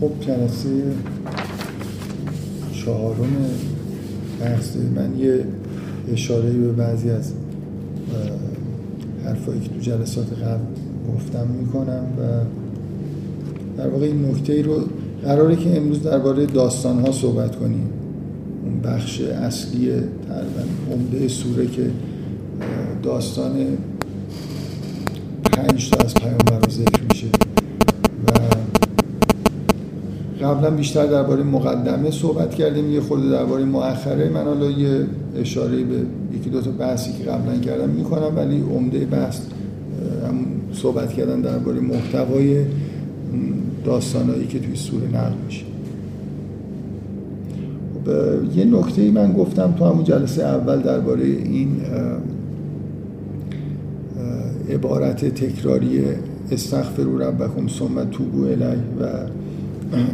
خب جلسه چهارم بحث من یه اشاره به بعضی از حرفایی که تو جلسات قبل گفتم می‌کنم و در واقع این نکته رو قراره که امروز درباره داستان ها صحبت کنیم. اون بخش اصلی تقریبا عمده سوره که داستان پنج تا از پیامبر رو ذکر میشه و قبلا بیشتر درباره مقدمه صحبت کردیم یه خورده درباره مؤخره. من حالا یه اشاره به یکی دو تا بحثی که قبلا کردم می‌کنم ولی عمده بحث هم صحبت کردن درباره محتوای داستانهایی که توی سوره نقل میشه. خب یه نکته ای من گفتم تو همون جلسه اول درباره این عبارت تکراری استغفروا ربکم ثم توبوا الیه و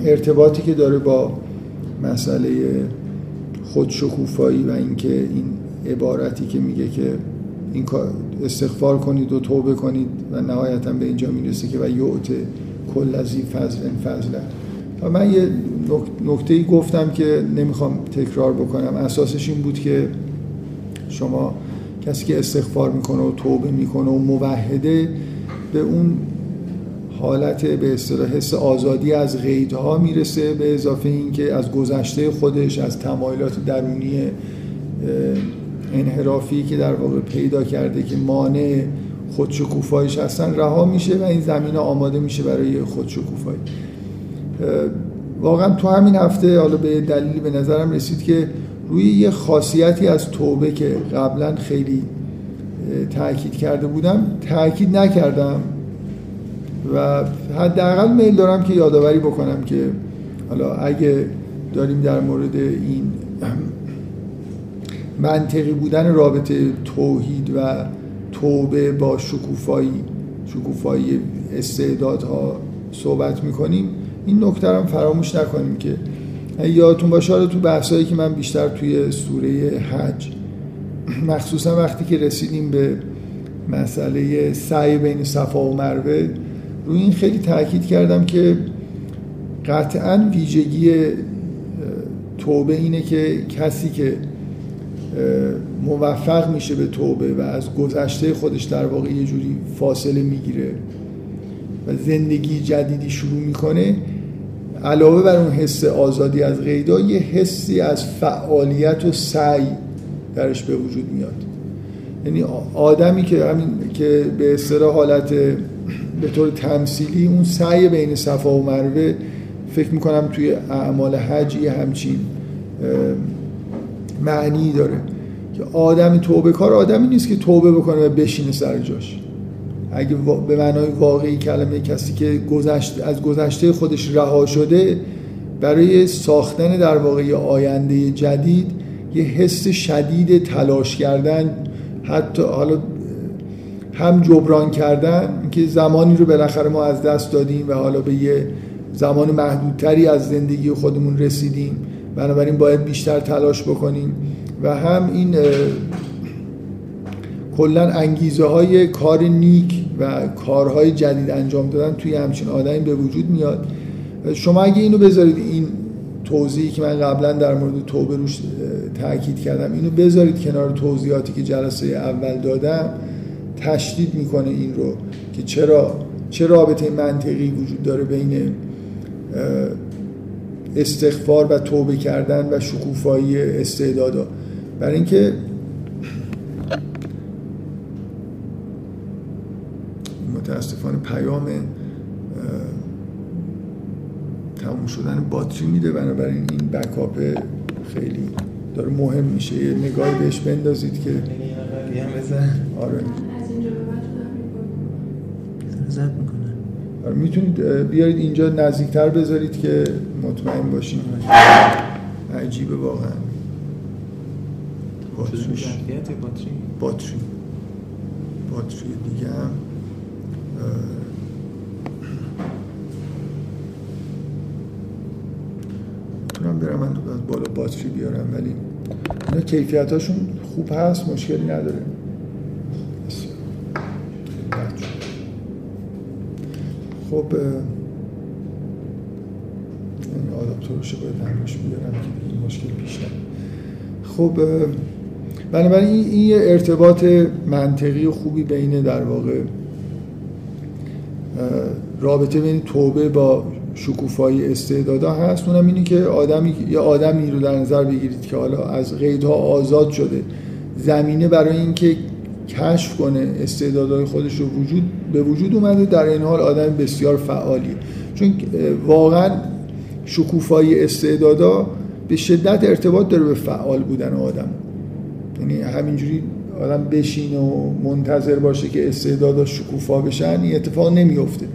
ارتباطی که داره با مسئله خودشکوفایی و اینکه این عبارتی که میگه که این استغفار کنید و توبه کنید و نهایتا به اینجا می‌رسه که و یعت کل ازی فضل فضله. و من یه نکته ای گفتم که نمی‌خوام تکرار بکنم. اساسش این بود که شما کسی که استغفار می‌کنه و توبه می‌کنه و موحده به اون حالت به اصطلاح حس آزادی از قیدها می‌رسه به اضافه اینکه از گذشته خودش از تمایلات درونی انحرافی که در واقع پیدا کرده که مانع خودشکوفایش هستن رها میشه و این زمینه آماده میشه برای خودشکوفایی. واقعا تو همین هفته حالا به دلیلی به نظرم رسید که روی یه خاصیتی از توبه که قبلا خیلی تاکید کرده بودم تاکید نکردم. و حداقل میل دارم که یادآوری بکنم که حالا اگه داریم در مورد این منطقی بودن رابطه توحید و توبه با شکوفایی شکوفایی استعدادها صحبت می‌کنیم این نکته هم فراموش نکنیم که یادتون باشه تو بحثایی که من بیشتر توی سوره حج مخصوصا وقتی که رسیدیم به مسئله سعی بین صفا و مروه روی این خیلی تاکید کردم که قطعا ویژگی توبه اینه که کسی که موفق میشه به توبه و از گذشته خودش در واقع یه جوری فاصله می‌گیره و زندگی جدیدی شروع می‌کنه علاوه بر اون حس آزادی از قیدا یه حسی از فعالیت و سعی درش به وجود میاد. یعنی آدمی که همین که به اصطلاح حالت به طور تمثیلی اون سعی بین صفا و مروه فکر می‌کنم توی اعمال حج یه همچین معنی داره که آدمی توبه کار آدمی نیست که توبه بکنه و بشینه سر جاش. اگه به معنای واقعی کلمه کسی که گذشت از گذشته خودش رها شده برای ساختن در واقع آینده جدید یه حس شدید تلاش کردن حتی حالا هم جبران کردن که زمانی رو بالاخره ما از دست دادیم و حالا به یه زمان محدودتری از زندگی خودمون رسیدیم. بنابراین باید بیشتر تلاش بکنیم. و هم این کلا انگیزه های کار نیک و کارهای جدید انجام دادن توی همچین آدمی به وجود میاد. شما اگه اینو بذارید این توضیحی که من قبلا در مورد توبه روش تاکید کردم اینو بذارید کنار توضیحاتی که جلسه اول دادم. تشدید می‌کنه این رو که چرا چه رابطه منطقی وجود داره بین استغفار و توبه کردن و شکوفایی استعدادا. برای اینکه متاسفانه پیام تموم شدن باتری میده بنابراین این بکاپ خیلی داره مهم میشه. یه نگاه بهش بندازید که آره. زد می‌کنه آره می‌تونید بیارید اینجا نزدیکتر بذارید که مطمئن باشید عجیبه واقعا. باتریش. باتری؟ باتری. باتری دیگه هم. می‌تونم برم من از بالا باتری بیارم ولی اینا کیفیت هاشون خوب هست مشکلی نداره. خب ترش باید همش بیارم که این مشکل پیش خب بنابراین این یه ارتباط منطقی خوبی بین در واقع رابطه بین توبه با شکوفایی استعدادا هست. اونم اینه که آدمی یه آدمی رو در نظر بگیرید که حالا از قیدها آزاد شده. زمینه برای اینکه کشف کنه استعدادهای خودش رو وجود به وجود اومده در این حال آدم بسیار فعالیه. چون واقعا شکوفایی استعدادا به شدت ارتباط داره به فعال بودن آدم. یعنی همینجوری آدم بشین و منتظر باشه که استعدادا شکوفا بشن این اتفاق نمیفته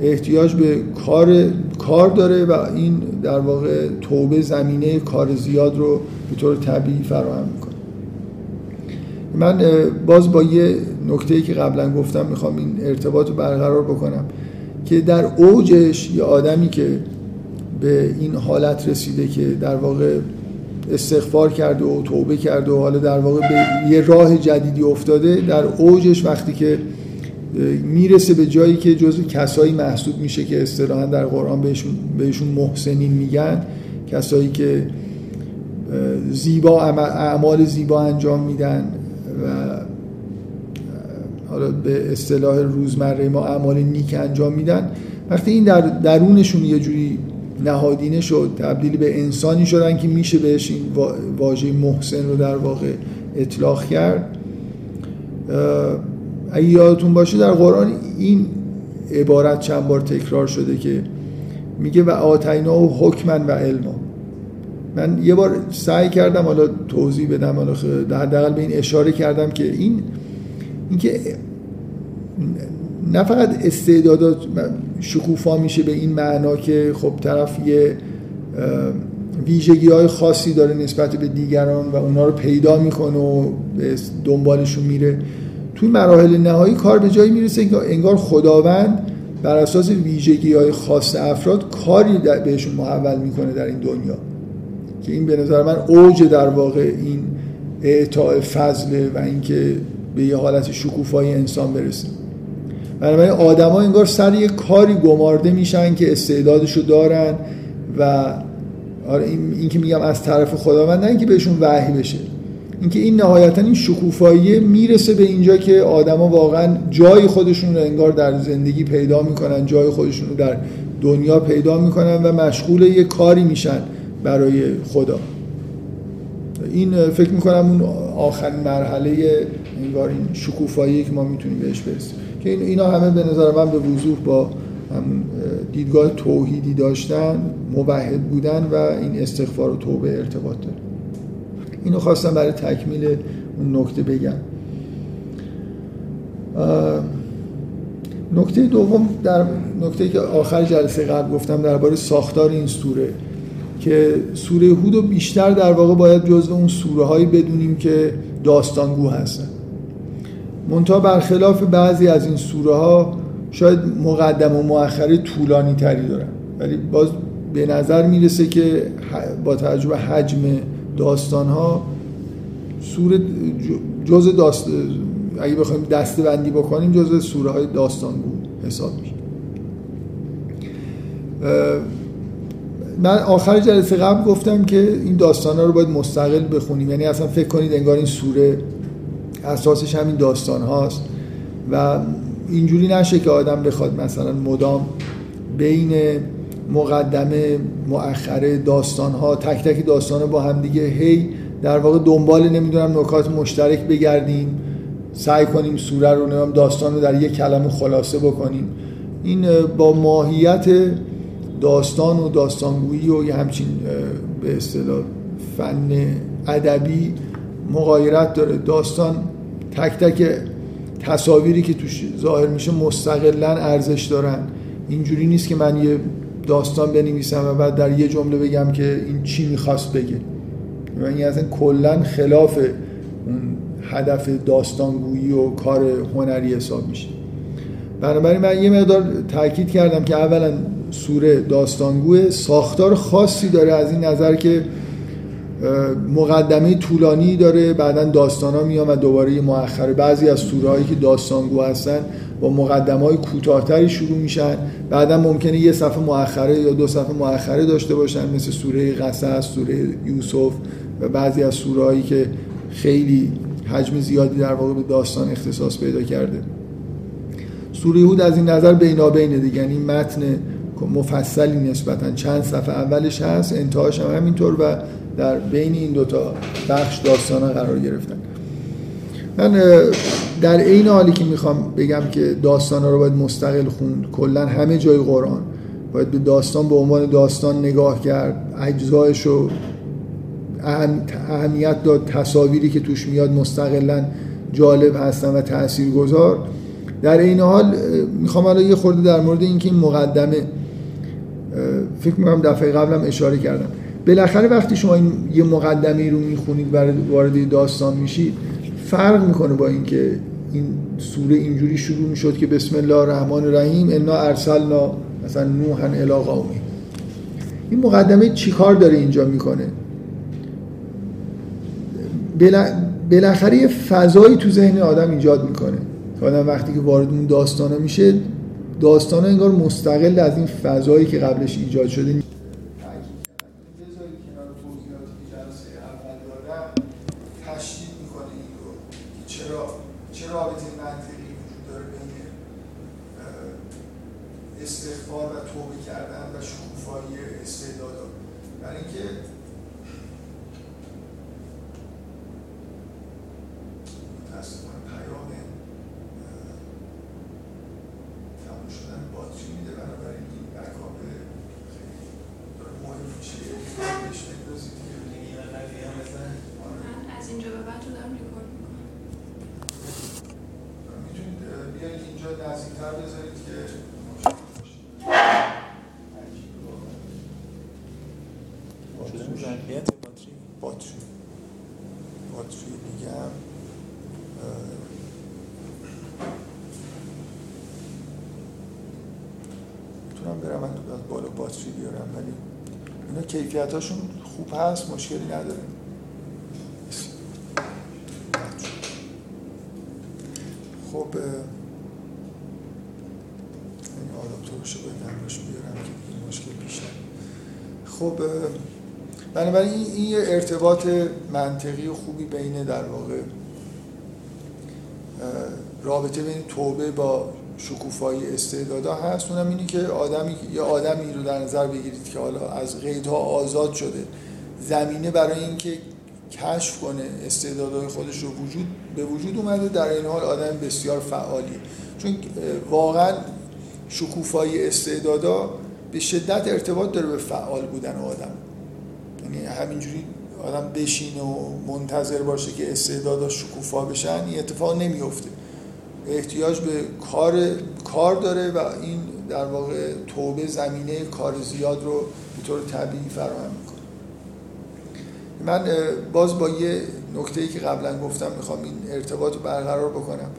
احتیاج به کار کار داره و این در واقع توبه زمینه کار زیاد رو به طور طبیعی فراهم من باز با یه نکته که قبلا گفتم می‌خوام این ارتباط رو برقرار بکنم که در اوجش یه آدمی که به این حالت رسیده که در واقع استغفار کرده و توبه کرده و حالا در واقع به یه راه جدیدی افتاده در اوجش وقتی که می‌رسه به جایی که جزو کسایی محسوب میشه که اصطلاحا در قرآن بهشون, بهشون محسنین میگن کسایی که زیبا اعمال زیبا انجام میدن و حالا به اصطلاح روزمره ما اعمال نیک انجام میدن. وقتی این در درونشون یه جوری نهادینه شد تبدیل به انسانی شدن که میشه بهش این واژه محسن رو در واقع اطلاق کرد. اگه یادتون باشه در قرآن این عبارت چند بار تکرار شده که میگه و آتینا و حکمن و علما. من یه بار سعی کردم حالا توضیح بدم حالا حداقل به این اشاره کردم که این اینکه نه فقط استعدادات شکوفا میشه به این معنا که خب طرف یه ویژگی های خاصی داره نسبت به دیگران و اونا رو پیدا می‌کنه و دنبالشون میره. توی مراحل نهایی کار به جایی می‌رسه که انگار خداوند بر اساس ویژگی های خاص افراد کاری بهشون محول می‌کنه در این دنیا. که این به نظر من اوج در واقع این اعطاء فضله و اینکه به یه حالت شکوفایی انسان برسه. بنابراین آدما انگار سر یه کاری گمارده میشن که استعدادشو دارن و آره این, این که میگم از طرف خداوند نه اینکه بهشون وحی بشه. اینکه این نهایتا این شکوفایی می‌رسه به اینجا که آدما واقعا جای خودشون رو انگار در زندگی پیدا می‌کنن جای خودشون رو در دنیا پیدا می‌کنن و مشغول یه کاری میشن. برای خدا. این فکر می‌کنم اون آخرین مرحله انگار این شکوفایی که ما می‌تونیم بهش برسیم. که اینا همه به نظر من به وضوح با دیدگاه توحیدی داشتن موحد بودن و این استغفار و توبه ارتباط داره. اینو خواستم برای تکمیل اون نکته بگم. نکته دوم در نکته که آخر جلسه قبل گفتم درباره ساختار این سوره. که سوره هود رو بیشتر در واقع باید جزو اون سوره هایی بدونیم که داستانگو هستن. منتها برخلاف بعضی از این سوره ها شاید مقدم و مؤخره طولانی تری دارن. ولی باز به نظر می‌رسه که با توجه به حجم داستان ها سوره جز داست اگه بخوایم دسته بندی بکنیم جز سوره های داستانگو حساب میشه. من آخر جلسه قبل گفتم که این داستان ها رو باید مستقل بخونیم. یعنی اصلا فکر کنید انگار این سوره اساسش همین داستان هاست. و اینجوری نشه که آدم بخواد مثلا مدام بین مقدمه مؤخره داستان ها تک تک داستان ها با هم دیگه هی در واقع دنبال نمی‌دونم نکات مشترک بگردیم سعی کنیم سوره رو نمیم داستان رو در یک کلمه خلاصه بکنیم. این با ماهیت داستان و داستانگویی و یه همچین به اصطلاح فن ادبی مغایرت داره. داستان تک تک تصاویری که توش ظاهر میشه مستقلا ارزش دارن. اینجوری نیست که من یه داستان بنویسم و بعد در یه جمله بگم که این چی می‌خواست بگه. و این اصلا کلا خلاف اون هدف داستانگویی و کار هنری حساب میشه. بنابراین من یه مقدار تاکید کردم که اولا سوره داستانگوه ساختار خاصی داره از این نظر که مقدمه طولانی داره بعدا داستان ها میان و دوباره یه مؤخره بعضی از سوره هایی که داستانگو هستن با مقدمه های کوتاهتری شروع میشن. بعدا ممکنه یه صفحه مؤخره یا دو صفحه مؤخره داشته باشن مثل سوره قصص سوره یوسف و بعضی از سوره هایی که خیلی حجم زیادی در واقع به داستان اختصاص پیدا کرده. سوره هود از این نظر بینابینه دیگه یعنی متن مفصلی نسبتا. چند صفحه اولش هست انتهاش هم همینطور و در بین این دوتا بخش داستان قرار گرفتن. من در این حالی که می‌خوام بگم که داستان رو باید مستقل خوند کلا همه جای قرآن. باید به داستان به عنوان داستان نگاه کرد اجزایش رو اهمیت داد تصاویری که توش میاد مستقلا جالب هستن و تأثیر گذار در این حال می‌خوام الان یه خورده در مورد اینکه این مقدمه فکر می‌کنم دفعه قبلم اشاره کردم. بالاخره وقتی شما این یه مقدمه رو می‌خونید برای وارد داستان میشید فرق می‌کنه با اینکه این سوره اینجوری شروع می‌شد که بسم الله الرحمن الرحیم انا ارسلنا مثلا نوحا الی قومی این مقدمه چیکار داره اینجا می‌کنه؟ بالاخره یه فضایی تو ذهن آدم ایجاد می‌کنه. که آدم وقتی که وارد اون داستانه میشه داستان انگار مستقل از این فضایی که قبلش ایجاد شده کیفیتاشون خوب هست مشکلی نداره خب این آداپتورشو باید نماش بیارم که این مشکل پیش خب بنابراین این یه ارتباط منطقی و خوبی بین در واقع رابطه بین توبه با شکوفایی استعدادا هست. اونم اینی که آدمی یه آدمی رو در نظر بگیرید که حالا از قیدها آزاد شده. زمینه برای اینکه کشف کنه استعدادهای خودش رو وجود به وجود اومده در این حال آدم بسیار فعالی چون واقعا شکوفایی استعدادا به شدت ارتباط داره به فعال بودن آدم. یعنی همینجوری آدم بشینه و منتظر باشه که استعداداش شکوفا بشن این اتفاق نمیفته احتیاج به کار کار داره و این در واقع توبه زمینه کار زیاد رو به طور طبیعی فراهم می‌کنه. من باز با یه نکته ای که قبلا گفتم می‌خوام این ارتباط رو برقرار بکنم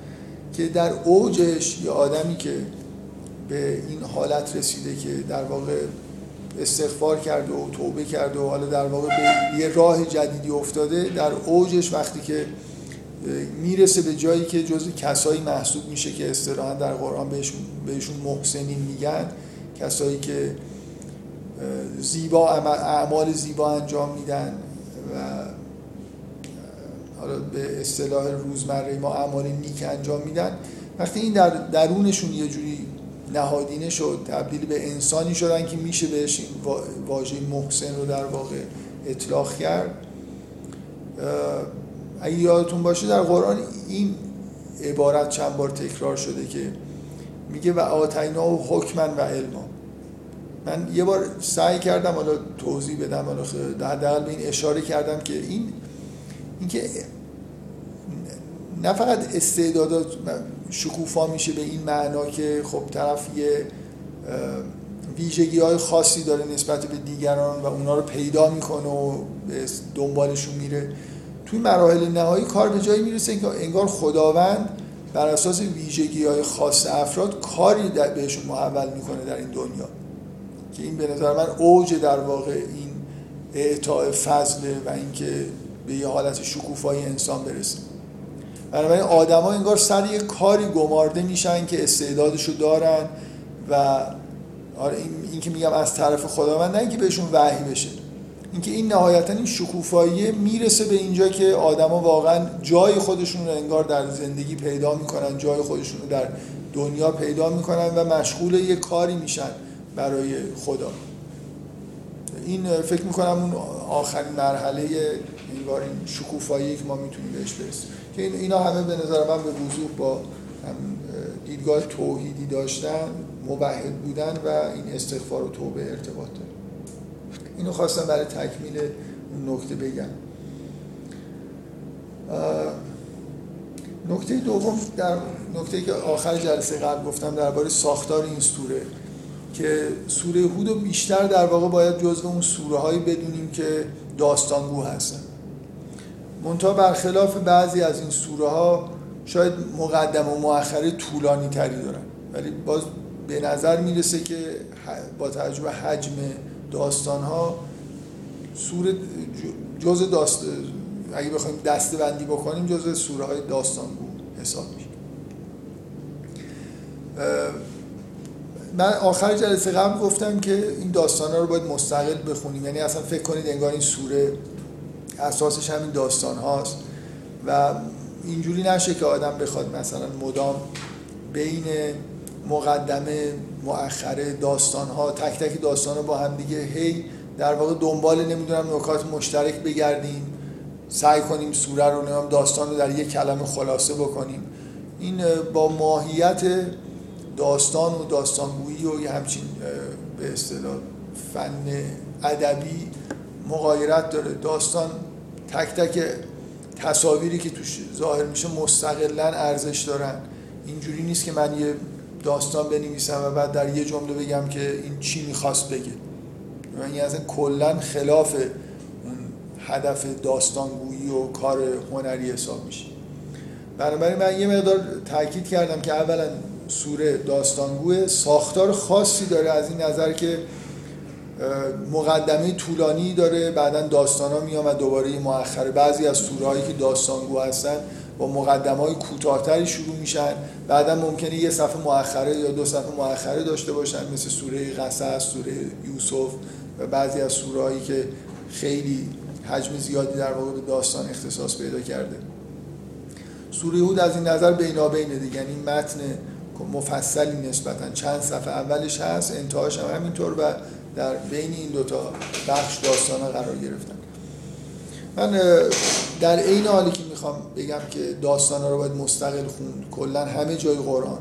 که در اوجش یه آدمی که به این حالت رسیده که در واقع استغفار کرده و توبه کرده و حالا در واقع به یه راه جدیدی افتاده در اوجش وقتی که می‌رسه به جایی که جزو کسایی محسوب میشه که اصطلاحا در قرآن بهشون, بهشون محسنین میگن کسایی که زیبا اعمال زیبا انجام میدن و حالا به اصطلاح روزمره ما اعمال نیک انجام میدن. وقتی این در درونشون یه جوری نهادینه شد تبدیل به انسانی شدن که میشه بهش این واژه محسن رو در واقع اطلاق کرد اگه یادتون باشه در قرآن این عبارت چند بار تکرار شده که میگه و آتینا و حکمن و علما. من یه بار سعی کردم حالا توضیح بدم حالا در به این اشاره کردم که این اینکه نه فقط استعدادات شکوفا میشه به این معنا که خب طرف یه ویژگی های خاصی داره نسبت به دیگران و اونا رو پیدا می‌کنه و دنبالشون میره. توی مراحل نهایی کار به جایی می‌رسه که انگار خداوند بر اساس ویژگی های خاص افراد کاری بهشون محول می‌کنه در این دنیا. که این به نظر من اوج در واقع این اعطاء فضله و اینکه به یه حالت شکوفایی انسان برسه. بنابراین آدما انگار سر یه کاری گمارده میشن که استعدادشو دارن و آره این, این که میگم از طرف خداوند نه اینکه بهشون وحی بشه. اینکه این نهایتا این شکوفایی می‌رسه به اینجا که آدما واقعا جای خودشون رو انگار در زندگی پیدا می‌کنن جای خودشون رو در دنیا پیدا می‌کنن و مشغول یه کاری میشن برای خدا. این فکر می‌کنم اون آخرین مرحله انگار این شکوفایی که ما می‌تونیم بهش برسیم. که اینا همه به نظر من به وضوح با دیدگاه توحیدی داشتن موحد بودن و این استغفار و توبه ارتباط اینو خواستم برای تکمیل اون نکته بگم. نکته دوم در نکته که آخر جلسه قبل گفتم درباره ساختار این سوره که سوره هود رو بیشتر در واقع باید جزو اون سوره هایی بدونیم که داستانگو هستن. منتها برخلاف بعضی از این سوره ها شاید مقدم و مؤخره طولانی تری دارن. ولی باز به نظر می‌رسه که با توجه حجم داستان ها سوره جز داست اگه بخوایم دسته بندی بکنیم جز سوره های داستانگو حساب میشه. من آخر جلسه قبل گفتم که این داستان ها رو باید مستقل بخونیم. یعنی اصلا فکر کنید انگار این سوره اساسش همین داستان هاست و اینجوری نشه که آدم بخواد مثلا مدام بین مقدمه مؤخره داستان ها تک تک داستان ها با هم دیگه هی در واقع دنبال نمی‌دونم نکات مشترک بگردیم. سعی کنیم سوره رو نمیم داستان رو در یک کلمه خلاصه بکنیم. این با ماهیت داستان و داستانگویی و یه همچین به اصطلاح فن ادبی مغایرت داره. داستان تک تک تصاویری که توش ظاهر میشه مستقلا ارزش دارن. اینجوری نیست که من یه داستان بنویسم و بعد در یه جمله بگم که این چی می‌خواست بگه. من این اصلا کلا خلاف هدف داستانگویی و کار هنری حساب میشه. بنابراین من یه مقدار تاکید کردم که اولا سوره داستانگوه ساختار خاصی داره از این نظر که مقدمه طولانی داره بعدا داستان ها میام و دوباره مؤخره. بعضی از سوره هایی که داستانگو هستن با مقدمه های کوتاهتری شروع میشن. بعدا ممکنه یه صفحه مؤخره یا دو صفحه مؤخره داشته باشن مثل سوره قصص سوره یوسف و بعضی از سوره هایی که خیلی حجم زیادی در واقع داستان اختصاص پیدا کرده. سوره هود از این نظر بینابینه دیگه یعنی متن مفصلی نسبتا. چند صفحه اولش هست انتهاش هم همینطور و در بین این دوتا بخش داستان قرار گرفتن. من در عین حالی که می‌خوام بگم که داستان رو باید مستقل خوند کلا همه جای قرآن.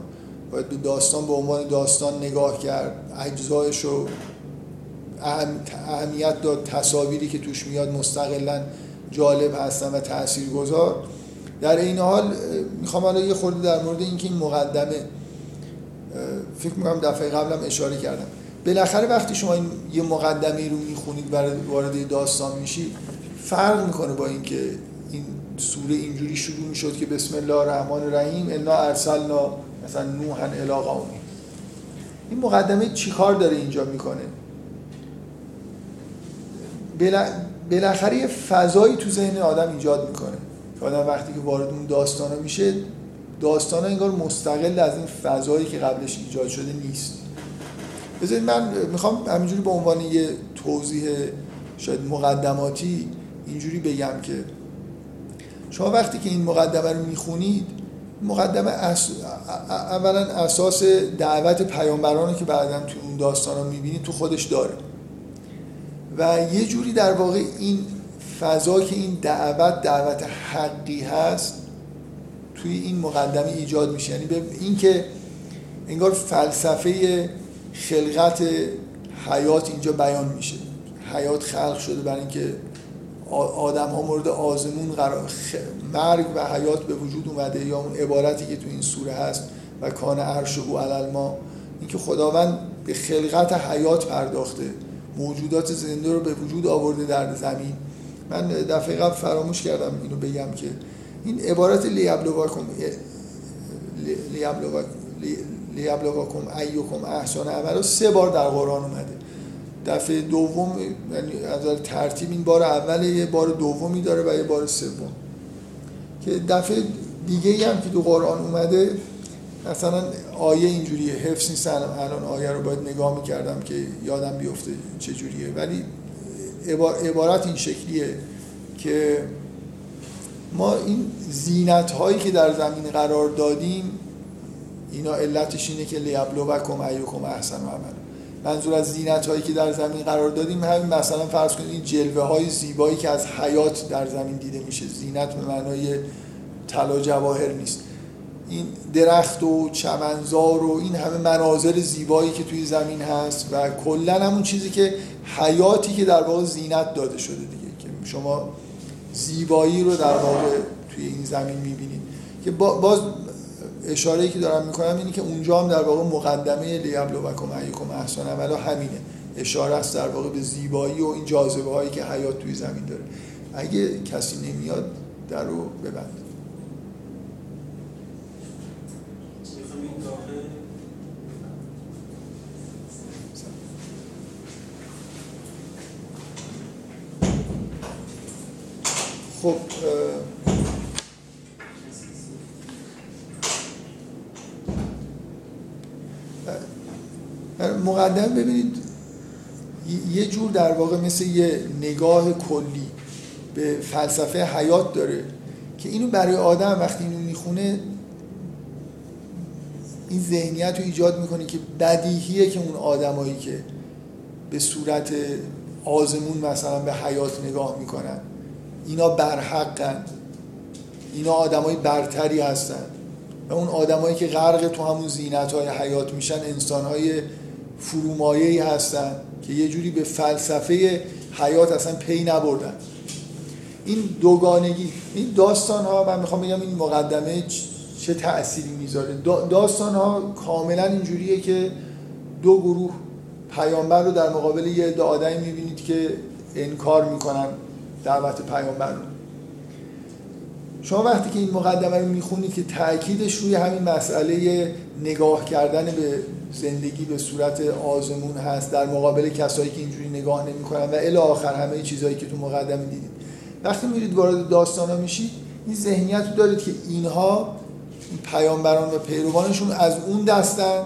باید به داستان به عنوان داستان نگاه کرد. اجزایش رو اهمیت داد تصاویری که توش میاد مستقلا جالب هستن و تاثیرگذار در این حال می‌خوام حالا یه خورده در مورد اینکه این مقدمه فکر می‌کنم دفعه قبلم اشاره کردم. بالاخره وقتی شما این یه مقدمه رو می‌خونید برای وارد داستان میشید فرق می‌کنه با اینکه این سوره اینجوری شروع می‌شد که بسم الله الرحمن الرحیم انا ارسلنا مثلا نوحا الی قومی. این مقدمه چیکار داره اینجا می‌کنه؟ بالاخره یه فضایی تو ذهن آدم ایجاد می‌کنه. که آدم وقتی که وارد اون داستانا میشه داستان انگار مستقل از این فضایی که قبلش ایجاد شده نیست. بذارید من می‌خوام همینجوری به عنوان یه توضیح شاید مقدماتی اینجوری بگم که شما وقتی که این مقدمه رو می‌خونید مقدمه اولا اساس دعوت پیامبران که بعدا تو اون داستان رو می‌بینید تو خودش داره. و یه جوری در واقع این فضا که این دعوت دعوت حقی هست توی این مقدمه ایجاد میشه. یعنی به این که انگار فلسفه خلقت حیات اینجا بیان میشه. حیات خلق شده برای اینکه آدم ها مورد آزمون قرار مرگ و حیات به وجود اومده یا اون عبارتی که تو این سوره هست و کان عرش او علل ما اینکه خداوند به خلقت حیات پرداخته موجودات زنده رو به وجود آورده در زمین. من دفعه قبل فراموش کردم اینو بگم که این عبارت لیبلواکم لیبلواکم ایوکم احسان عمل سه بار در قرآن اومده. دفعه دوم یعنی از ترتیب این بار اول یه بار دومی داره و یه بار سوم. که دفعه دیگه ای هم که تو قرآن اومده مثلا آیه اینجوریه حفظ نیست الان آیه رو باید نگاه می‌کردم که یادم بیفته چجوریه. ولی عبارت این شکلیه که ما این زینت هایی که در زمین قرار دادیم اینا علتش اینه که لیبلوکم ایوکم احسن عمل. منظور از زینت هایی که در زمین قرار دادیم همین مثلا فرض کنید این جلوه های زیبایی که از حیات در زمین دیده میشه. زینت به معنای طلا جواهر نیست. این درخت و چمنزار و این همه مناظر زیبایی که توی زمین هست و کلا همون چیزی که حیاتی که در واقع زینت داده شده دیگه که شما زیبایی رو در واقع توی این زمین می‌بینید. که باز اشاره که دارم می‌کنم اینه که اونجا هم در واقع مقدمه لیبلوکم ایکم احسن عملا همینه. اشاره است در واقع به زیبایی و این جاذبه هایی که حیات توی زمین داره. اگه کسی نمیاد در رو ببند. خب مقدم ببینید یه جور در واقع مثل یه نگاه کلی به فلسفه حیات داره که اینو برای آدم وقتی اینو می‌خونه این ذهنیت رو ایجاد می‌کنه که بدیهیه که اون آدمایی که به صورت آزمون مثلا به حیات نگاه می‌کنن اینا برحقن اینا آدمای برتری هستن و اون آدمایی که غرق تو همون زینت های حیات میشن انسان های فرومایهی هستن که یه جوری به فلسفه حیات اصلا پی نبردن. این دوگانگی این داستان ها من می‌خوام بگم این مقدمه چه تأثیری می‌ذاره؟ داستان ها کاملا اینجوریه که دو گروه پیامبر رو در مقابل یه عده آدمی می‌بینید که انکار می‌کنن دعوت پیامبر رو. شما وقتی که این مقدمه رو می‌خونید که تاکیدش روی همین مسئله نگاه کردن به زندگی به صورت آزمون هست در مقابل کسایی که اینجوری نگاه نمی‌کنن و الی آخر همه چیزهایی که تو مقدمه دیدید وقتی میرید وارد داستان ها میشید این ذهنیت رو دارید که اینها این پیامبران و پیروانشون از اون دستن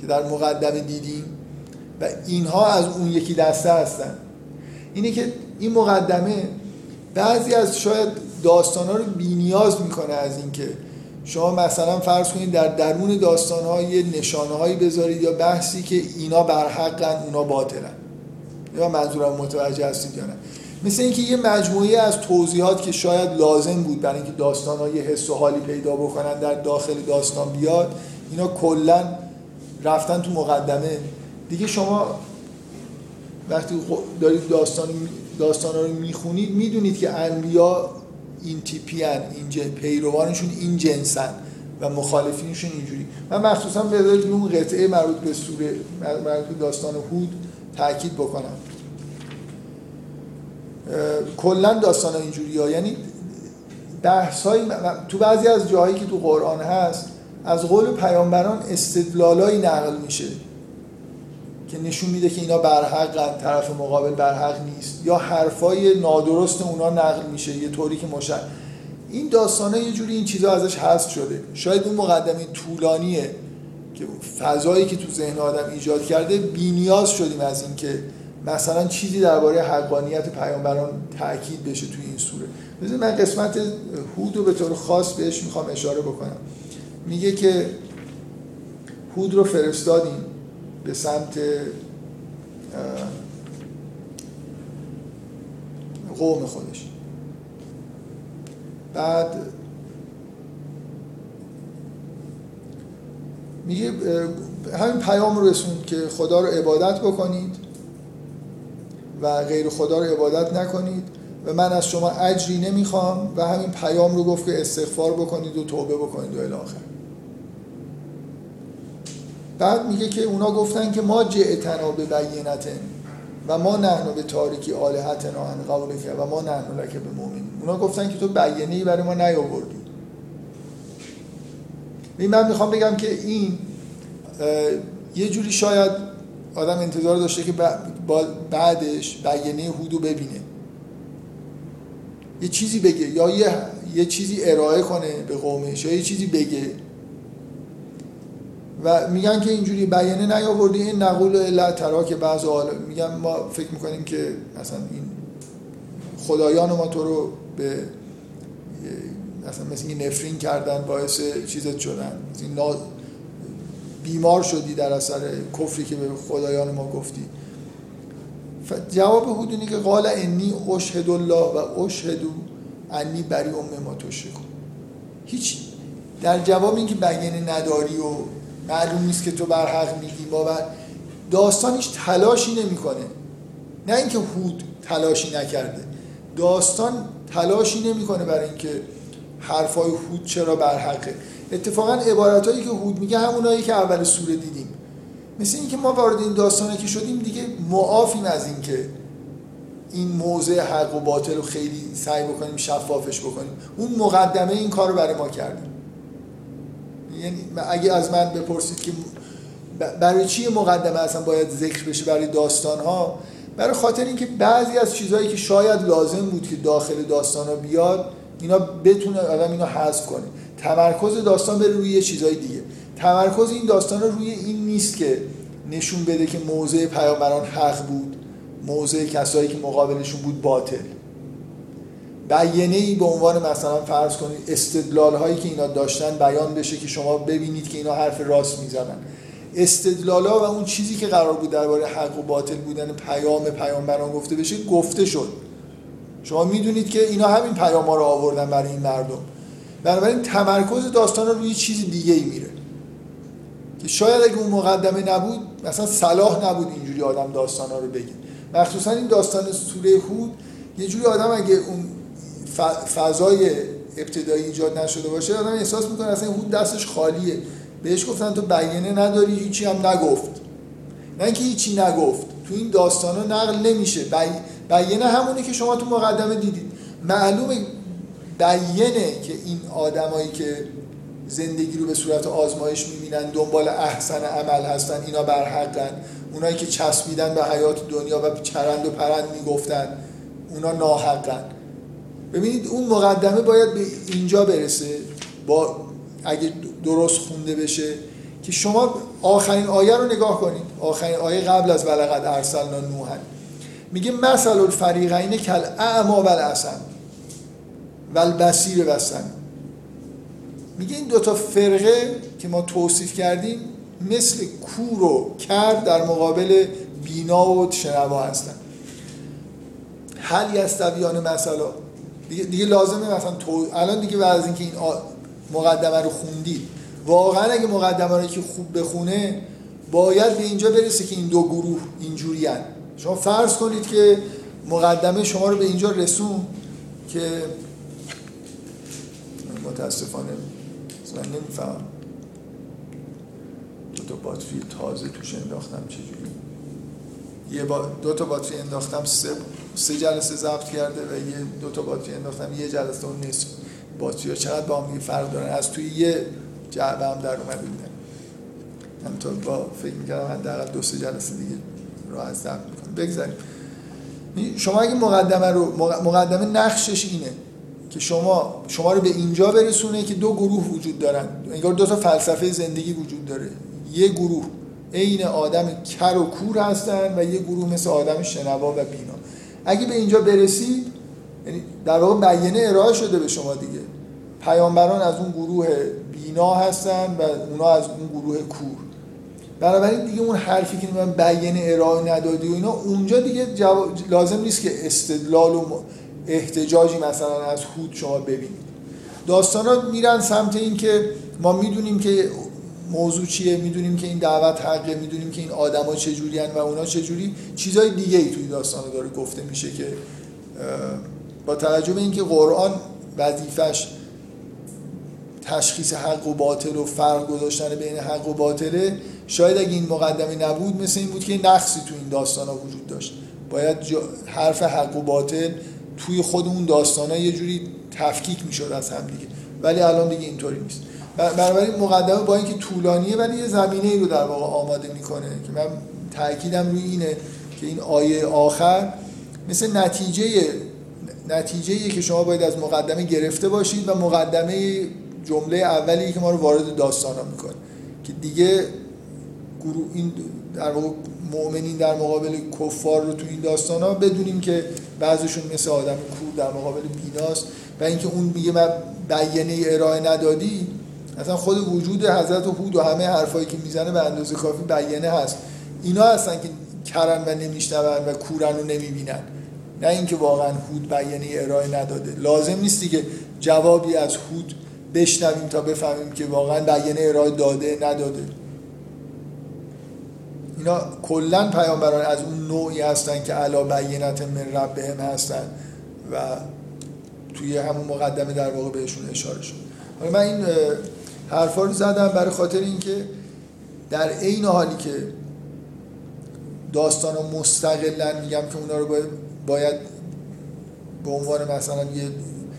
که در مقدمه دیدیم و اینها از اون یکی دسته هستن. اینه که این مقدمه بعضی از شاید داستان ها رو نیاز می‌کنه از اینکه شما مثلا فرض کنید در درون داستان ها یه نشانه هایی بذارید یا بحثی که اینا برحقن اونا باطلن. یا منظورم متوجه هستید یا نه. مثل اینکه یه مجموعه از توضیحات که شاید لازم بود برای اینکه داستان ها یه حس و حالی پیدا بکنن در داخل داستان بیاد اینا کلا رفتن تو مقدمه. دیگه شما وقتی دارید داستان داستان رو می‌خونید می‌دونید که انبیا این تیپی هن. این پیروانشون این جنسن و مخالفینشون اینجوری. من مخصوصا به اون قطعه مربوط به سوره مربوط به داستان هود تاکید بکنم. کلا داستان ها اینجوری ها. یعنی بحث های تو بعضی از جاهایی که تو قرآن هست از قول پیامبران استدلالایی نقل میشه. که نشون میده که اینا برحقن طرف مقابل برحق نیست. یا حرفای نادرست اونا نقل میشه یه طوری که مشن این داستان یه جوری این چیزا ازش حذف شده. شاید اون مقدمه طولانیه که فضایی که تو ذهن آدم ایجاد کرده بینیاز شدیم از اینکه مثلا چیزی درباره حقانیت پیامبران تاکید بشه توی این سوره. بذار من قسمت هود رو به طور خاص بهش می‌خوام اشاره بکنم. میگه که هود رو فرستادیم. به سمت قوم خودش. بعد میگه همین پیام رو رسوند که خدا رو عبادت بکنید و غیر خدا رو عبادت نکنید و من از شما اجری نمی‌خوام و همین پیام رو گفت که استغفار بکنید و توبه بکنید و الاخر بعد میگه که اونا گفتن که ما جئتنا به بینتن و ما نحن به تاریکی آلهتنا قول که و ما نحن لک به مؤمن اونا گفتن که تو بیانه ای برای ما نیاوردی. من می‌خوام بگم که این یه جوری شاید آدم انتظار داشته که بعدش بیانه هودو ببینه. یه چیزی بگه یا یه, یه چیزی ارائه کنه به قومش یا یه چیزی بگه. و میگن که اینجوری بیانه نیاوردی این نقول علت ترا که بعض میگن ما فکر می‌کنیم که مثلا این خدایان ما تو رو به مثلا مثل این نفرین کردن باعث چیزت شدن. این بیمار شدی در اثر کفری که به خدایان ما گفتی. جواب هودونی که قال انی اشهد الله و اشهد انی بری ام ما تشرکون. هیچ در جواب اینکه بیانه نداری و معلوم نیست که تو بر حق میگی باور. داستان هیچ تلاشی نمی‌کنه. نه اینکه هود تلاشی نکرده. داستان تلاشی نمی‌کنه برای اینکه حرفای هود چرا بر حقه اتفاقا عبارتهایی که هود میگه همونایی که اول سوره دیدیم. مثل اینکه ما وارد این داستانه که شدیم دیگه معافیم از اینکه این موضع حق و باطل رو خیلی سعی بکنیم شفافش بکنیم. اون مقدمه این کار رو برای ما کردیم یعنی اگه از من بپرسید که برای چی مقدمه اصلا باید ذکر بشه برای داستان ها برای خاطر اینکه بعضی از چیزهایی که شاید لازم بود که داخل داستان ها بیاد اینا بتونه آدم اینو حذف کنه. تمرکز داستان بره روی یه چیزای دیگه. تمرکز این داستان رو روی این نیست که نشون بده که موضع پیامبران حق بود موضع کسایی که مقابلشون بود باطل. بیانه ای به عنوان مثلا فرض کنید استدلال هایی که اینا داشتن بیان بشه که شما ببینید که اینا حرف راست می‌زنن. استدلال ها و اون چیزی که قرار بود درباره حق و باطل بودن پیام پیامبران گفته بشه گفته شد. شما می‌دونید که اینا همین پیام ها رو آوردن برای این مردم. بنابراین تمرکز داستان رو روی چیز دیگه ای میره. که شاید اگه اون مقدمه نبود مثلا صلاح نبود اینجوری آدم داستان ها رو بگه. مخصوصا این داستان سوره هود یه جوری آدم اگه اون فضای ابتدایی ایجاد نشده باشه آدم احساس می‌کنه اصلا هود دستش خالیه. بهش گفتن تو بیانه نداری هیچی هم نگفت. نه اینکه هیچی نگفت تو این داستان ها نقل نمیشه. بیانه همونه که شما تو مقدمه دیدید. معلومه بیانه که این آدمایی که زندگی رو به صورت آزمایش می‌بینن دنبال احسن عمل هستن اینا برحقن اونایی که چسبیدن به حیات دنیا و چرند و پرند می‌گفتن اونا ناحقن. ببینید اون مقدمه باید به اینجا برسه با اگه درست خونده بشه که شما آخرین آیه رو نگاه کنید. آخرین آیه قبل از ولقد ارسلنا نوحا. میگه مثل الفریقین کل اعما و الاسم و البصیر و میگه این دوتا فرقه که ما توصیف کردیم مثل کور و کرد در مقابل بینا و شنوا هستن. هل یستویان مثلا؟ دیگه, دیگه لازمه مثلا تو الان دیگه بعد از اینکه این مقدمه رو خوندی واقعا اگه مقدمه رو که خوب بخونه باید به اینجا برسه که این دو گروه اینجوری هن. شما فرض کنید که مقدمه شما رو به اینجا رسون که متاسفانه من نمیفهم دو تا باتری تازه توش انداختم چجوری یه با دو تا باتری انداختم سه سه جلسه ضبط کرده و یه دو تا باتری انداختم یه جلسه اون نصف باتری ها چقدر با هم فرق دارن؟ از توی یه جعبه هم در اومده بودن. همینطور با فکر می‌کردم حداقل دو سه جلسه دیگه رو از ضبط می‌کنم. بگذاریم. شما اگه مقدمه رو مقدمه نقشش اینه که شما شما رو به اینجا برسونه که دو گروه وجود دارن. انگار دو تا فلسفه زندگی وجود داره. یه گروه عین آدم کر و کور هستن و یه گروه مثل آدم شنوا و بینا. اگه به اینجا برسید یعنی در واقع بیانه ارائه شده به شما دیگه. پیامبران از اون گروه بینا هستن و اونا از اون گروه کور. بنابراین دیگه اون حرفی که من بیانه ارائه ندادی و اینا اونجا دیگه لازم نیست که استدلال و احتجاجی مثلا از هود شما ببینید. داستان ها میرن سمت این که ما می‌دونیم که موضوع چیه؟ می‌دونیم که این دعوت حقه می‌دونیم که این آدما چجوری و اونا چجوری. چیزای دیگه ای توی داستان داره گفته میشه که با توجه به اینکه قرآن وظیفش تشخیص حق و باطل و فرق گذاشتن بین حق و باطله شاید اگه این مقدمه نبود مثل این بود که نقصی تو این داستان ها وجود داشت. باید حرف حق و باطل توی خود اون داستان ها یه جوری تفکیک می‌شد از هم دیگه. ولی الان دیگه اینطوری نیست. بنابراین مقدمه با اینکه طولانیه ولی یه زمینه ای رو در واقع آماده می‌کنه که من تاکیدم روی اینه که این آیه آخر مثل نتیجه نتیجه که شما باید از مقدمه گرفته باشید و مقدمه جمله اولی که ما رو وارد داستان ها می‌کنه که دیگه گروه این در واقع مؤمنین در مقابل کفار رو تو این داستان ها بدونیم که بعضشون مثل آدم کور در مقابل بیناست و اینکه اون میگه من بیانیه ارائه ندادی اصلا خود وجود حضرت هود و همه حرفایی که می‌زنه به اندازه کافی بیانه هست. اینا هستن که کرن و نمیشنون و کورن و نمی‌بینن. نه اینکه واقعا هود بیانیه ارائه نداده. لازم نیستی که جوابی از هود بشنویم تا بفهمیم که واقعا بیانیه ارائه داده نداده. اینا کلا پیامبران از اون نوعی هستن که علا بینت من ربهم هستن و توی همون مقدمه در واقع بهشون اشاره شد. حالا من این حرفا رو زدم برای خاطر اینکه در عین حالی که داستان رو مستقلا میگم که اونا رو باید, باید به عنوان مثلا یه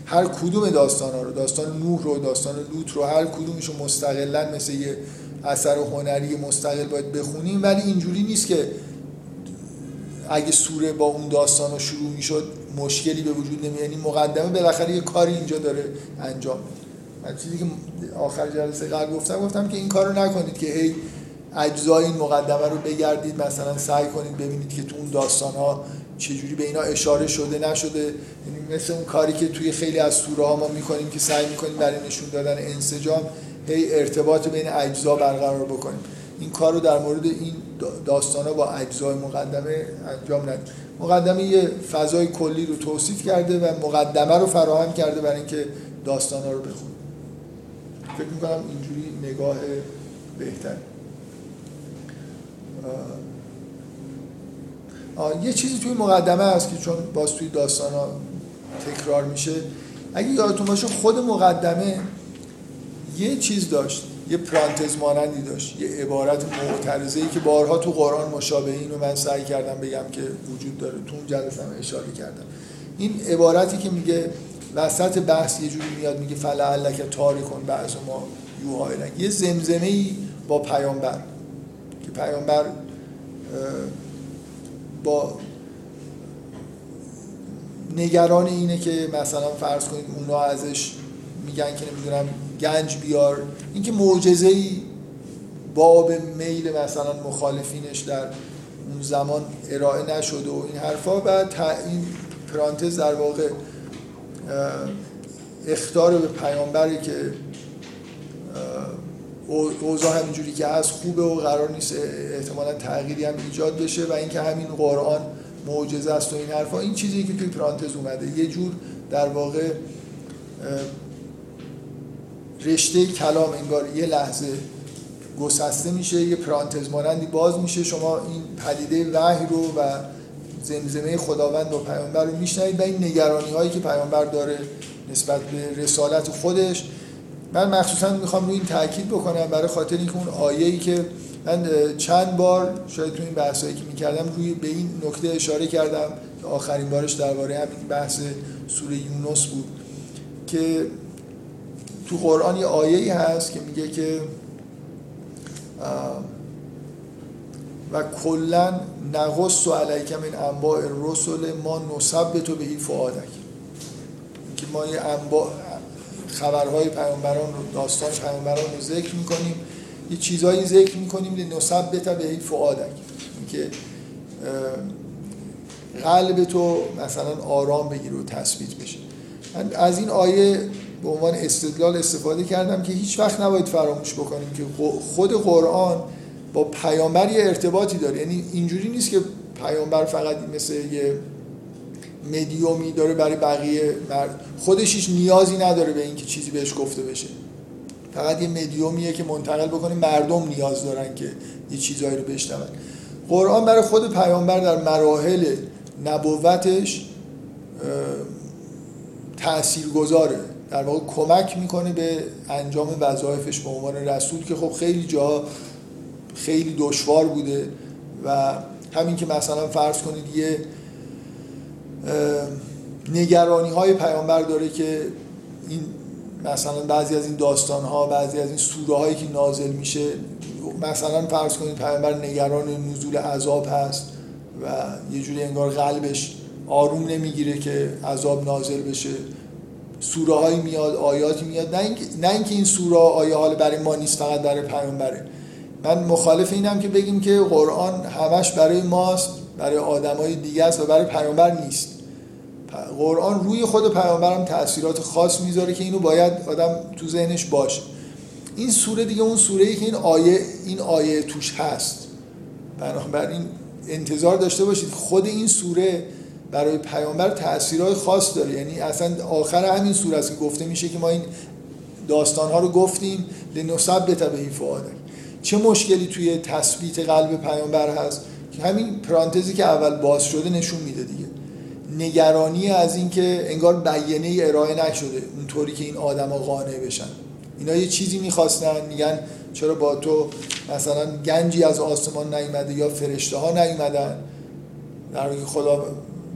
هر کدوم داستان ها رو داستان نوح رو داستان لوط رو هر کدومش رو مستقلا مثل یه اثر هنری مستقل باید بخونیم ولی اینجوری نیست که اگه سوره با اون داستان رو شروع می‌شد مشکلی به وجود نمیاد. یعنی مقدمه بالاخره یه کاری اینجا داره انجام من چیزی که آخر جلسه قبل گفتم گفتم که این کار رو نکنید که هی اجزای این مقدمه رو بگردید مثلا سعی کنید ببینید که تو اون داستان ها چجوری به اینا اشاره شده نشده. یعنی مثل اون کاری که توی خیلی از سوره ها ما می‌کنیم که سعی می‌کنیم برای نشون دادن انسجام هی ارتباط بین اجزا برقرار بکنیم. این کار رو در مورد این داستان ها با اجزای مقدمه انجام ندیم. مقدمه یه فضای کلی رو توصیف کرده و مقدمه رو فراهم کرده برای اینکه داستان ها رو بخونیم. فکر می‌کنم اینجوری نگاه بهتر. یه چیزی توی مقدمه هست که چون باز توی داستان ها تکرار میشه. اگه یادتون باشه خود مقدمه یه چیز داشت یه پرانتز مانندی داشت یه عبارت معترضه ای که بارها تو قرآن مشابه اینو من سعی کردم بگم که وجود داره تو اون جلسه هم اشاره کردم. این عبارتی که میگه وسط بحث یه جوری میاد میگه فلعلک تاریکون بعض ما یوهای یه زمزمه ای با پیامبر. که پیامبر با نگران اینه که مثلا فرض کنید اونا ازش میگن که نمی‌دونم گنج بیار. اینکه معجزه ای باب میل مثلا مخالفینش در اون زمان ارائه نشد و این حرفا. بعد این پرانتز در واقع اختار به پیامبری که اوضاع همینجوری که هست خوبه و قرار نیست احتمالا تغییری هم ایجاد بشه و اینکه همین قرآن معجزه است و این حرفا. این چیزی که توی پرانتز اومده یه جور در واقع رشته کلام انگار یه لحظه گسسته میشه یه پرانتز مانندی باز میشه. شما این پدیده وحی رو و زمزمه خداوند و پیامبر رو میشنوید و این نگرانی هایی که پیامبر داره نسبت به رسالت خودش. من مخصوصا می‌خوام روی این تاکید بکنم برای خاطر اینکه اون آیه‌ای که من چند بار شاید تو این بحثایی که می‌کردم روی به این نکته اشاره کردم آخرین بارش درباره همین بحث سوره یونس بود که تو قرآن یه آیه‌ای هست که میگه که و کلا نقص و علیک من انباء الرسل ما نثبت بهی فؤادک که ما یه انباء خبرهای پیامبران رو داستان پیامبران رو ذکر می‌کنیم. یه چیزهایی ذکر می‌کنیم نثبت بهی فؤادک که قلب تو مثلا آرام بگیره و تثبیت بشه. من از این آیه به عنوان استدلال استفاده کردم که هیچ وقت نباید فراموش بکنیم که خود قرآن با پیامبر یه ارتباطی داره. یعنی اینجوری نیست که پیامبر فقط مثل یه مدیومی داره برای بقیه مرد خودش هیچ نیازی نداره به اینکه چیزی بهش گفته بشه. فقط یه مدیومیه که منتقل بکنه. مردم نیاز دارن که یه چیزایی رو بشنون. قرآن برای خود پیامبر در مراحل نبوتش تأثیر گذاره در واقع کمک می‌کنه به انجام وظایفش به عنوان رسول که خب خیلی جا خیلی دشوار بوده و همین که مثلا فرض کنید یه نگرانی های پیامبر داره که این مثلا بعضی از این داستان ها بعضی از این سوره هایی که نازل میشه مثلا فرض کنید پیامبر نگران نزول عذاب هست و یه جوری انگار قلبش آروم نمی‌گیره که عذاب نازل بشه. سوره هایی میاد آیاتی میاد. نه اینکه نه اینکه این سوره آیه حال برای ما نیست فقط برای پیامبره. من مخالف اینم که بگیم که قرآن همش برای ماست برای آدمای دیگه است و برای پیامبر نیست. قرآن روی خود پیامبرم تاثیرات خاص می‌ذاره که اینو باید آدم تو ذهنش باشه. این سوره دیگه اون سوره ای که این آیه این آیه توش هست. بنابراین انتظار داشته باشید خود این سوره برای پیامبر تاثیرات خاص داره. یعنی اصلا آخر همین سوره است که گفته میشه که ما این داستان ها رو گفتیم لنثبت به فؤادک. چه مشکلی توی تثبیت قلب پیامبر هست؟ که همین پرانتزی که اول باز شده نشون میده دیگه. نگرانی از اینکه انگار بیانیه ارائه نشده اونطوری که این آدما قانع بشن. اینا یه چیزی می‌خواستن میگن چرا با تو مثلا گنجی از آسمان نیومده یا فرشته ها نیومدن؟ در حالی خدا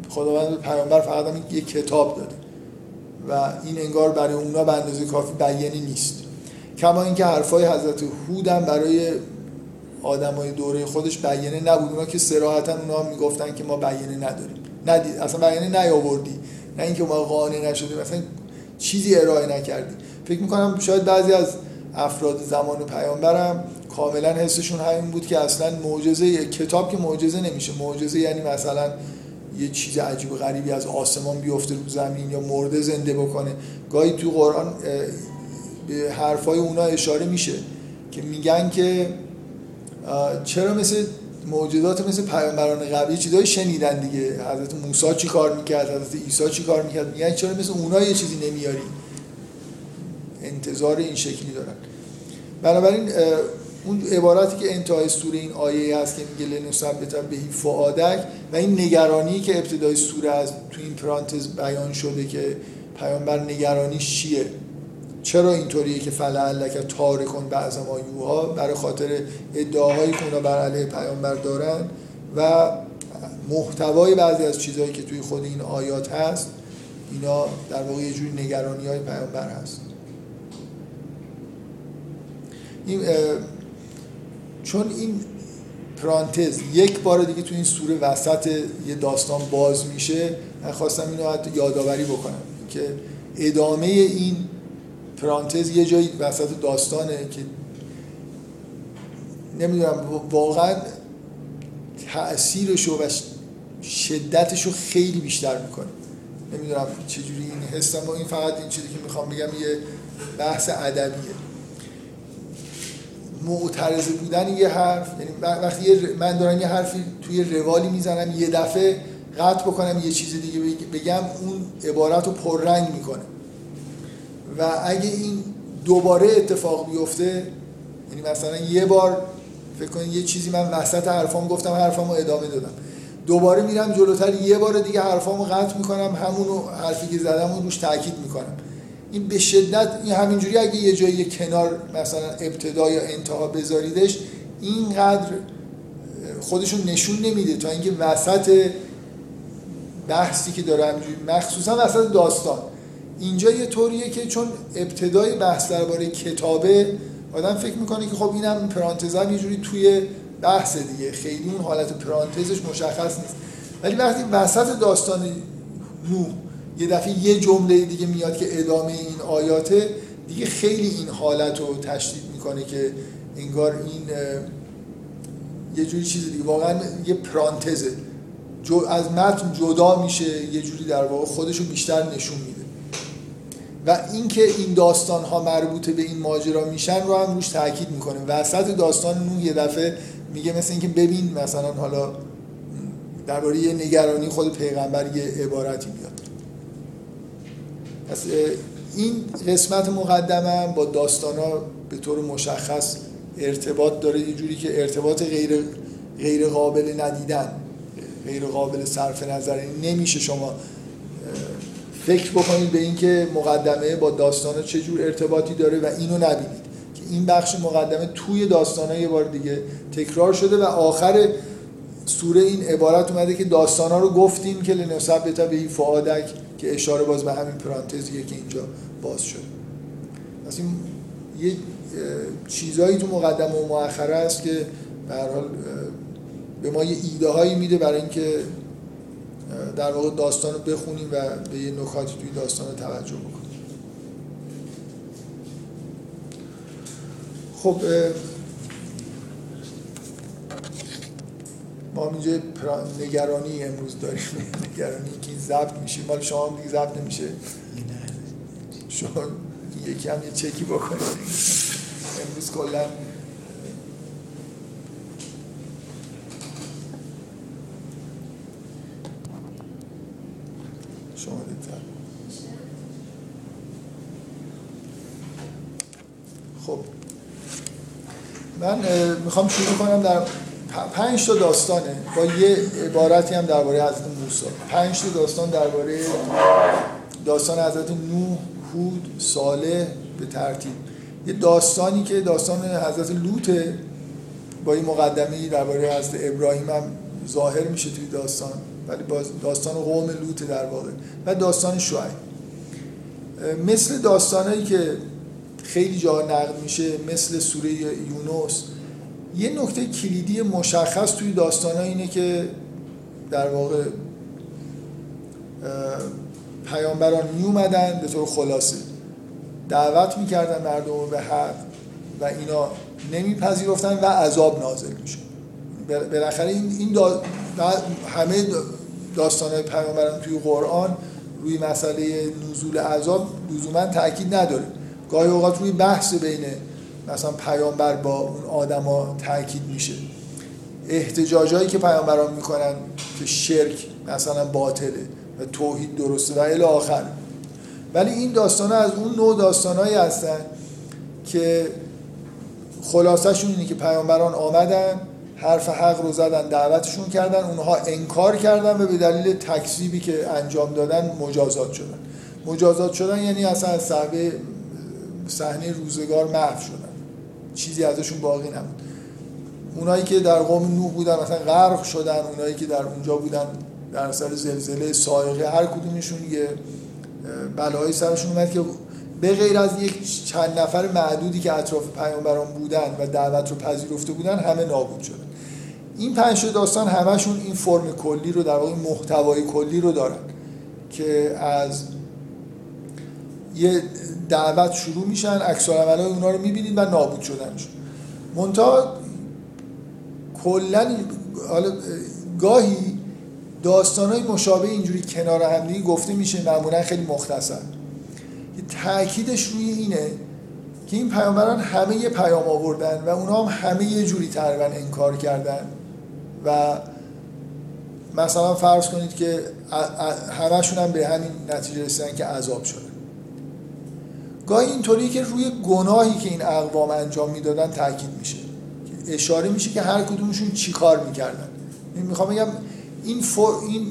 خداوند به پیامبر فقط هم یه کتاب داده. و این انگار برای اونا به اندازه کافی بیانی نیست. کما اینکه حرفای حضرت هود هم برای آدمای دوره خودش بیانه نبود. اونا که صراحتا اونا می‌گفتن که ما بیانه نداریم. ندید اصلا بیانه نیاوردی. نه اینکه ما قانع نشدیم. مثلا چیزی ارائه نکردی. فکر می‌کنم شاید بعضی از افراد زمان پیامبرم کاملا حسشون همین بود که اصلا معجزه کتاب که معجزه نمیشه. معجزه یعنی مثلا یه چیز عجیب غریبی از آسمان بیفته رو زمین یا مرده زنده بکنه. گاهی تو قرآن به حرفای اونا اشاره میشه که میگن که چرا مثل معجزات مثل پیامبران قبلی چیزایی شنیدن دیگه؟ حضرت موسی چی کار می‌کرد؟ حضرت عیسی چی کار می‌کرد؟ میگن چرا مثل اونا یه چیزی نمیاری؟ انتظار این شکلی دارن. بنابراین اون عبارتی که انتهای سوره این آیه هست که میگه لنثبت بهی فعادک و این نگرانی که ابتدای سوره از تو این پرانتز بیان شده که پیامبر نگرانیش چیه؟ چرا اینطوریه که فلعلک تارکن بعض ما یوها؟ برای خاطر ادعاهایی که اونا بر علیه پیامبر دارن و محتوای بعضی از چیزهایی که توی خود این آیات هست اینا در واقع یه جوری نگرانی های پیامبر هست. این چون این پرانتز یک بار دیگه تو این سوره وسط یه داستان باز میشه من خواستم اینو یادآوری بکنم. که ادامه این پرانتز یه جایی وسط داستانه که نمی‌دونم واقعا تأثیرشو و شدتشو خیلی بیشتر می‌کنه. نمی‌دونم چجوری این حسم و این فقط این چیزی که می‌خوام بگم یه بحث ادبیه. معترض بودن یه حرف یعنی وقتی من دارم یه حرفی توی روالی می‌زنم یه دفعه قطع بکنم یه چیز دیگه بگم اون عبارت رو پررنگ می‌کنه. و اگه این دوباره اتفاق بیفته یعنی مثلا یه بار فکر کنید یه چیزی من وسط حرفام گفتم حرفامو ادامه دادم. دوباره میرم جلوتر یه بار دیگه حرفامو قطع می‌کنم همون حرفی که زدم اون روش تاکید می‌کنم. این به شدت این همینجوری اگه یه جایی کنار مثلا ابتدا یا انتها بذاریدش اینقدر خودشون نشون نمیده تا اینکه وسط بحثی که داره همینجوری مخصوصا وسط داستان. اینجا یه طوریه که چون ابتدای بحث درباره کتابه آدم فکر می‌کنه که خب اینم پرانتزم یه جوری توی بحث دیگه. خیلی اون حالت پرانتزش مشخص نیست. ولی وقتی وسط داستان نو یه دفعه یه جمله دیگه میاد که ادامه این آیاته دیگه خیلی این حالت رو تشدید می‌کنه که انگار این یه جوری چیز دیگه واقعا یه پرانتزه. از متن جدا میشه یه جوری در واقع خودش رو بیشتر نشون میده. و اینکه این داستان ها مربوط به این ماجرا میشن رو هم روش تاکید می‌کنه. وسط داستان نو یه دفعه میگه مثل اینکه ببین مثلا حالا درباره یه نگرانی خود پیغمبر یه عبارتی میاد. پس این قسمت مقدمه با داستان ها به طور مشخص ارتباط داره. یه جوری که ارتباط غیر غیر قابل ندیدن غیر قابل صرف نظر. نمیشه شما فکر بکنید به اینکه مقدمه با داستان چه جور ارتباطی داره و اینو نبینید. که این بخش مقدمه توی داستان یه بار دیگه تکرار شده و آخر سوره این عبارت اومده که داستان رو گفتیم که لنصب به این فعادک که اشاره باز به همین پرانتزیه که اینجا باز شد اصلا یه چیزایی تو مقدمه و مؤخره است که به به ما یه ایده هایی میده برای اینکه در واقع داستان رو بخونیم و به یه نکاتی توی داستان رو توجه بکنیم. خب ما اینجا نگرانی امروز داریم. نگرانی که این ضبط میشه. مال شما دیگه ضبط نمیشه. شما یکی هم یه چکی بکنید. امروز کلا شما دیدتر خب من می‌خوام شروع کنم در پنج تا داستانه. با یه عبارتی هم درباره حضرت موسی. پنج تا داستان درباره داستان حضرت نوح هود صالح به ترتیب. یه داستانی که داستان حضرت لوطه با این مقدمه درباره حضرت ابراهیم هم ظاهر میشه توی داستان ولی باز داستان قوم لوط در واقع و داستان شعیب. مثل داستانایی که خیلی جا نقل میشه مثل سوره یونس. یه نکته کلیدی مشخص توی داستان اینه که در واقع پیامبران می اومدن به طور خلاصه. دعوت می‌کردن مردم به حق و اینا نمیپذیرفتن و عذاب نازل میشه بالاخره این, این دا همه داستان پیامبران توی قرآن روی مسئله نزول عذاب لزوما تاکید نداره. گاهی اوقات روی بحث بین مثلا پیامبر با اون آدما تاکید میشه. احتجاجایی که پیامبران می‌کنن که شرک مثلا باطله و توحید درسته و الی آخر. ولی این داستان از اون نوع داستانهایی هستن که خلاصشون اینه که پیامبران آمدن حرف حق رو زدن دعوتشون کردن اونها انکار کردن و به دلیل تکذیبی که انجام دادن مجازات شدن. مجازات شدن یعنی اصلا از صحنه صحنه روزگار محو شدن. چیزی ازشون باقی نبود. اونایی که در قوم نوح بودن مثلا غرق شدن اونایی که در اونجا بودن در اثر زلزله سایقه هر کدومشون یه بلایی سرشون اومد که به غیر از یک چند نفر معدودی که اطراف پیامبران بودن و دعوت رو پذیرفته بودن همه نابود شدن. این پنج داستان همشون این فرم کلی رو در واقع محتوای کلی رو دارن که از یه دعوت شروع میشن عکس العملای اونا رو می‌بینید و نابود شدنشون منتها کلا حالا گاهی داستانهای مشابه اینجوری کنار همدیگه گفته میشه معمولا خیلی مختصر. تاکیدش روی اینه که این پیامبران همه یه پیام آوردن و اونا هم همه یه جوری تقریبا انکار کردن. و مثلا فرض کنید که همشون هم به همین نتیجه رسیدن که عذاب شده. گاهی اینطوری که روی گناهی که این اقوام انجام می‌دادن تاکید میشه. اشاره میشه که هر کدومشون چی کار می‌کردن. می‌خوام بگم این, فور این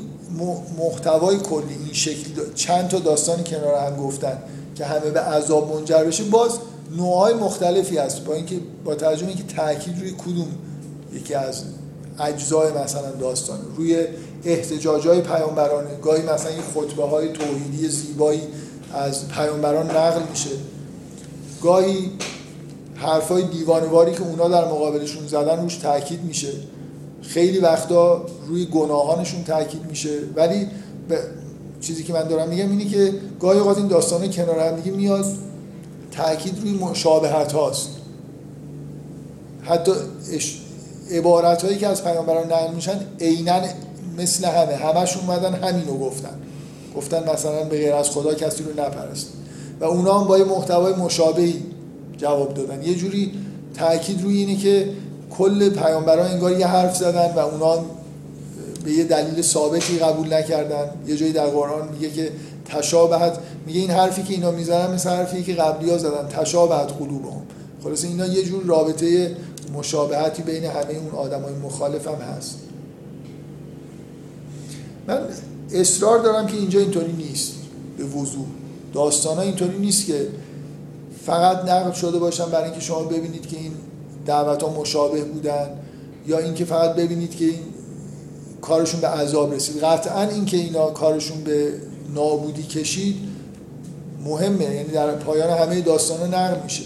محتوای کلی این شکلی چند تا داستانی کنار هم گفتن که همه به عذاب منجر بشه باز نوعهای مختلفی هست. با اینکه با توجه اینکه تاکید روی کدوم یکی از اجزای مثلا داستان روی احتجاج های پیامبرانه گاهی مثلا این خطبه های توحیدی زیبایی از پیامبران نقل میشه. گاهی حرفای دیوانواری که اونا در مقابلشون زدن روش تاکید میشه. خیلی وقتا روی گناهانشون تاکید میشه. ولی چیزی که من دارم میگم اینه که گاهی اوقات این داستان کنار هم دیگه میاد. تاکید روی مشابهت هاست. حتی عبارت هایی که از پیامبران نقل میشن عینا مثل همه. همشون اومدن همینو گفتن. گفتن مثلا به غیر از خدا کسی رو نپرست. و اونا هم با یه محتوای مشابهی جواب دادن. یه جوری تاکید روی اینه که کل پیامبران انگار یه حرف زدن و اونا به یه دلیل ثابتی قبول نکردن. یه جایی در قرآن میگه که تشابهت میگه این حرفی که اینا می‌زنن مثل حرفی که قبلی ها زدن. تشابهت قلوبهم. خلاص اینا یه جور رابطه مشابهتی بین همه اون آدمای مخالف هم هست. من اصرار دارم که اینجا اینطوری نیست. به وضوح. داستان ها اینطوری نیست که فقط نقل شده باشن برای اینکه شما ببینید که این دعوت ها مشابه بودن یا اینکه فقط ببینید که این کارشون به عذاب رسید. قطعا اینکه اینا کارشون به نابودی کشید مهمه. یعنی در پایان همه داستان ها نقل میشه.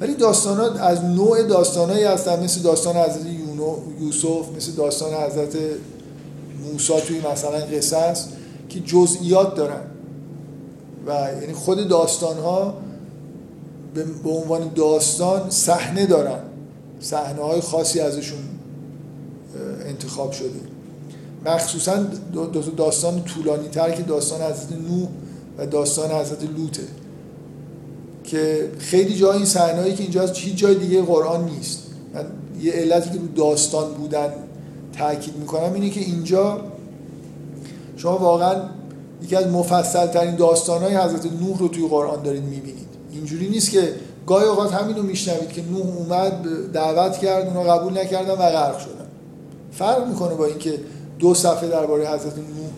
ولی داستان ها از نوع داستانهایی هستن. مثل داستان حضرت یوسف مثل داستان حضرت موسی توی مثلا قصص که جزئیات دارن. و یعنی خود داستان ها به عنوان داستان صحنه دارن. صحنه های خاصی ازشون انتخاب شده. مخصوصا دو داستان طولانی تر که داستان حضرت نوح و داستان حضرت لوته که خیلی جای این صحنه‌ای که اینجا هیچ جای دیگه قرآن نیست. من یه علتی که رو داستان بودن تاکید می‌کنم اینه که اینجا شما واقعا یکی از مفصل ترین داستان های حضرت نوح رو توی قرآن دارید می‌بینید. اینجوری نیست که گاهی اوقات همین رو میشنوید که نوح اومد دعوت کرد اونا قبول نکردن و غرق شدن. فرق می‌کنه با اینکه دو صفحه درباره حضرت نوح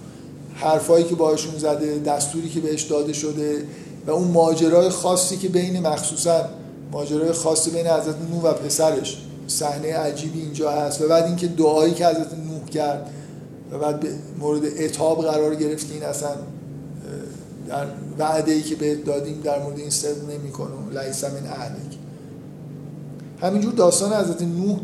حرفایی که باشون زده دستوری که بهش داده شده و اون ماجرای خاصی که بین مخصوصا ماجرای خاصی بین حضرت نوح و پسرش صحنه عجیبی اینجا هست و بعد اینکه دعایی که حضرت نوح کرد و بعد مورد اتاب قرار گرفت این اصلا در وعده ای که بهت دادیم در مورد این صدق نمی‌کنه لیس من اهلک. همینجور داستان حضرت نوح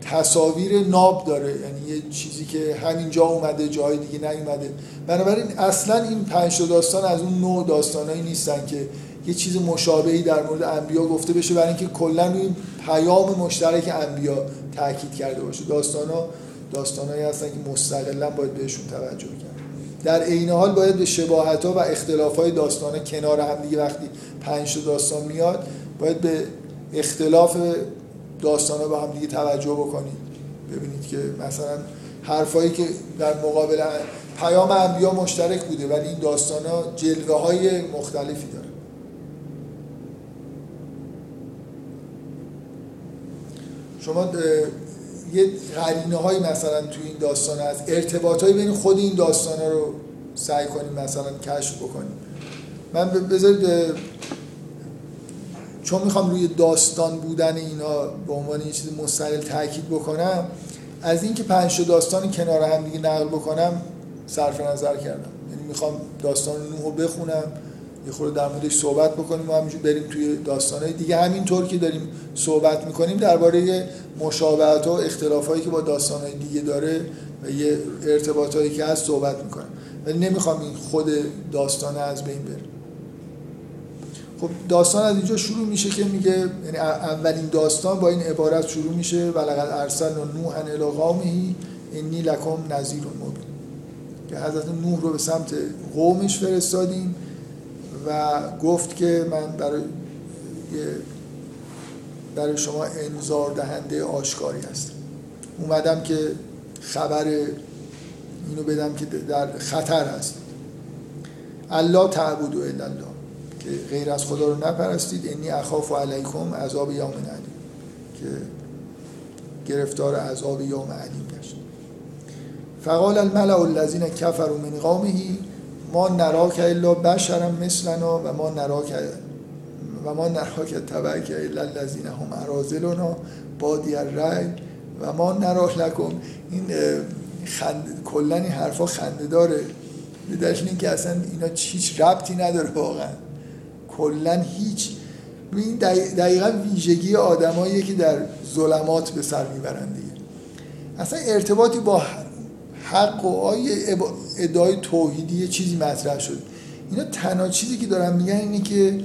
تصاویر ناب داره یعنی یه چیزی که همینجا اومده جای دیگه نیومده. بنابراین اصلا این پنج داستان از اون نوع داستانایی نیستن که یه چیز مشابهی در مورد انبیا گفته بشه برای اینکه کلا روی پیام مشترک انبیا تاکید کرده باشه. داستانا داستانایی هستن که مستقلا باید بهشون توجه کرد در عین حال باید به شباهت ها و اختلاف های داستان کنار هم دیگه وقتی پنج داستان میاد باید به اختلاف داستان ها با هم دیگه توجه بکنید. ببینید که مثلا حرفایی که در مقابل پیام انبیا مشترک بوده ولی این داستان ها جلوه های مختلفی داره. شما یه قرینه های مثلا توی این داستان هست. ارتباط های بین خود این داستان ها رو سعی کنیم مثلا کشف بکنیم. من بذارید چون می‌خوام روی داستان بودن اینا به عنوان یه چیز مستقل تاکید بکنم از اینکه پنج داستان کنار هم دیگه نقل بکنم صرف نظر کردم. یعنی می‌خوام داستان نوح رو بخونم یه خورده در موردش صحبت بکنیم و همینجور بریم توی داستانهای دیگه. همینطور که داریم صحبت می‌کنیم درباره مشابهت و اختلافایی که با داستانهای دیگه داره و یه ارتباطایی که هست صحبت می‌کنم ولی نمی‌خوام این خود داستان از بین بره خب داستان از اینجا شروع میشه که میگه یعنی اولین داستان با این عبارت شروع میشه. ولقد ارسلنا نوحا الی قومه انی لکم نذیر مبین. که حضرت نوح رو به سمت قومش فرستادیم. و گفت که من برای برای شما انذار دهنده آشکاری هستم. اومدم که خبر اینو بدم که در خطر هست. الله تعبد و الله که غیر از خدا رو نپرستید. انی اخاف علیکم عذاب یوم علیم که گرفتار عذاب یوم علیم گشت فقال الملع الذین کفروا من قومه ما نراک الا بشرا مثلنا و ما نراک و ما نراک تبعک الا الذین هم ارازلنا بادی الرأی و ما نراک لکم. این خند... کلا این حرفا خنده داره به که اصلا اینا هیچ ربطی نداره واقعا. کلا هیچ. این دقیقا ویژگی آدماییه که در ظلمات به سر می‌برن دیگه. اصلا ارتباطی با و آیه ادعای توحیدی چیزی مطرح شد. اینا تنها چیزی که دارن میگن اینه که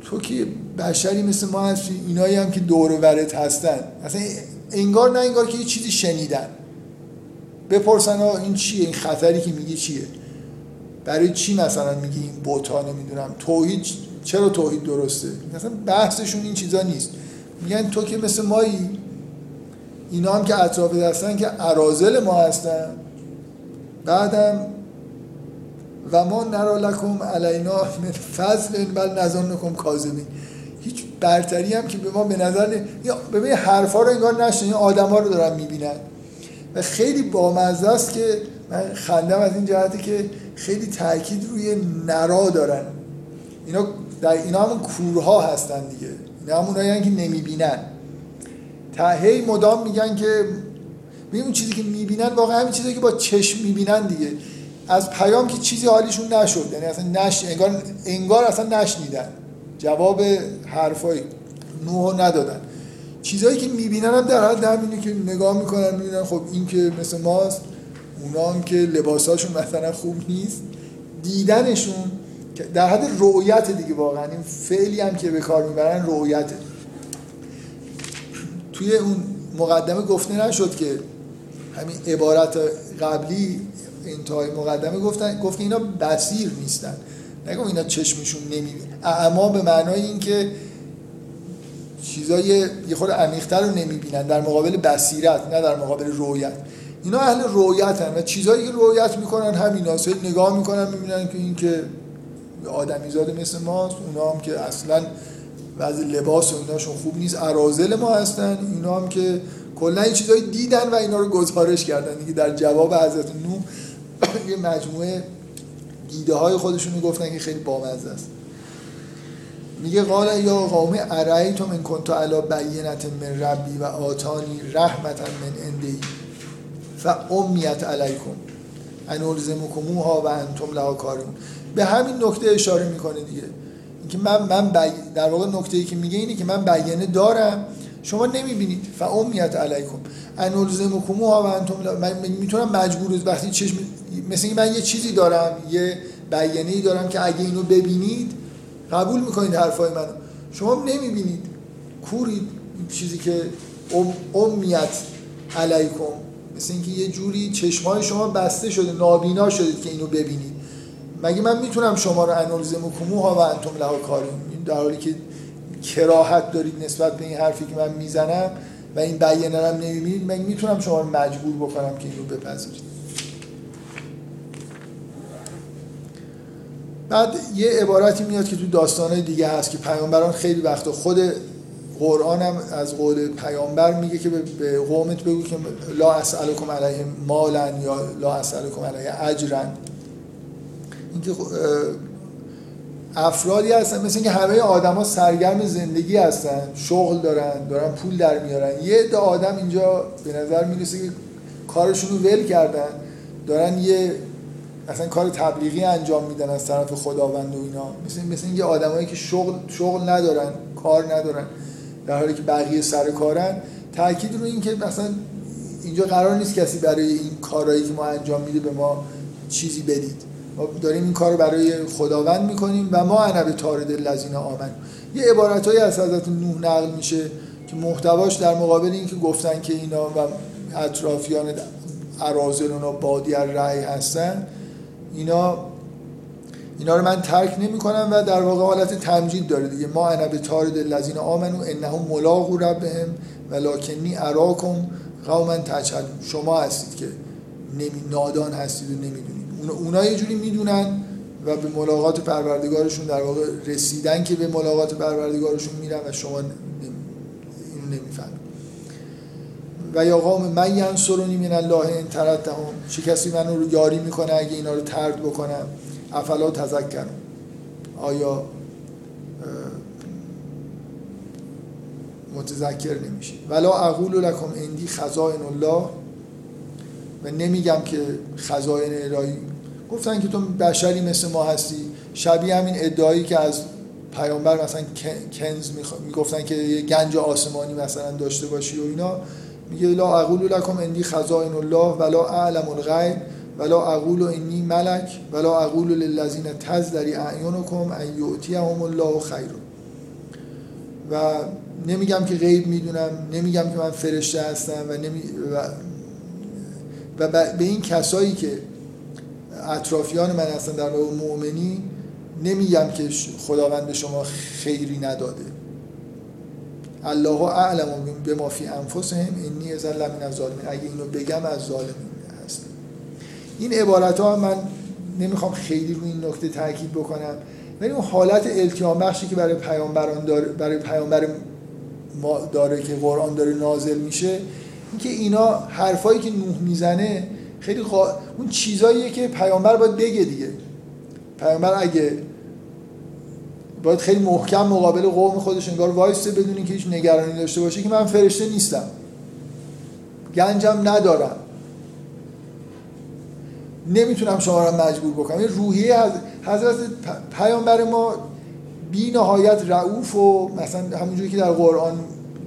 تو که بشری مثل ما هستی اینایی هم که دور ورت هستن. اصلا انگار نه انگار که یه چیزی شنیدن. بپرسن این چیه؟ این خطری که میگی چیه؟ برای چی مثلا میگی این بوتا؟ نمی‌دونم. توحید چرا توحید درسته؟ مثلا بحثشون این چیزا نیست. میگن تو که مثل مایی اینا هم که اطراف هستن که عرازل ما هستن. بعدم و ما نرا لکم علینا من فضل بل نظنکم کاذبین هیچ برتری هم که به ما به نظر یا ببین حرفا رو انگار نشن این آدما رو دارن می‌بینن. و خیلی بامزه است که من خندم از این جهتی که خیلی تاکید روی نرا دارن. اینا در اینا همون کورها هستن دیگه. اینا همون که نمی‌بینن. تا هی مدام میگن که اون چیزی که می‌بینن واقعا همین چیزی که با چشم می‌بینن دیگه. از پیام که چیزی حالیشون نشد یعنی اصلا نش... انگار... انگار اصلا نشنیدن. جواب حرفای نوح ندادن. چیزایی که می‌بینن هم در حد همینه که نگاه می‌کنن می‌بینن خب این که مثل ماست اونا هم که لباساشون مثلا خوب نیست. دیدنشون در حد رؤیت دیگه واقعا. این فعلی هم که به کار می‌برن رؤیته. توی اون مقدمه گفته نشد که همین عبارت قبلی انتهای مقدمه گفتن گفت اینا بصیر نیستن. نگم اینا چشمشون نمی‌بینه. اما به معنای اینکه چیزای یه خود عمیق‌تر رو نمی‌بینن در مقابل بصیرت نه در مقابل رویت. اینا اهل رویتن و چیزایی که رویت می‌کنن همین هست نگاه می‌کنن می‌بینن که این که آدمیزاده مثل ماست اونا هم که اصلا بعضی لباس و ایناشون خوب نیست. ارازل ما هستن اینا هم که کلا این چیزایی دیدن و اینا رو گزارش کردن. دیگه در جواب حضرت نو یه مجموعه دیده های خودشون گفتن که خیلی بامزه است. میگه قال یا قوم ارایتم من کنت علی بینت من ربی و آتانی رحمتا من اندی امیت علیکم. ان الزمکموها و انتم لها کارون. به همین نکته اشاره می‌کنه دیگه. اینکه من من در واقع نکته ای که میگه اینه که من بیانه دارم. شما نمی‌بینید. امیت علیکم. ان الزمکموها و انتم من می‌تونم مجبور وقتی چشم مثل من یه چیزی دارم یه بیانه ای دارم که اگه اینو ببینید قبول می‌کنید حرفای منو. شما نمی‌بینید کورید چیزی که ام، امیت علیکم. مثل اینکه یه جوری چشمای شما بسته شده نابینا شدید که اینو ببینید. مگه من می‌تونم شما رو انالزم و کموها و انتم لها کاریم در حالی که کراهت دارید نسبت به این حرفی که من می‌زنم و این بیانه رو نمی‌بینید من می‌تونم شما رو مجبور بکنم که اینو بپذیرید. بعد یه عبارتی میاد که تو داستانهای دیگه هست که پیامبران خیلی وقتا خود قرآن هم از قول پیامبر میگه که به قومت بگو که لا اسألکم علیه مالا یا لا اسألکم علیه اجرا اینکه افرادی هستن مثل اینکه همه آدما سرگرم زندگی هستن شغل دارن دارن پول در میارن. یه عده آدم اینجا به نظر می‌رسه که کارشون رو ول کردن دارن یه اصلا کار تبلیغی انجام میدن از طرف خداوند و اینا. مثل مثل اینکه آدمایی که شغل شغل ندارن کار ندارن در حالی که بقیه سر کارن تاکید رو این که مثلا اینجا قرار نیست کسی برای این کارهایی که ما انجام میده به ما چیزی بدید. ما داریم این کار رو برای خداوند می‌کنیم و ما انبه تارد لذین آمن یه عبارتهایی از حضرت نوح نقل میشه که محتواش در مقابل اینکه گفتن که اینا و اطرافیان ارازل اونا بادی رأی هستن اینا اینا رو من ترک نمی کنم و در واقع حالت تمجید داره دیگه. ما انا به تارد الذین آمنو انهم ملاقو ربهم ولکنی اراکم قوما تجهل شما هستید که نمی نادان هستید و نمی‌دونید. اونا یه جوری می‌دونن و به ملاقات پروردگارشون در واقع رسیدن که به ملاقات پروردگارشون میرن و شما اینو نمی‌فهمید. و یا قوم من ینصرونی من الله ان تردهم چه کسی من رو یاری می‌کنه اگه اینا رو ترد بکنم؟ افلا تذکر آیا متذکر نمیشید ولا اقول لکم اندی خزائن الله. و نمیگم که خزائن الهی گفتن که تو بشری مثل ما هستی. شبیه همین ادعایی که از پیامبر مثلا کنز می‌گفتن که یه گنج آسمانی مثلا داشته باشی و اینا. میگه لا اقول لکم اندی خزائن الله ولا اعلم الغیب ولا اقول انی ملک ولا اقول للذین تزدری اعینکم ان یؤتیهم الله خیر و نمیگم که غیب می‌دونم نمیگم که من فرشته هستم و نمی و, و به این کسایی که اطرافیان من هستن در واقع مؤمنی نمیگم که خداوند شما خیری نداده. الله اعلم به ما فی انفسهم انی از من از ظالمین اگه اینو بگم از ظالمین هست این عبارت ها من نمی‌خوام خیلی روی این نکته تاکید بکنم ولی اون حالت التیام بخشی که برای پیامبران داره برای پیامبر ما داره که قرآن داره نازل میشه اینکه اینا حرفایی که نوح می‌زنه خیلی خوا... اون چیزاییه که پیامبر باید بگه دیگه. پیامبر اگه باید خیلی محکم مقابل قوم خودش انگار وایسته بدونی که هیچ نگرانی داشته باشه که من فرشته نیستم. گنجم ندارم. نمی‌تونم شما رو مجبور بکنم. این روحیه حضرت پیامبر ما بی نهایت رعوف و مثلا همونجوری که در قرآن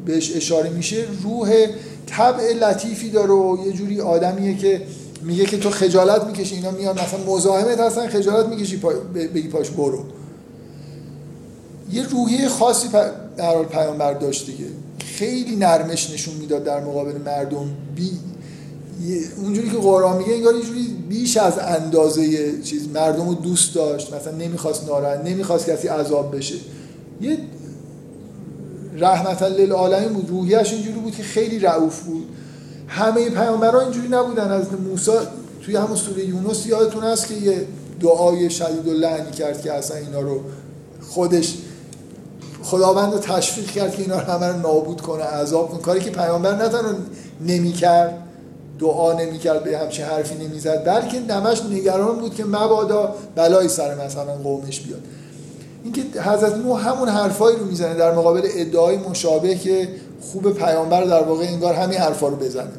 بهش اشاره میشه روح طبع لطیفی داره و یه جوری آدمیه که میگه که تو خجالت می‌کشی اینا میان مثلا مزاحمت هستن خجالت می‌کشی پا... بگی پاش برو. یه روحیه خاصی در حال پیامبر داشت دیگه. خیلی نرمش نشون می‌داد در مقابل مردم. بی اونجوری که قرآن میگه انگار جوری بیش از اندازه چیز مردم رو دوست داشت. مثلا نمی‌خواست ناراحت نمی‌خواست کسی عذاب بشه. یه رحمتا للعالمین بود. روحیش اینجوری بود که خیلی رعوف بود. همه پیامبران اینجوری نبودن. از موسی توی همون سوره یونس یادتون هست که یه دعای شدید و لعنی کرد که اصلا اینا رو خودش خداوند رو تشویق کرد که اینا رو همه رو نابود کنه عذاب کنه. کاری که پیامبر نه تنها نمی‌کرد دعا نمی‌کرد به همچین حرفی نمی‌زد بلکه نمش نگران بود که مبادا بلایی سر مثلا قومش بیاد. اینکه حضرت نوح همون حرفایی رو می‌زنه در مقابل ادعای مشابه که خوب پیامبر در واقع انگار همین حرفا رو بزنه.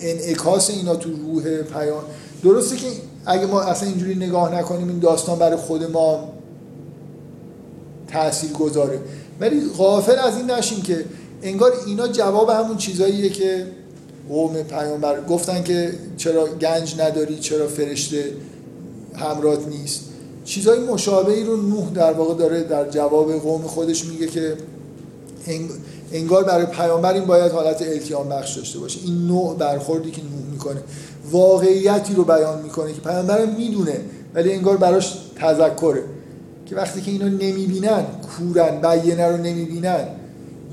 انعکاس اینا تو روح پیام درسته که اگه ما اصلا اینجوری نگاه نکنیم این داستان برای خود ما تاثیر گذاره. ولی غافل از این نشیم که انگار اینا جواب همون چیزاییه که قوم پیامبر گفتن که چرا گنج نداری چرا فرشته همرات نیست. چیزای مشابهی رو نوح در واقع داره در جواب قوم خودش میگه که انگار برای پیامبر این باید حالت التیام بخش داشته باشه. این نوع برخوردی که نوح می‌کنه واقعیتی رو بیان می‌کنه که پیامبر می‌دونه ولی انگار براش تذکره. که وقتی که اینو نمی‌بینن کورن بیینه رو نمی‌بینن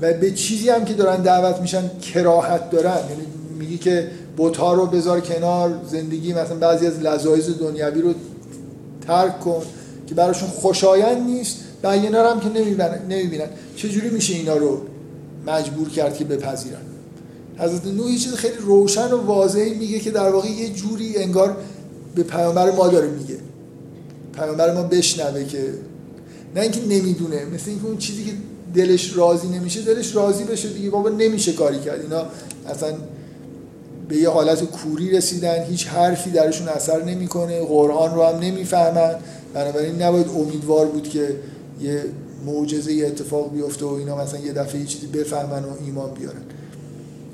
و به چیزی هم که دارن دعوت میشن کراهت دارن. یعنی میگی که بوتا رو بذار کنار زندگی مثلا بعضی از لذایز دنیوی رو ترک کن که براشون خوشایند نیست بینا هم که نمی‌بینن. چجوری میشه اینا رو مجبور کرد که بپذیرن. حضرت نوح یه چیز خیلی روشن و واضحی میگه که در واقع یه جوری انگار به پیامبر ما داره میگه. پیامبر ما بشنوه که نه اینکه نمی‌دونه مثل اینکه اون چیزی که دلش راضی نمیشه دلش راضی بشه دیگه. بابا نمیشه کاری کرد. اینا اصلا به یه حالت کوری رسیدن هیچ حرفی درشون اثر نمی‌کنه قرآن رو هم نمی‌فهمن. بنابراین نباید امیدوار بود که یه معجزه اتفاق بیفته و اینا مثلا یه دفعه یه چیزی بفهمن و ایمان بیارن.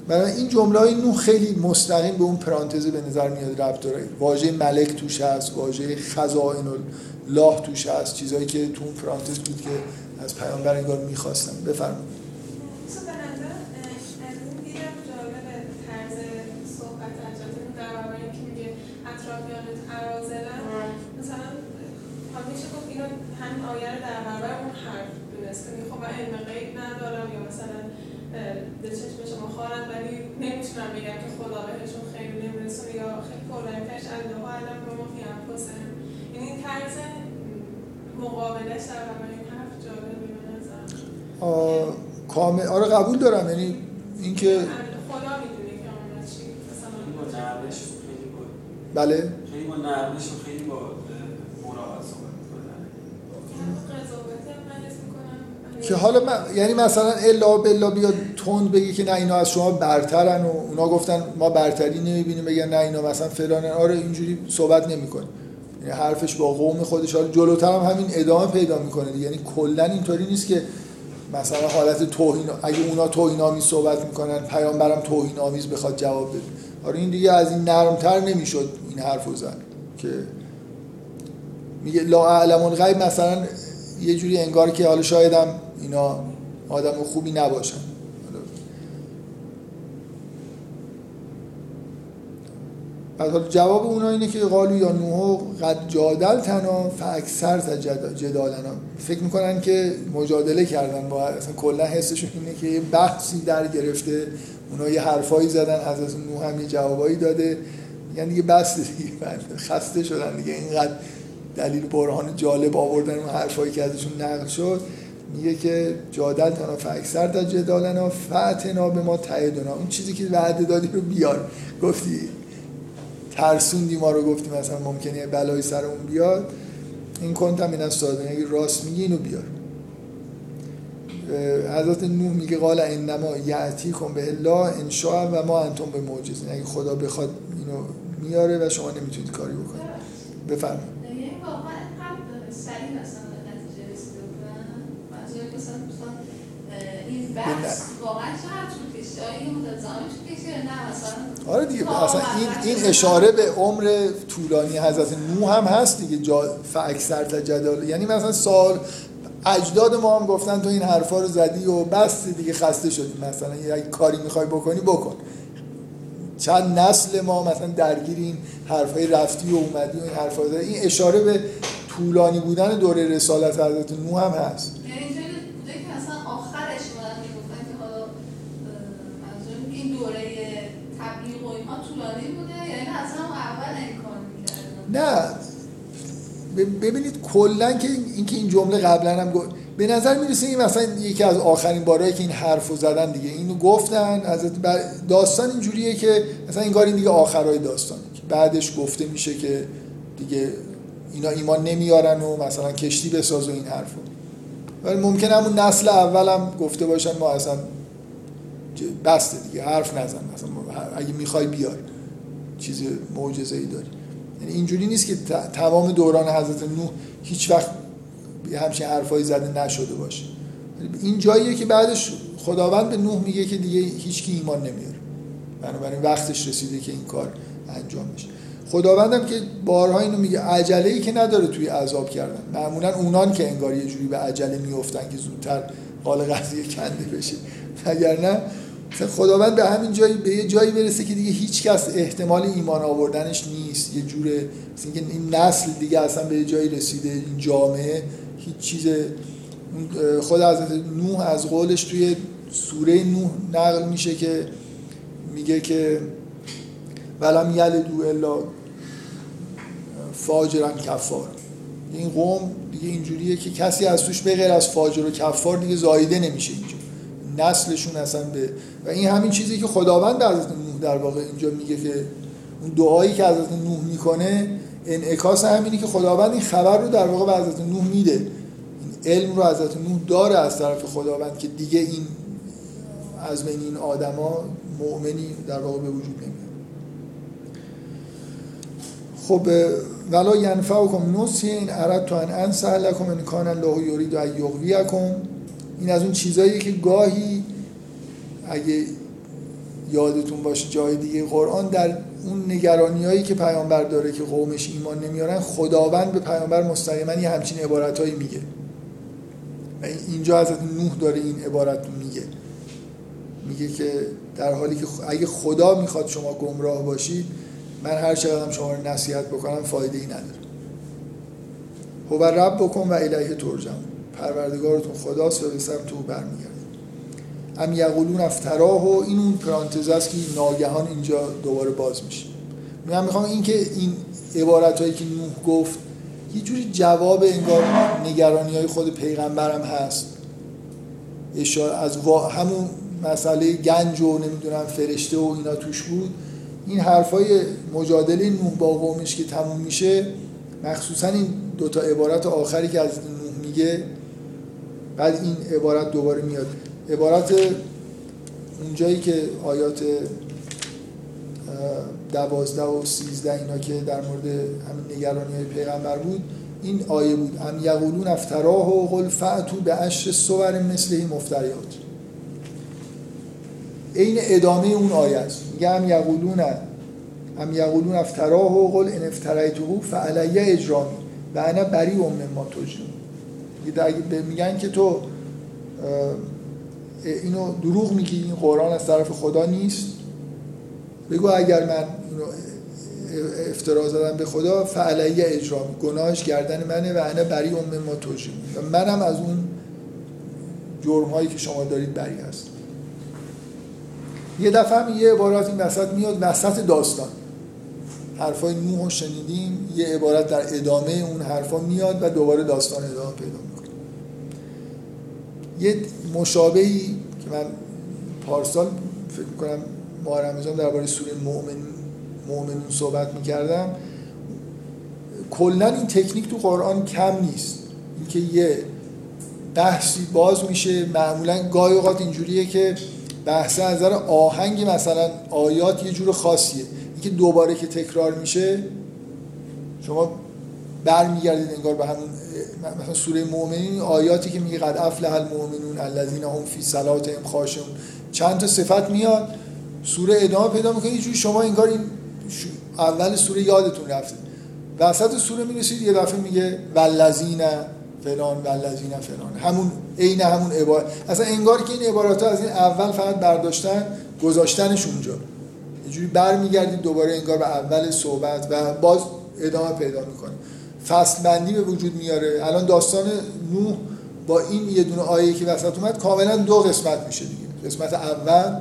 برای این جمله های نو خیلی مستقیم به اون پرانتز به نظر میاد ربط داره. واژه ملک توش هست واژه خزائن الله توش هست چیزایی که تو اون پرانتز بود که از پیامبر انگار می‌خواستم بفرمایید. به چشم شما خواهند ولی نمی‌تونم بگم که خدا بهشون خیلی نمیرسونه یا خیلی کلانتش الله علم به ما فی انفسهم یعنی این طرز مقابلش در این حرف جالبی به نظر کامل آره قبول دارم. یعنی اینکه خدا می‌دونه که اون چی مثلا بله. خیلی با نرمش و خیلی با مراقبت صحبت که حالا من یعنی مثلا الا بلا بیاد تند بگی که نه اینا از شما برترن و اونا گفتن ما برتری نمی‌بینیم بگن نه اینا مثلا فلان. آره اینجوری صحبت نمی‌کنه یعنی حرفش با قوم خودش. حالا جلوتر هم همین ادامه پیدا می‌کنه یعنی کلا اینطوری نیست که مثلا حالت توهین اگه اونا توهین آمیز صحبت می‌کنن پیامبرم توهین آمیز بخواد جواب بده. آره این دیگه از این نرمتر نمی‌شد این حرفو زد که میگه لا اعلم الغیب. مثلا یه جوری انگار که حالا شایدم اینا آدم خوبی نباشن. بعد جواب اونا اینه که قالو یا نوح قد جادل تنا فاکثر جدالنا فکر می‌کنن که مجادله کردن با اصلا کلا حسشون اینه که یه بحثی در گرفته. اونا یه حرفایی زدن از از نوح هم یه جوابایی داده. یعنی دیگه بس دیگه خسته شدن دیگه. اینقدر دلیل برهان جالب آوردن اون حرفایی که ازشون نقل شد. میگه که جادل تنا فاکثر در جدالنا فاتنا به ما تعیدنا اون چیزی که وعده دادی رو بیار. گفتی ترسوندی ما رو گفتی مثلا ممکنه بلای سر اون بیاد. این کنتم این از اگه راست میگی اینو بیار. حضرت نوح میگه قال انما یعتی کن به الله انشاء و ما انتم به معجزین. اگه خدا بخواد اینو میاره و شما نمی‌تونید کاری بکنید. بفرمایید یعنی واقعا اینقدر سریع مثلا به نتیجه رسیده بودن منظور مثلا مثلا این بحث واقعا چقدر آره دیگه اصلا این این؟ اشاره به عمر طولانی حضرت نوح هم هست دیگه جا فاکثر تجدال یعنی مثلا سال اجداد ما هم گفتن تو این حرفا رو زدی و بس دیگه خسته شدی. مثلا یه کاری می‌خوای بکنی بکن. چند نسل ما مثلا درگیر این حرفای رفتی و اومدی و این حرفا. این اشاره به طولانی بودن دوره رسالت حضرت نوح هم هست یعنی اینجوری بوده که مثلا آخرش اومدن می‌گفتن که حالا اه، منظور این دوره تبلیغ و اینها طولانی بوده یعنی از هم اول این کار می‌کردن نه. ببینید کلا که این- اینکه این جمله قبلا هم گفت به نظر می‌رسه این مثلا یکی از آخرین بارهایی که این حرف رو زدن دیگه. اینو گفتن از داستان اینجوریه که مثلا این این دیگه آخرای داستانه که بعدش گفته میشه که دیگه اینا ایمان نمیارن و مثلا کشتی بساز و این حرفو ولی ممکنه همون نسل اولم گفته باشن ما اصلا بسته دیگه حرف نزن. مثلا اگه می‌خوای بیار چیز معجزه ای داری. یعنی اینجوری نیست که تمام دوران حضرت نوح هیچ وقت همچین حرفایی زده نشده باشه. این جاییه که بعدش خداوند به نوح میگه که دیگه هیچ کی ایمان نمیاره. بنابراین وقتش رسیده که این کار انجام بشه. خداوندم که بارها اینو میگه عجله ای که نداره توی عذاب کردن. معمولا اونان که انگار یه جوری به عجله میفتن که زودتر قال قضیه کنده بشه. وگرنه مثلا خداوند به همین جایی به یه جایی برسه که دیگه هیچ کس احتمال ایمان آوردنش نیست. یه جوره مثل این نسل دیگه اصلا به یه جایی رسیده این جامعه هیچ چیز خود حضرت نوح از قولش توی سوره نوح نقل میشه که میگه که ولم یلدو الا فاجرا کفار. این قوم دیگه اینجوریه که کسی از توش به از فاجر و کفار دیگه زایده نمیشه اینجا. نسلشون اصلا به و این همین چیزی که خداوند به حضرت نوح در واقع اینجا میگه که اون دعایی که حضرت نوح می‌کنه انعکاس همینی که خداوند این خبر رو در واقع به حضرت نوح میده. این علم رو حضرت نوح داره از طرف خداوند که دیگه این از بین این آدما مؤمنی در واقع به وجود نمیاد. خب ولا ینفعکم نصحی این اردت ان انصح لکم ان کان الله یرید ان این از اون چیزاییه که گاهی اگه یادتون باشه جای دیگه قرآن در اون نگرانی هایی که پیامبر داره که قومش ایمان نمیارن خداوند به پیامبر مستقیما یه همچین عبارت هایی میگه. و اینجا حضرت نوح داره این عبارت میگه. میگه که در حالی که اگه خدا می‌خواد شما گمراه باشید من هر چقدر شما رو نصیحت بکنم فایده ای نداره. هو رب بکن و الیه ترجم پروردگارتون خداست و به سمت او برمیگرد ام یقولون افتراه و این اون پرانتز است که ناگهان اینجا دوباره باز میشه. من می‌خوام این که این عبارت هایی که نوح گفت یه جوری جواب انگار نگرانی های خود پیغمبرم هست. از. همون مسئله گنج و نمی‌دونم فرشته و اینا توش بود. این حرفای مجادله نوح با قومش که تموم میشه مخصوصا این دوتا عبارت آخری که از نوح میگه بعد این عبارت دوباره میاد. عبارت اونجایی که آیات دوازده و سیزده اینا که در مورد همین نگرانی های پیغمبر بود این آیه بود. ام یقولون افتراه و قل فعتو به عشر صور مثل مفتریات. این ادامه اون آیه است. میگه ام یقولون ام یقولون افتراه و قل ان افتریته فعلیه اجرامی و انا بری ام ما تجرم میگن که تو اینو دروغ میگی این قرآن از طرف خدا نیست. بگو اگر من اینو افترا زدم به خدا فعلیه اجرام گناهش گردن منه و انا بری ام ما تجرم و منم از اون جرم هایی که شما دارید بری هست. یه دفعه هم یه عبارات این وسط میاد وسط داستان. حرفای نوح شنیدیم یه عبارت در ادامه اون حرفا میاد و دوباره داستان ادامه پیدا یه مشابهی که من پارسال فکر می‌کنم ماه رمضان درباره سوره مؤمن مؤمنون صحبت می‌کردم کلا این تکنیک تو قرآن کم نیست. اینکه یه بحثی باز میشه معمولا گاهی اوقات اینجوریه که بحث از نظر آهنگ مثلا آیات یه جور خاصیه. که دوباره که تکرار میشه شما برمیگردید انگار به همون مثلا سوره مؤمنین آیاتی که میگه قد افلح المؤمنون الذین هم فی صلاتهم خاشعون. چند تا صفت میاد سوره ادامه پیدا می‌کنه یه شما انگار این اول سوره یادتون رفته. وسط سوره می‌رسید یه دفعه میگه والذین فلان والذین فلان. همون عین همون عبارت اصلا انگار که این عبارات از این اول فقط برداشتن گذاشتنش اونجا. یه جوری برمیگردید دوباره انگار به اول صحبت و باز ادامه پیدا می‌کنه. فصل بندی به وجود میاره. الان داستان نوح با این یه دونه آیه که وسط اومد کاملا دو قسمت میشه دیگه. قسمت اول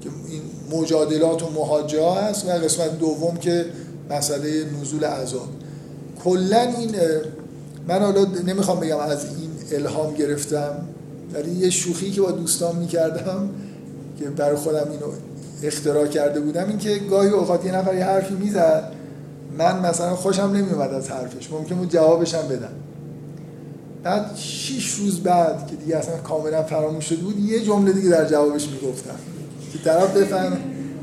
که این مجادلات و محاجه هست و قسمت دوم که مسئله نزول عذاب. کلا این من حالا نمی‌خوام بگم از این الهام گرفتم ولی یه شوخی که با دوستان می‌کردم که برای خودم اینو اختراع کرده بودم این که گاهی اوقات یه نفر یه حرفی می‌زد من مثلا خوشم نمیومد از حرفش. ممکن بود جوابشم بدم بعد شیش روز بعد که دیگه اصلا کاملا فراموش شده بود یه جمله دیگه در جوابش می‌گفتم. که طرف بفهمه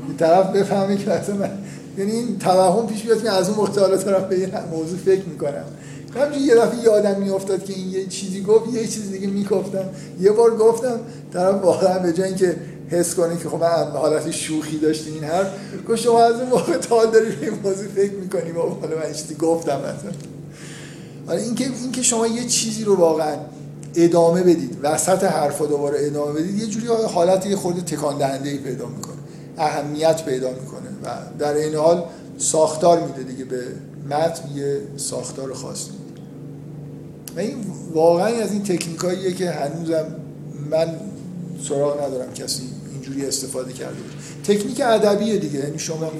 که طرف بفهمه که اصلا من یعنی این توهم پیش بیاد که از اون وقت حالا طرف به این موضوع فکر می‌کنم. همینجوری یه دفعه یادم میافتاد که این یه چیزی گفت یه چیز دیگه می‌گفتم یه بار گفتم طرف واقعا به جای اینکه حس کنی که خب من حالت شوخی داشتی این حرف. گفت شما از اون موقع تال داری به این موضوع فکر می‌کنی؟ بابا حالا من چیزی گفتم مثلا حالا اینکه اینکه شما یه چیزی رو واقعا ادامه بدید وسط حرفا دوباره ادامه بدید یه جوری حالت یه خود تکان دهنده پیدا می‌کنه اهمیت پیدا می‌کنه و در این حال ساختار میده دیگه به متن یه ساختار خاص و این واقعا از این تکنیکاییه که هنوزم من سراغ ندارم کسی اینجوری استفاده کرده باشه تکنیک ادبیه دیگه یعنی شما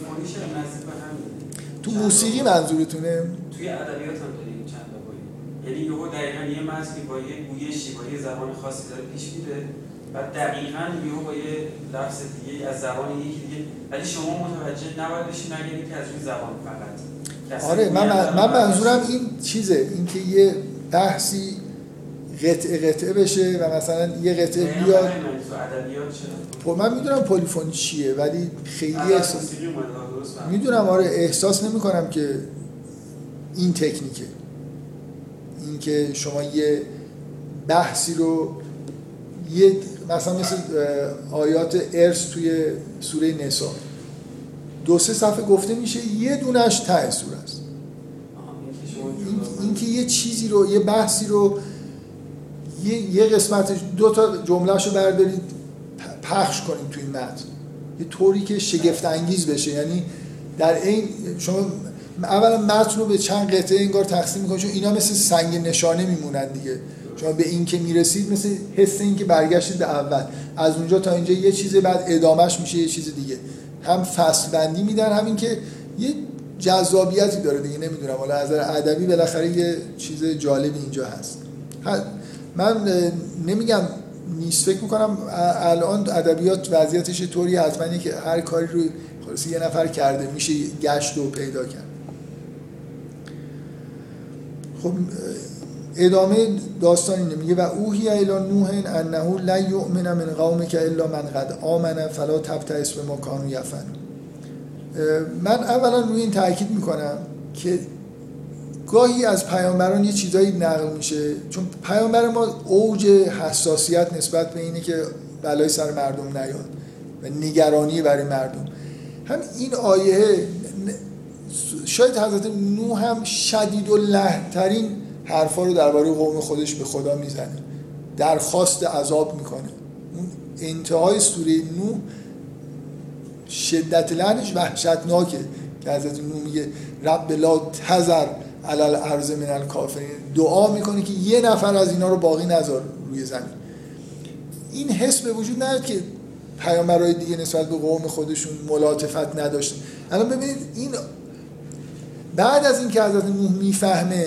تو موسیقی منظورتونه؟ توی ادبیات هم داریم چند تا یعنی یهو دقیقاً یه متنی با یه گویشی با یه زبان خاصی داره پیش میره و دقیقاً یهو با یه لفظ دیگه از زبان یکی دیگه. ولی شما متوجه نباید بشید مگر که از اون زبان فقط. آره من, من منظورم این چیزه اینکه یه بحثی قطعه قطعه بشه و مثلا یه قطعه بیاد خب من می‌دونم پلیفونی چیه ولی خیلی احساس می‌دونم آره احساس نمی کنم که این تکنیکه. اینکه شما یه بحثی رو یه مثلا مثل آیات ارث توی سوره نسا. دو سه صفحه گفته میشه یه دونش ته سوره است. اینکه یه چیزی رو یه بحثی رو یه, یه قسمتش دو تا جملهشو بردارید پخش کنید توی متن. یه طوری که شگفت انگیز بشه. یعنی در این شما اولا متن رو به چند قطعه انگار تقسیم می‌کنید. چون اینا مثل سنگ نشانه میمونن دیگه. شما به این که می‌رسید مثل حس این که برگشتید به اول. از اونجا تا اینجا یه چیز بعد ادامهش میشه یه چیز دیگه. هم فصل بندی میدن همین که یه جذابیتی داره دیگه. نمی‌دونم حالا از نظر ادبی بالاخره یه چیز جالبی اینجا هست. من نمیگم نیست فکر می‌کنم الان ادبیات وضعیتش طوری حتما که هر کاری رو خلاص یه نفر کرده میشه گشت و پیدا کرد. خب ادامه داستان اینه میگه و اوهی الى نوح انه لا یؤمن من قومک الا من قد آمن فلا تبتئس ما کانوا یفعلون. من اولا روی این تاکید می‌کنم که گاهی از پیامبران یه چیزایی نقل میشه. چون پیامبر ما اوج حساسیت نسبت به اینه که بلای سر مردم نیاد و نگرانی برای مردم. هم این آیه شاید حضرت نو هم شدید و لحترین حرفا رو درباره قوم خودش به خدا می‌زنه. درخواست عذاب می‌کنه. اون انتهای سوره نو شدت لعنش وحشتناکه که حضرت نو میگه رب لا تذر علل ارز من الکافرین. دعا می‌کنه که یه نفر از اینا رو باقی نذار روی زمین. این حس به وجود نداره که پیامبرای دیگه نسبت به قوم خودشون ملاطفت نداشتن. الان ببینید این بعد از اینکه حضرت نوح می‌فهمه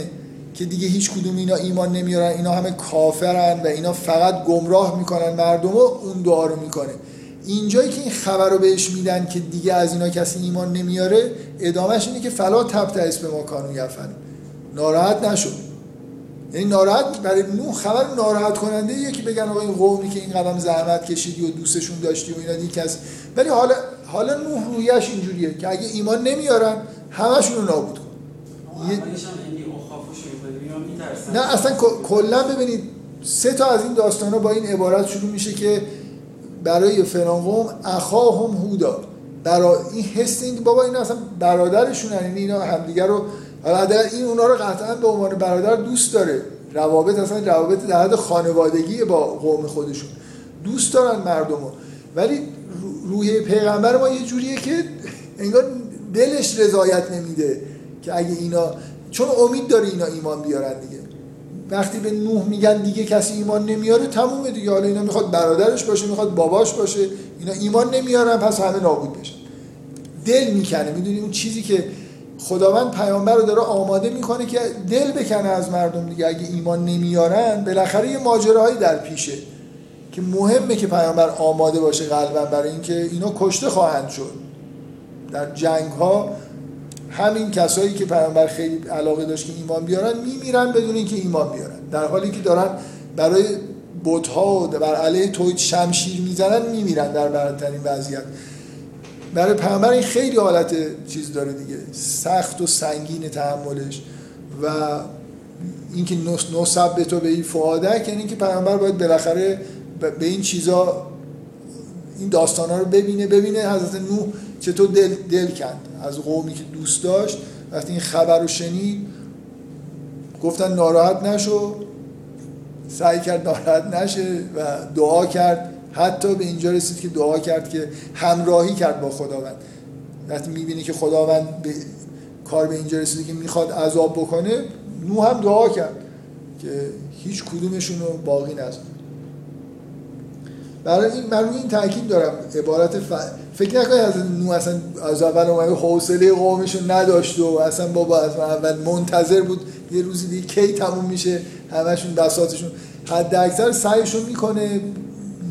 که دیگه هیچ کدوم اینا ایمان نمیارن اینا همه کافرن و اینا فقط گمراه می‌کنن مردم و اون دعا رو می‌کنه. اینجایی که این خبر رو بهش میدن که دیگه از اینا کسی ایمان نمیاره ادامهش اینه که فلا تبت به ما کانو یفن ناراحت نشد یعنی ناراحت برای نو خبر ناراحت کننده یه که بگن آقا این قومی که این قدم زحمت کشیدی و دوستشون داشتی و اینا دیگه کس. ولی حالا حالا نوح رویش اینجوریه که اگه ایمان نمیارن همشون رو نابود کن. یه- نه اصلا کلا ببینید سه تا از این داستان ها با این عبارت شروع میشه که برای فلان قوم اخاهم هودا. برا این حس این بابا اینا اصلا برادرشون یعنی اینا همدیگه رو حالا این اونا رو قطعا به عنوان برادر دوست داره. روابط اصلا روابط در حد خانوادگی با قوم خودشون. دوست دارن مردم رو ولی رو- روحیه پیغمبر ما یه جوریه که انگار دلش رضایت نمیده که اگه اینا چون امید داره اینا ایمان بیارن دیگه. وقتی به نوح میگن دیگه کسی ایمان نمیاره تمومه دیگه. حالا اینا می‌خواد برادرش باشه می‌خواد باباش باشه. اینا ایمان نمیارن پس همه نابود بشن. دل می‌کنه. می‌دونی اون چیزی که خداوند پیامبر رو داره آماده می‌کنه که دل بکنه از مردم دیگه. اگه ایمان نمیارن بالاخره یه ماجراهایی در پیشه که مهمه که پیامبر آماده باشه قلبا برای اینکه اینا کشته خواهند شد. در جنگ ها همین کسایی که پیامبر خیلی علاقه داشت که ایمان بیارن میمیرن بدون اینکه ایمان بیارن. در حالی که دارن برای بت‌ها و بر علیه توحید شمشیر می‌زنن میمیرن در برترین وضعیت. برای پیامبر این خیلی حالت چیز داره دیگه. سخت و سنگین تحملش. و اینکه نسب به تو به این فعادک یعنی اینکه پیامبر باید بالاخره به این چیزا این داستان رو ببینه ببینه حضرت نوح چطور دل, دل کند. از قومی که دوست داشت وقتی این خبر رو شنید گفتن ناراحت نشو. سعی کرد ناراحت نشه و دعا کرد. حتی به اینجا رسید که دعا کرد که همراهی کرد با خداوند. وقتی می‌بینی که خداوند به کار به اینجا رسیده که می‌خواد عذاب بکنه نوح هم دعا کرد که هیچ کدومشون رو باقی نذار. برای این من این تاکید دارم. عبارت ف... فکر نکنید از نو اصلا از اول اومده حوصله قومشون نداشت و اصلا بابا از اول منتظر بود یه روزی دیگه کی تموم میشه همشون بساطشون حد اکثر سعیشون می‌کنه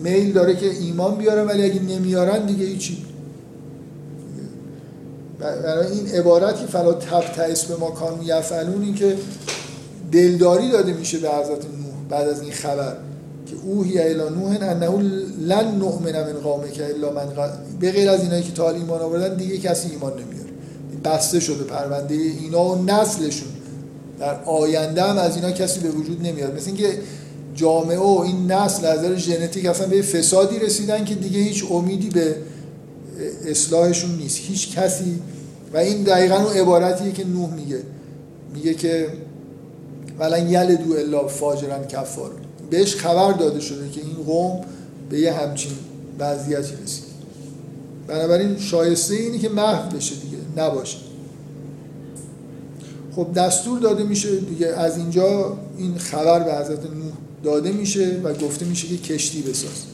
میل داره که ایمان بیاره ولی اگه نمیارن دیگه هیچی. برای این عبارت که فلا تب به ما کانو یفعلون این که دلداری داده میشه به حضرت نوح بعد از این خبر که اوهی الی نوح انه لن نؤمن من قومک الا من. به غیر از اینایی که تا ایمان آوردن دیگه کسی ایمان نمیاره. بسته شده پرونده اینا و نسلشون. در آینده هم از اینا کسی به وجود نمیاد. مثل اینکه جامعه و این نسل از نظر ژنتیک اصلا به فسادی رسیدن که دیگه هیچ امیدی به اصلاحشون نیست. هیچ کسی و این دقیقا اون عبارتیه که نوح میگه. میگه که ولن یلدو الا فاجرا کفار. بهش خبر داده شده که این قوم به یه همچین وضعیتی رسید. بنابراین شایسته اینی که محو بشه دیگه نباشه. خب دستور داده میشه دیگه. از اینجا این خبر به حضرت نوح داده میشه و گفته میشه که کشتی بساز.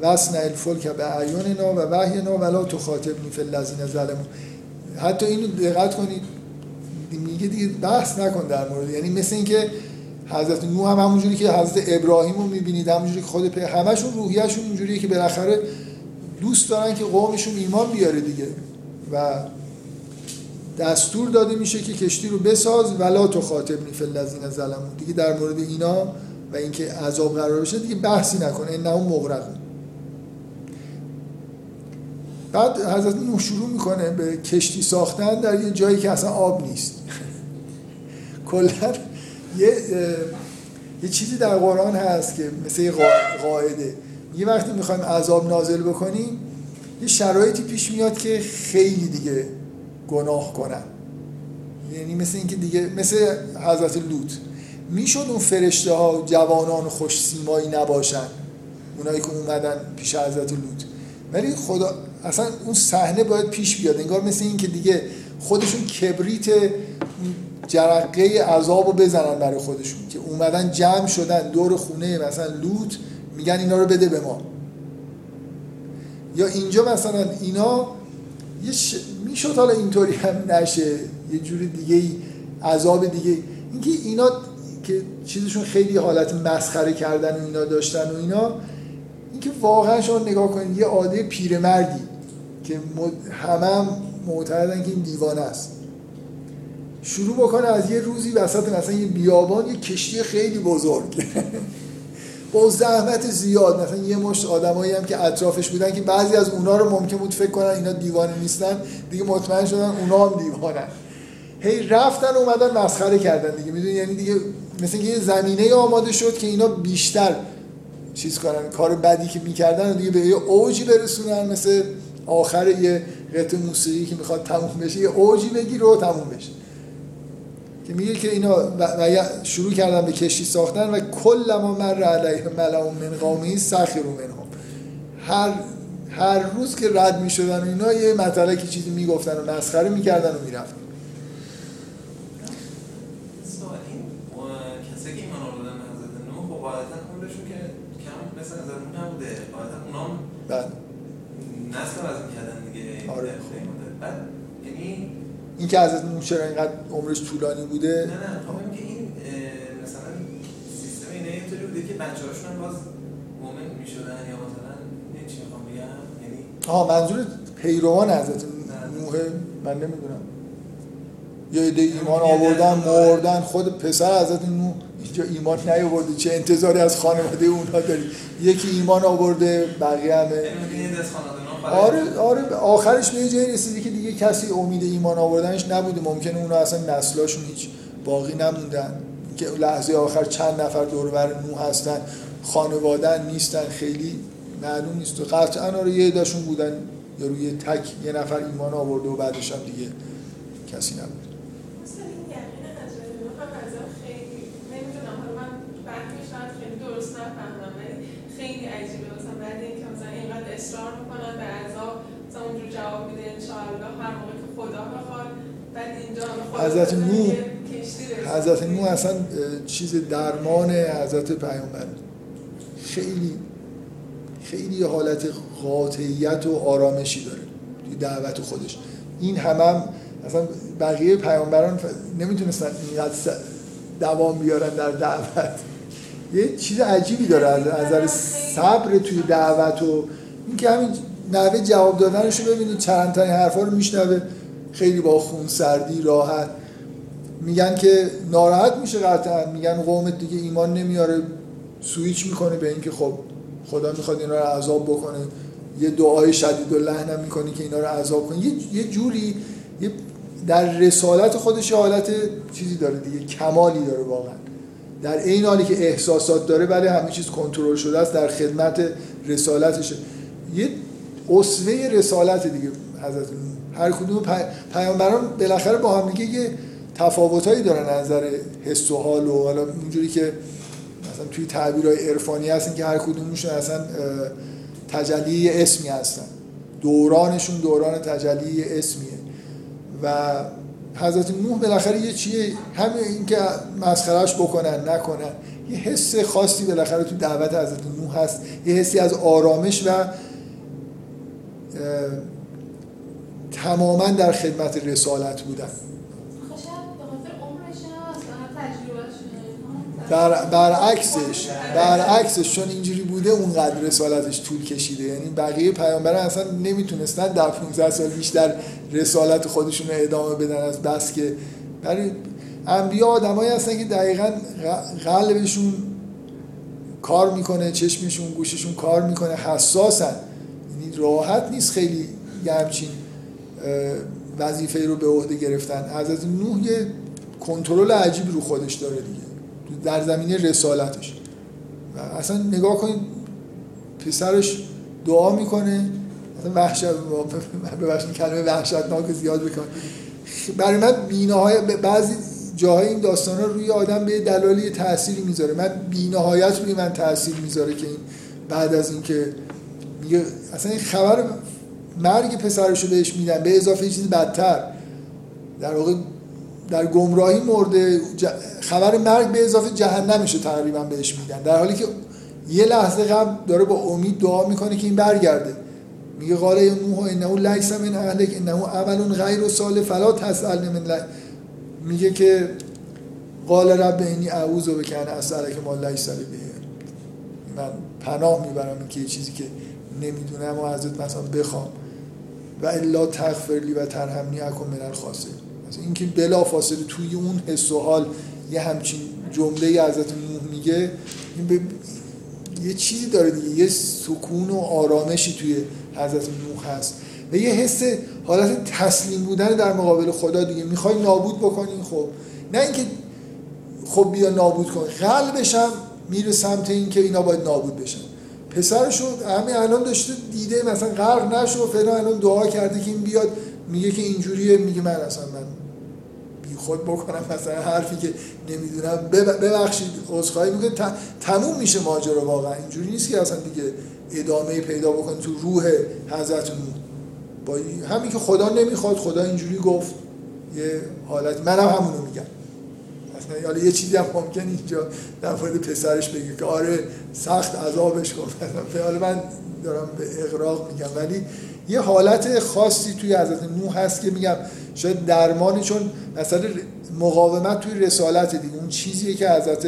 وصنع الفلک به اعیننا و وحینا ولا تخاطبنی فی الذین ظلموا. حتی اینو دقت کنید. میگه دیگه بحث نکن در مورد. یعنی مثل اینکه حضرت نوح هم همونجوری که حضرت ابراهیم رو می‌بینید همونجوری که خود پی... همشون روحیهشون اینجوریه که بالاخره دوست دارن که قومشون ایمان بیاره دیگه. و دستور داده میشه که کشتی رو بساز. ولا تو خاطبنی فی الذین ظلموا. دیگه در مورد اینا و اینکه عذاب قرار بشه دیگه بحثی نکنه انهم مغرقون بعد حضرت نوح شروع می‌کنه به کشتی ساختن در یه جایی که اصلا آب نیست. کلا یه یه چیزی در قرآن هست که مثل یه قاعده. یه وقتی می‌خوایم عذاب نازل بکنیم یه شرایطی پیش میاد که خیلی دیگه گناه کنن. یعنی مثل اینکه دیگه مثل حضرت لوط. می‌شد اون فرشته ها جوانان خوش سیمایی نباشن؟ اونایی که اومدن پیش حضرت لوط. ولی خدا اصلا اون صحنه باید پیش بیاد. انگار مثل این که دیگه خودشون کبریت جرقه عذاب بزنن برای خودشون. که اومدن جمع شدن دور خونه مثلا لوط میگن اینا رو بده به ما. یا اینجا مثلا اینا یه ش... می‌شد حالا اینطوری هم نشه. یه جور دیگه عذاب دیگه اینکه اینا که چیزشون خیلی حالت مسخره کردن اینا داشتن و اینا اینکه واقعا شما نگاه کنید یه عاده پیرمردی که همه هم معتقدن که این دیوانه است. شروع بکنه از یه روزی وسط مثلا یه بیابان یه کشتی خیلی بزرگ. با زحمت زیاد. مثلا یه مشت آدمایی هم که اطرافش بودن که بعضی از اونا رو ممکن بود فکر کنن اینا دیوانه نیستن. دیگه مطمئن شدن اونا هم دیوانن. هی رفتن اومدن مسخره کردن دیگه. می‌دونی؟ یعنی دیگه مثل یه زمینه آماده شد که اینا بیشتر چیز کنن کار بدی که می‌کردن دیگه به یه اوجی برسونن مثل آخر یه قطع موسیقی که می‌خواد تموم بشه یه اوجی بگیره و تموم بشه. که میگه که اینا و شروع کردن به کشتی ساختن و کل ما مر علیه ملعون من قومی سخیرو منهم. هر هر روز که رد می‌شدن اینا یه مطلقی چیزی می‌گفتن و مسخره می‌کردن و می‌رفتن سوال این کسایی که ایمان آوردن به حضرت نوح خب قاعدتا عمرشون که کم مثل حضرت نوح نبوده. قاعدتا اونا هم بعد. نسل عوض می‌کردن دیگه. آره. بعد یعنی این که حضرت نوح چرا اینقدر عمرش طولانی بوده؟ نه نه. خب که این مثلا سیستم اینه اینطوری بوده که بچه هاشون هم باز مومن می‌شدن یا مثلا این چی می‌خوام بگم؟ یعنی آها منظور پیروان حضرت نوح من نمی‌دونم. یه عده ایمان آوردن مردن خود پسر حضرت نوح اینجا ایمان نیاورده. چه انتظاری از خانواده اونها داری؟ یکی ایمان آورده بقیه همه. خانواده آره آره. آخرش به یه جایی رسیدی که دیگه کسی امید ایمان آوردنش نبوده. ممکنه اونا اصلا نسلاشون هیچ باقی نموندن. که لحظه آخر چند نفر دور بر نوح هستن خانوادن نیستن خیلی معلوم نیست. و قطعا آره یه عده‌شون بودن. یا روی تک یه نفر ایمان آورده و بعدش هم دیگه کسی نبود مثلا این یقین حضرت نوح هم ازم خیلی نمی‌دونم حالا من برخی شاید خیلی درست نفهمم ولی خیلی عجیبه مثلا بعد اینکه مثلا اینقدر اصرار می‌کنن به عذاب. مثلا اونجور جواب میده انشاءالله. هر موقع که خدا بخواد. بعد اینجا خدا حضرت رسید. حضرت نوح اصلا چیز درمان حضرت پیامبر. خیلی خیلی حالت قاطعیت و آرامشی داره توی دعوت خودش. این هم هم اصلا بقیه پیامبران نمی‌تونستن اینقدر دوام بیارن در دعوت. یه چیز عجیبی داره. از نظر صبر توی دعوت و اینکه همین نحوه جواب دادنش رو ببینید چرندترین حرفا رو میشنوه. خیلی با خون سردی راحت. میگن که ناراحت میشه قطعا. میگن قومت دیگه ایمان نمیاره. سویچ می‌کنه به اینکه خب خدا می‌خواد اینا رو عذاب بکنه. یه دعای شدید و لحنم می‌کنه که اینا رو عذاب کنه. یه, یه جوری یه در رسالت خودش حالت چیزی داره دیگه. کمالی داره واقعا. در این حالی که احساسات داره ولی همه چیز کنترل شده است. در خدمت رسالتشه. یه اسوه رسالت دیگه حضرت. هر کدوم پی- پیامبران بالاخره با هم دیگه یه تفاوتایی دارن نظر حس و حال و حالا اینجوری که مثلا توی تعبیرهای عرفانی هستن که هر کدومشون اصلا تجلی اسمی هستن دورانشون دوران تجلی یه اسمیه و حضرت نوح بالاخره یه چیه همین اینکه مسخرهش بکنن نکنن یه حس خاصی بالاخره تو دعوت حضرت نوح هست یه حسی از آرامش و تماما در خدمت رسالت بودن بر برعکسش برعکسش چون اینجوری بوده اونقدر رسالتش طول کشیده. یعنی بقیه پیامبران اصلا نمی‌تونستن در 15 سال بیشتر رسالت خودشون رو ادامه بدن از بس که برای انبیا آدمایی هستن که دقیقا قلبشون کار می‌کنه چشمشون گوششون کار می‌کنه حساسن. راحت نیست خیلی یه همچین وظیفه رو به عهده گرفتن. حضرت نوح یه کنترل عجیبی رو خودش داره دیگه. در زمینه رسالتش. و اصلا نگاه کنید پسرش دعا می‌کنه. اصلا وحشت ببخشید کلمه وحشتناک زیاد بکن برای من بینهای بعضی جاهای این داستان ها روی آدم به دلالی تأثیری می‌ذاره. من بینهایت روی من تأثیر می‌ذاره که این بعد از اینکه میگه اصلا این خبر مرگ پسرش رو بهش میدن به اضافه چیز بدتر. در واقع در گمراهی مرده خبر مرگ به اضافه جهنمش تقریبا بهش میدن. در حالی که یه لحظه قبل داره با امید دعا می‌کنه که این برگرده. میگه قال یا نوح انه لیس من اهلک انه عمل غیر صالح فلا تسألنی من. میگه که قال رب انی اعوذ بک ان اسالک ما لیس لی به. من پناه می‌برم که چیزی که نمی‌دونم و ازت مثلا بخوام. و الا تغفر لی و ترحمنی اکن من الخاسرین. مثلا اینکه بلا فاصله توی اون حس و حال یه همچین جمله ای نوح میگه این به یه چیزی داره دیگه یه سکون و آرامشی توی حضرت نوح هست. و یه حس حالت تسلیم بودن در مقابل خدا دیگه. می‌خوای نابود بکنی خب. نه اینکه خب بیا نابود کن قلبش هم میره سمت اینکه اینا باید نابود بشن. پسرشو همین الان داشته دیده مثلا غرق نشو فعلا الان دعا کرده که این بیاد. میگه که اینجوریه میگه من اصلا من بی خود بکنم مثلا حرفی که نمی‌دونم. ببخشید عذرخواهی میگه تموم میشه ماجرا واقعا. اینجوری نیست که اصلا دیگه ادامه پیدا بکنه تو روح حضرت نوح با همین که خدا نمی‌خواد خدا اینجوری گفت. یه حالت منم همونو میگم. اصلا حالا یه چیزی هم ممکن اینجا در مورد پسرش بگه که آره سخت عذابش کن حالا من دارم به اغراق میگم. ولی یه حالت خاصی توی حضرت نوح هست که میگم شاید درمانی چون مثلا مقاومت توی رسالت دیگه. اون چیزیه که حضرت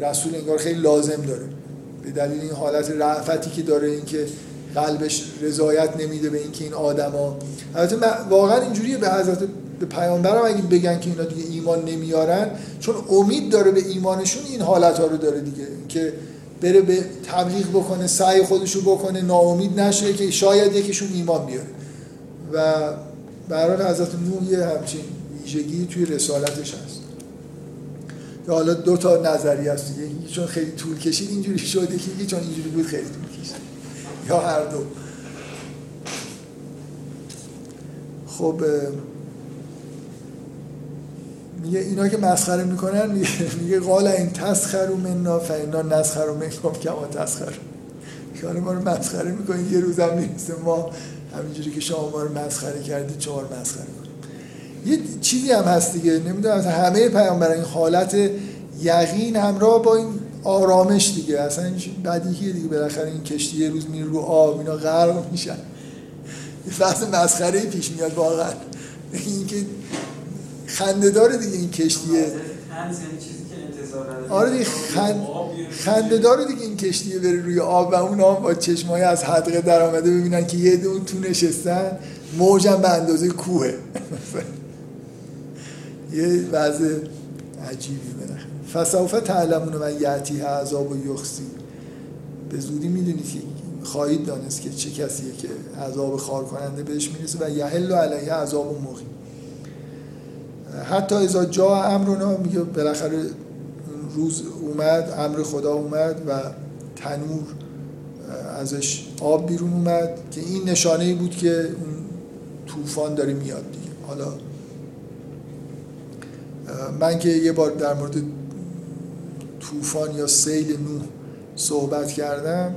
رسول انگار خیلی لازم داره. به دلیل این حالت رعفتی که داره اینکه قلبش رضایت نمیده به اینکه این آدما. البته واقعا اینجوریه به حضرت به پیامبرم اگه بگن که اینا دیگه ایمان نمیارن چون امید داره به ایمانشون این حالت ها رو داره دیگه که بره به تبلیغ بکنه سعی خودشو بکنه ناامید نشه که شاید یکیشون ایمان بیاره. و برای حضرت نوح یه همچین ویژگی توی رسالتش هست. که حالا دو تا نظری هست دیگه چون خیلی طول کشید اینجوری شده که چون اینجوری بود خیلی طول کشید. یا هر دو. خب میگه اینا که مسخره می‌کنن میگه قال این تسخرو مننا فینا نسخرو منکم کما تسخر. که ما رو مسخره می‌کنید یه روزم می‌رسه. ما همینجوری که شما ما رو مسخره کردید رو مسخره کنید یه چیزی هم هست دیگه نمی‌دونم همه پیامبران این حالت یقین همراه با این آرامش دیگه. اصلا این بدیهیه دیگه بالاخره این کشتی یه روز میره رو آب اینا غرق میشن. یه فصل مسخره پیش میاد واقعا. اینکه خنده داره دیگه این کشتیه. آره دیگه خند... خنده داره دیگه این کشتیه بره روی آب و اون آب با چشمای از حدقه در آمده ببینن که یه دون تو نشستن. موجم به اندازه کوه یه وضع عجیبی بره فسوفه تعلمون من یعتی عذاب و یخسی به زودی می‌دونید که خواهید دانست که چه کسیه که عذاب خار کننده بهش می‌رسه و یحل علیه عذاب و مقیم. حتی ازا جا امرنا میگه بالاخره روز اومد امر خدا اومد و تنور ازش آب بیرون اومد که این نشانه ای بود که اون طوفان داره میاد دیگه. حالا من که یه بار در مورد طوفان یا سیل نوح صحبت کردم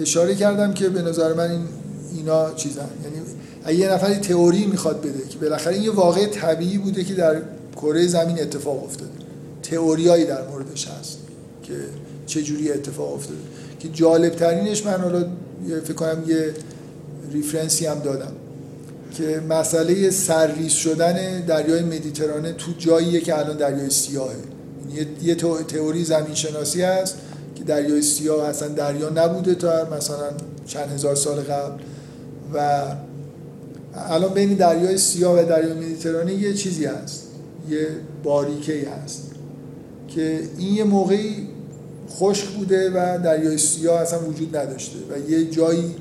اشاره کردم که به نظر من این اینا چیزن. یعنی یه نفری تئوری می‌خواد بده که بالاخره این یه واقع طبیعی بوده که در کره زمین اتفاق افتاده. تئوریایی در موردش هست که چه جوری اتفاق افتاده. که جالب ترینش من حالا فکر کنم یه ریفرنسی هم دادم که مسئله سرریز شدن دریای مدیترانه تو جاییه که الان دریای سیاهه. یعنی یه تئوری زمین شناسی هست که دریای سیاه اصلا دریا نبوده تا مثلا چند هزار سال قبل و الان بین دریای سیاه و دریای مدیترانه یه چیزی هست یه باریکه هست که این یه موقعی خشک بوده و دریای سیاه اصلا وجود نداشته و یه جایی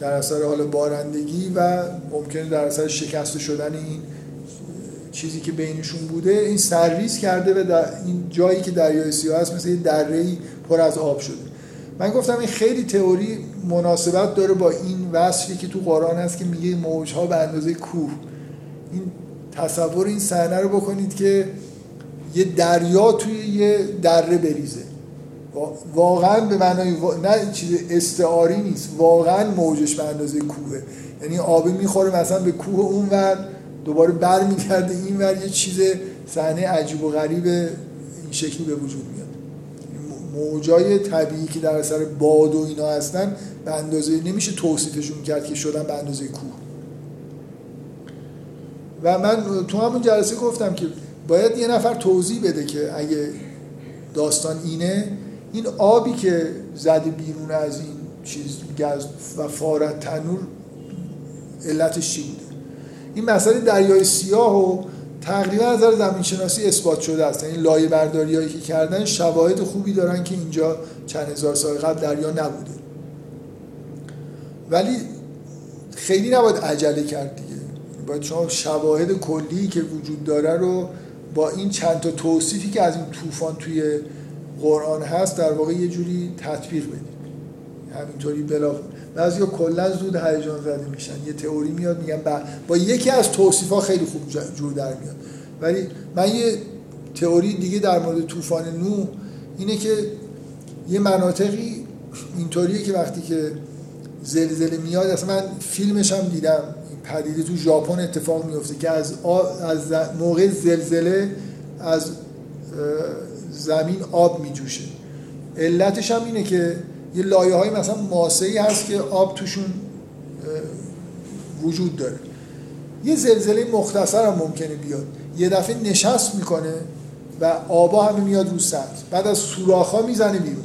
در اثر حال بارندگی و ممکنه در اثر شکست شدن این چیزی که بینشون بوده این سرویس کرده و این جایی که دریای سیاه هست مثل یه دره‌ای پر از آب شده. من گفتم این خیلی تئوری مناسبت داره با این وصفی که تو قرآن هست که میگه موجها به اندازه کوه. این تصور این صحنه رو بکنید که یه دریا توی یه دره بریزه. واقعا به معنای نه چیز استعاری نیست. واقعا موجش به اندازه کوهه یعنی آبی می‌خوره مثلا به کوه اون ور دوباره برمیگرده این ور یه چیز صحنه عجیب و غریب این شکلی به وجود میاد. موجای طبیعی که در اثر باد و اینا هستن به اندازه نمیشه توصیفشون کرد که شدن به اندازه کوه. و من تو همون جلسه گفتم که باید یه نفر توضیح بده که اگه داستان اینه این آبی که زده بیرون از این چیز گز و فارت تنور علتش چی بوده؟ این مسئله دریای سیاه و تقریبا از نظر زمین شناسی اثبات شده است. این لایه برداری هایی که کردن شواهد خوبی دارن که اینجا چند هزار سال قبل دریا نبوده. ولی خیلی نباید عجله کرد دیگه. باید شما شواهد کلی که وجود داره رو با این چند تا توصیفی که از این طوفان توی قرآن هست در واقع یه جوری تطبیق بدید. همینطوری بلا بعضی کلا زود هیجان زده میشن. یه تئوری میاد میگن با یکی از توصیف ها خیلی خوب جور در میاد. ولی من یه تئوری دیگه در مورد طوفان نو اینه که یه مناطقی اینطوریه که وقتی که زلزله میاد اصلا من فیلمش هم دیدم. پدیده تو ژاپن اتفاق میفته که از, از موقع زلزله از زمین آب میجوشه. علتش هم اینه که یه لایه های مثلا ماسهی هست که آب توشون وجود داره. یه زلزله مختصر هم ممکنه بیاد. یه دفعه نشست می‌کنه و آبا همه میاد رو سطح بعد از سوراخ می‌زنه بیرون.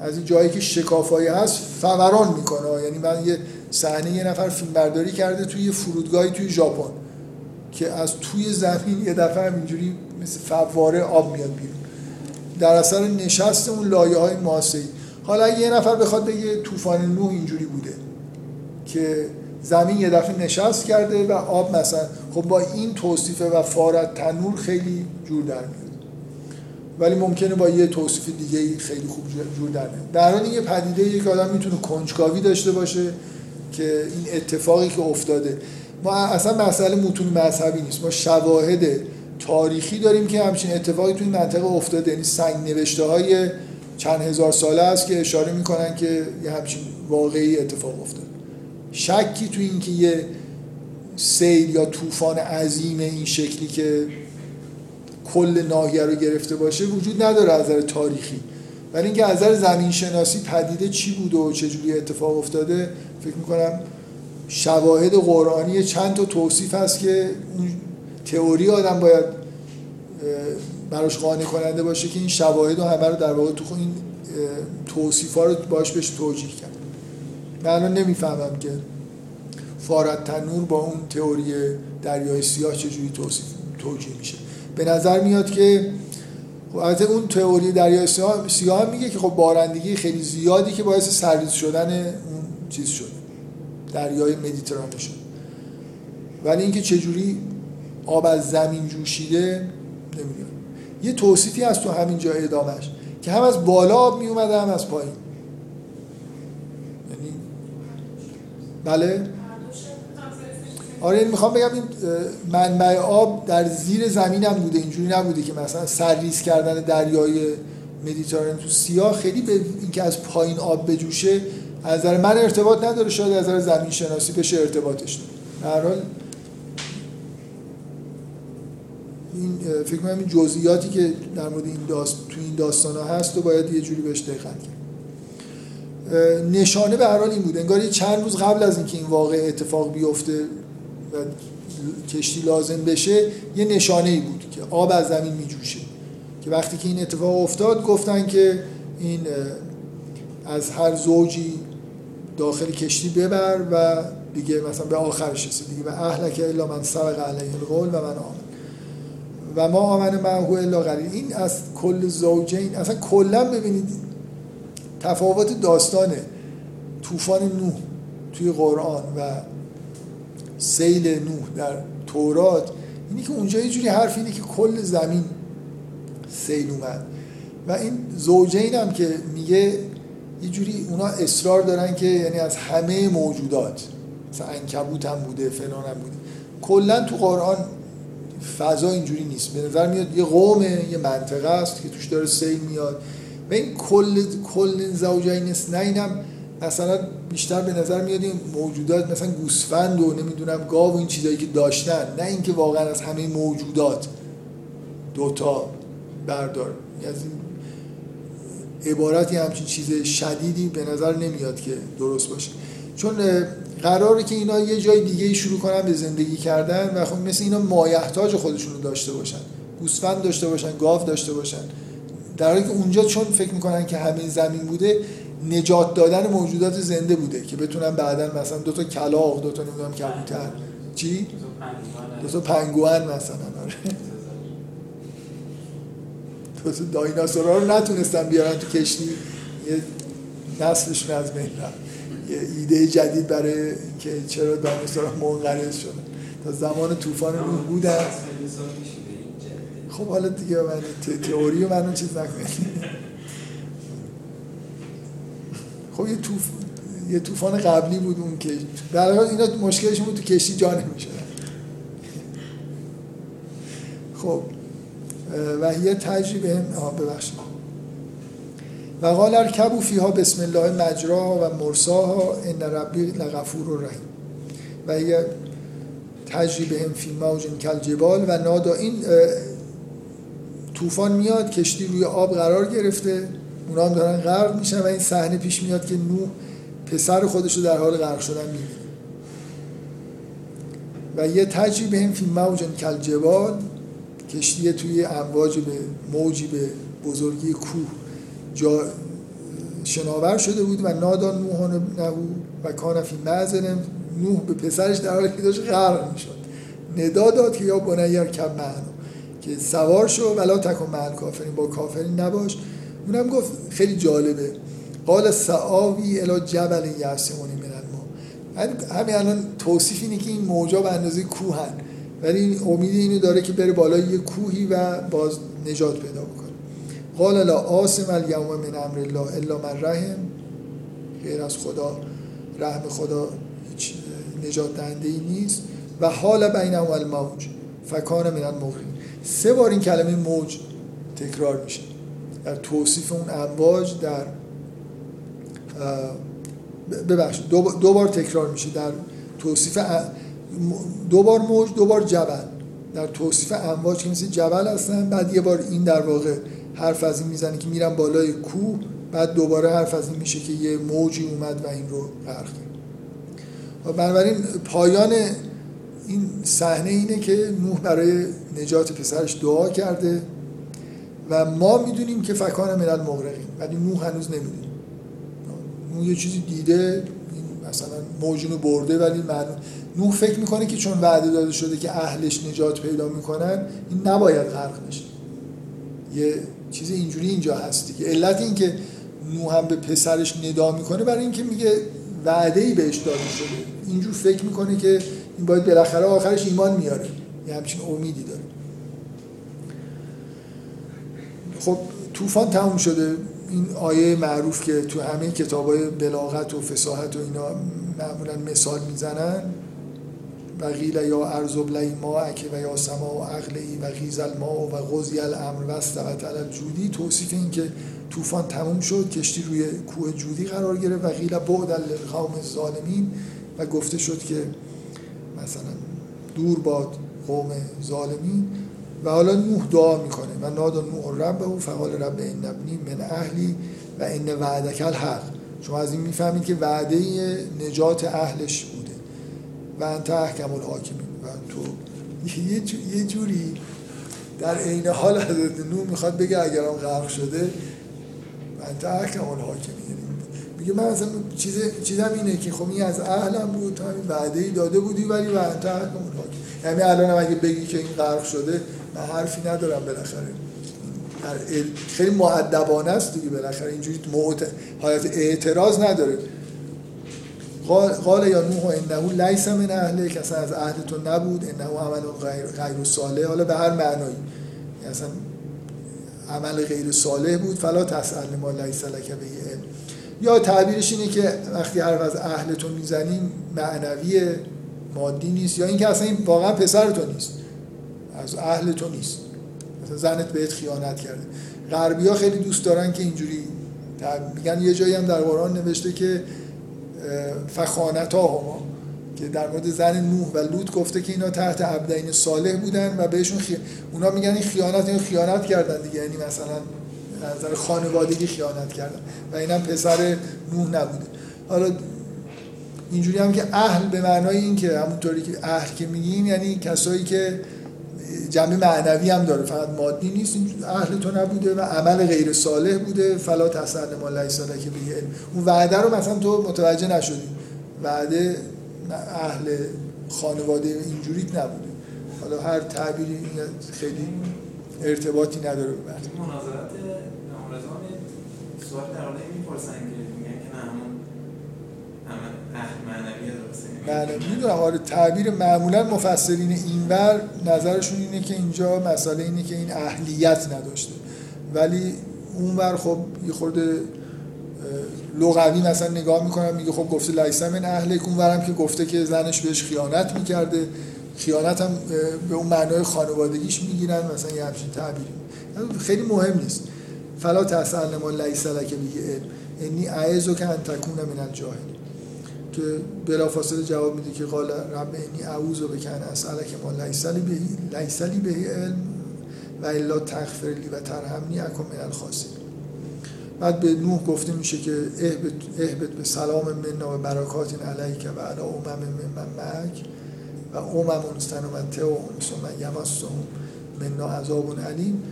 از این جایی که شکافایی هست فوران می‌کنه. یعنی من یه صحنه یه نفر فیلم برداری کرده توی یه فرودگاهی توی ژاپن که از توی زمین یه دفعه همینجوری مثل فواره آب میاد بیرون. در اثر نشست اون لایه های ماسه‌ای. حالا یه نفر بخواد بگه طوفان نوح اینجوری بوده که زمین یه دفعه نشست کرده و آب مثلا خب با این توصیفه و فارت تنور خیلی جور در میاد. ولی ممکنه با یه توصیف دیگه خیلی خوب جور در میاد. در حال یه پدیده یک آدم می‌تونه کنجکاوی داشته باشه که این اتفاقی که افتاده. ما اصلا مسئله متون مذهبی نیست. ما شواهد تاریخی داریم که همچین اتفاقی توی منطقه افتاده. یعنی سنگ نوشته های چند هزار ساله است که اشاره می‌کنن که یه همچین واقعی اتفاق افتاده شکی توی اینکه یه سیل یا طوفان عظیم این شکلی که کل ناحیه رو گرفته باشه وجود نداره از نظر تاریخی. ولی اینکه از نظر زمین شناسی پدیده چی بوده و چجوری اتفاق افتاده فکر می‌کنم شواهد قرآنی چند تا توصیف هست که اون تئوری آدم باید براش قانع کننده باشه که این شواهد و همه رو در واقع تو این توصیف ها رو باش بهش توجیه کرد. من الان نمی‌فهمم که فارت تنور با اون تئوری دریای سیاه چجوری توصیف توجیه میشه. به نظر میاد که خب از اون تئوری دریای سیاه, سیاه میگه که خب بارندگی خیلی زیادی که باعث سرریز شدن اون چیز شد دریای مدیترانه شد ولی اینکه چجوری آب از زمین جوشیده نمی‌دونم. یه توصیفی هست تو همین جای ادامش که هم از بالا آب می اومده هم از پایین. یعنی بله؟ آره می‌خوام بگم این منبع آب در زیر زمین هم بوده اینجوری نبوده که مثلا سرریز کردن دریای مدیترانه تو سیاه خیلی به اینکه از پایین آب بجوشه از نظر من ارتباط نداره شاید از نظر زمین شناسی بشه ارتباطش. در حال این فکر کنم این جزئیاتی که در مورد این داست تو این داستان ها هست و باید یه جوری بهش دقت کرد. نشانه به هر حال این بود. انگار یه چند روز قبل از اینکه این واقع اتفاق بیفته و کشتی لازم بشه یه نشانه ای بود که آب از زمین میجوشه. که وقتی که این اتفاق افتاد گفتن که این از هر زوجی داخل کشتی ببر و دیگه مثلا به آخرش رسید. دیگه به اهلک الا من سبق علیه القول و من آمن و ما آمن معهو الا این از کل زوجین اصلا کلا ببینید تفاوت داستان طوفان نوح توی قرآن و سیل نوح در تورات. اینی که اونجا یه جوری حرف اینه که کل زمین سیل اومد. و این زوجین هم که میگه یه جوری اونا اصرار دارن که یعنی از همه موجودات مثلا انکبوت هم بوده فلان هم بوده. کلا تو قرآن فضا اینجوری نیست. به نظر میاد یه قومه یه منطقه است که توش داره سیل میاد. و این کل کل زوجین اینم مثلا بیشتر به نظر میاد این موجودات مثلا گوسفند و نمی‌دونم گاو و این چیزایی که داشتن نه اینکه واقعا از همه موجودات دوتا بردار. از این عبارتی همچین چیز شدیدی به نظر نمیاد که درست باشه. چون قراره که اینا یه جای دیگه شروع کنن به زندگی کردن و خب مثل اینا مایحتاج خودشون رو داشته باشن. گوسفند داشته باشن گاو داشته باشن. در حالی که اونجا چون فکر می‌کنن که همین زمین بوده نجات دادن موجودات زنده بوده که بتونن بعدا مثلا دو تا کلاغ دو تا نمی‌دونم کبوتر. چی؟ دو تا پنگوئن مثلا آره. تو دایناسورها رو نتونستن بیارن تو کشتی. یه نسلشون از بین رفت. یه ایده جدید برای که چرا دایناسورها منقرض شدن. تا زمان طوفان نوح بودن خب حالا دیگه من تئوری و من چیز نکنید. خب یه طوف... یه طوفان قبلی بود اون که در حال اینا مشکلشون بود تو کشتی جا نمی‌شدن. خب و هی تجربه هم ببخشید. و قال ارکبوا فیها بسم الله مجراها و مرساها ان ربی لغفور رحیم و هی تجربه هم فی موج کل جبال و نادا این طوفان میاد کشتی روی آب قرار گرفته اونا هم دارن غرق میشن و این صحنه پیش میاد که نوح پسر خودش رو در حال غرق شدن می‌بینه. و یه تجربه هم فی موج کل جبال کشتی توی امواج به موجی به بزرگی کوه. جا شناور شده بود و نادا نوح نهو و کان فی معزل نوح به پسرش در حالی که داشت غرق می‌شد. ندا داد که یا بنیر کم معنا که سوار شو ولا تکن مع کافرین با کافرین نباش. اونم گفت خیلی جالبه. قال سعاوی الی جبل یعصمونی من همین- همین الان توصیف اینه که این موجا به اندازه کوهن. ولی این امید اینو داره که بره بالای یه کوهی و باز نجات پیدا بکنه. قال لا عاصم الیوم من امر الله الا من رحم. غیر از خدا رحم خدا نجات دهنده ای نیست. و حال بینهم الموج فکان من المغرقین سه بار این کلمه موج تکرار میشه. در توصیف اون امواج در ببخشید دو دو بار تکرار میشه. در توصیف دو بار موج دو بار جبل. در توصیف امواج که مثل جبل هستن بعد یه بار این در واقع حرف از این می‌زنه که میرن بالای کوه بعد دوباره حرف از این میشه که یه موجی اومد و این رو غرق کرد. و بنابراین پایان این صحنه اینه که نوح برای نجات پسرش دعا کرده و ما می‌دونیم که فکان من المغرقین ولی نوح هنوز نمی‌دونیم نوح یه چیزی دیده مثلا موجینو برده ولی معلوم نوح فکر می‌کنه که چون وعده داده شده که اهلش نجات پیدا می‌کنن این نباید غرق بشه. یه چیز اینجوری اینجا هستی که علت این که نوح هم به پسرش ندا می‌کنه برای اینکه میگه وعده ای بهش داده شده. اینجور فکر می‌کنه که این باید بالاخره آخرش ایمان میاره. یه همچین امیدی داره. خب طوفان تموم شده. این آیه معروف که تو همه کتاب های بلاغت و فساحت و اینا معمولا مثال می‌زنن. و غیل یا ارز ابلعی ما و یا سما و عقلی و غیز الماء و غزی الامر و استوت الجودی. توصیف این که طوفان تموم شد کشتی روی کوه جودی قرار گرفت. و غیل بعد للقوم الظالمین و گفته شد که مثلا دور باد قوم ظالمین و حالا نوح دعا می‌کنه. و نادا نوح ربه فقال رب این نبنی من اهلی و ان وعدک الحق. شما از این می‌فهمید که وعده نجات اهلش و انت احکم الحاکمین. و تو یه جو- یه جوری در عین حال حضرت نوح می‌خواد بگه اگرم غرق شده انت احکم الحاکمین. یعنی میگه من اصلا چیز چیزم اینه که خب این از اهلم بود تو همین وعده ای داده بودی ولی و انت احکم الحاکمین. یعنی الان هم اگه بگی که این غرق شده من حرفی ندارم بالاخره. خیلی معدبانه است دیگه بالاخره. اینجوری. حالت اعتراض نداره. قال, یا نوح انه لیس من اهله که از اهل تو نبود انه عمل غیر, غیر صالح. حالا به هر معنایی. یعنی اصلا عمل غیر صالح بود فلا تسأل ما لیس لک به علم. یا تعبیرش اینه که وقتی حرف از اهل تو می‌زنیم معنوی مادی نیست. یا اینکه اصلا این واقعا پسر تو نیست. از اهل تو نیست. مثلا زنت بهت خیانت کرده. غربی ها خیلی دوست دارن که اینجوری میگن یه جایی هم در قرآن نوشته که فخانت ها که در مورد زن نوح و لوط گفته که اینا تحت عبدین صالح بودن و بهشون خی... اونا میگن این خیانت این خیانت کردن دیگه. یعنی مثلا از نظر خانوادگی خیانت کردن. و اینم پسر نوح نبوده. حالا اینجوری هم که اهل به معنای این که همونطوری که اهل که میگیم یعنی کسایی که جنبه معنوی هم داره. فقط مادی نیست. اهل تو نبوده و عمل غیر صالح بوده. فلا تسأل ما لیس لک به اون وعده رو مثلا تو متوجه نشدی. وعده اهل خانواده اینجوریت نبوده. حالا هر تعبیری خیلی ارتباطی نداره به مناظرات امام سوال در این می‌پرسن که میگن که نه همون بله می‌دونم. آره تعبیر معمولا مفسرین اینور نظرشون اینه که اینجا مسئله اینه که این اهلیت نداشته. ولی اونور خب یه خورده لغوی مثلا نگاه می‌کنم میگه خب گفته لیسا من اهلک. اونورم که گفته که زنش بهش خیانت می‌کرده. خیانت هم به اون معنای خانوادگیش می‌گیرن. مثلا یه همچین تعبیری. خیلی مهم نیست. فلا تسأل ما لیس لک به علم انی اعظ که ان تکون من الجاهل. که بلافاصله جواب میده که قال رب انی اعوذ بک ان اسالک ما لیس لی به لیس لی به علم و الا تغفر لی و ترحمنی اکن من الخاسرین. بعد به نوح گفته میشه که اهبت, به سلام منا و برکات علیک و علی امم من معک و امم استنمته و ثم یمسهم منا عذاب علیم.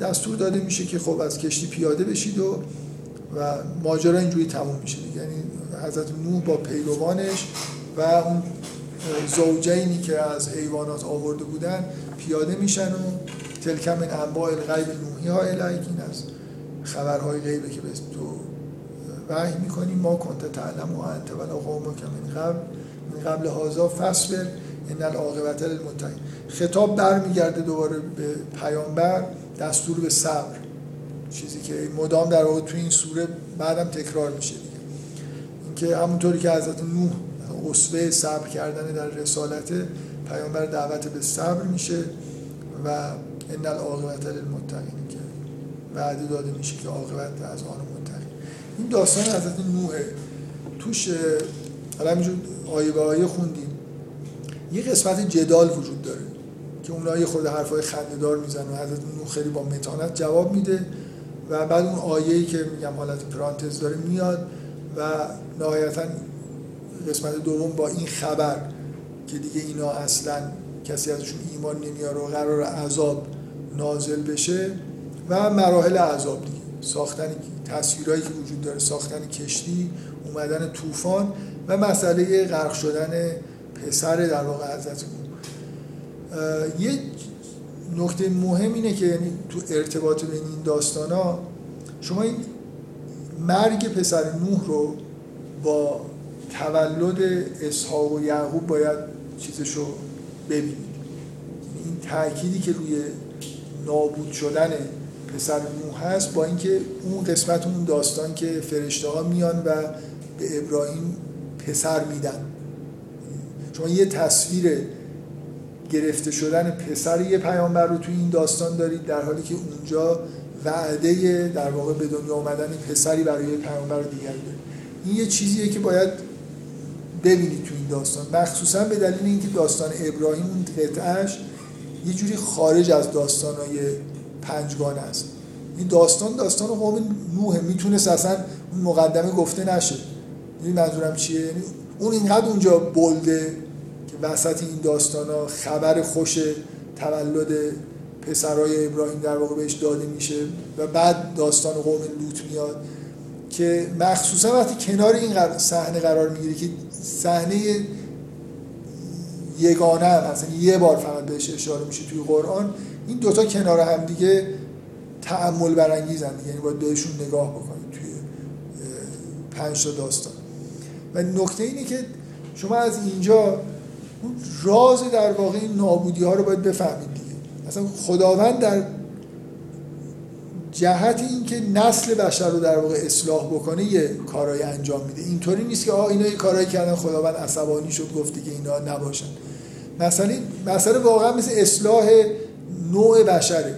دستور داده میشه که خب از کشتی پیاده بشید و و ماجرا اینجوری تموم میشه. یعنی حضرت نوح با پیروانش و اون زوجینی که از حیوانات آورده بودن پیاده میشن و تلک من انباء الغیب نوحی ها الیک این از خبرهای غیبه که به تو وحی می‌کنی ما کنت تعلم و انت ولا قومک من قبل من قبل هازا فصبر ان العاقبت للمتقین. خطاب برمیگرده دوباره به پیامبر دستور به صبر. چیزی که مدام در واقع تو این سوره بعدم تکرار میشه دیگه. اینکه همونطوری که حضرت نوح اسوه صبر کردن در رسالت پیامبر دعوت به صبر میشه و ان العاقبت للمتقین که وعده داده میشه که عاقبت از آن متقین. این داستان حضرت نوحه توش حالا همینجور آیه به آیه خوندیم. یه قسمت جدال وجود داره که اونها یه خود حرفای خنده‌دار می‌زنن و حضرت نوح خیلی با متانت جواب میده. و بعد اون آیه‌ای که میگم حالت پرانتز داره میاد و نهایتا قسمت دوم با این خبر که دیگه اینا اصلا کسی ازشون ایمان نمیاره و قرار عذاب نازل بشه و مراحل عذاب دیگه. ساختن تصویرهایی که وجود داره ساختن کشتی اومدن طوفان و مسئله غرق شدن پسر در واقع حضرت یه نکته مهم اینه که یعنی تو ارتباط بین این داستان ها شما این مرگ پسر نوح رو با تولد اسحاق و یعقوب باید چیزشو ببینید. این تأکیدی که روی نابود شدن پسر نوح هست با اینکه اون قسمت اون داستان که فرشته ها میان و به ابراهیم پسر میدن. شما یه تصویر گرفته شدن پسر یه پیامبر رو توی این داستان دارید در حالی که اونجا وعده در واقع به دنیا آمدن پسری برای پیامبر دیگر داره این یه چیزیه که باید ببینید تو این داستان. مخصوصا به دلیل اینکه داستان ابراهیم اون قطعش یه جوری خارج از داستانهای پنجگانه است. این داستان داستان قوم نوحه. می‌تونست اصلا مقدمه گفته نشه. این منظورم چیه؟ یعنی اون اینقدر اونجا بلده که وسط این داستان ها خبر خوش تولد پسرای ابراهیم در واقع بهش داده میشه و بعد داستان قوم لوط میاد که مخصوصا وقتی کنار این صحنه قرار می‌گیره که صحنه یگانه هم مثلا یه بار فقط بهش اشاره میشه توی قرآن این دوتا کنار هم دیگه تعمل برانگیزن یعنی باید بهشون نگاه بکنید توی پنج تا داستان. و نکته اینه که شما از اینجا اون راز در واقع این نابودی ها رو باید بفهمید دیگه. مثلا خداوند در جهت اینکه نسل بشر رو در واقع اصلاح بکنه یه کارهای انجام میده. اینطوری نیست که آه اینا یه کارهایی کردن خداوند عصبانی شد گفت که اینا نباشن. مثلا مسئله واقعا مثل اصلاح نوع بشره.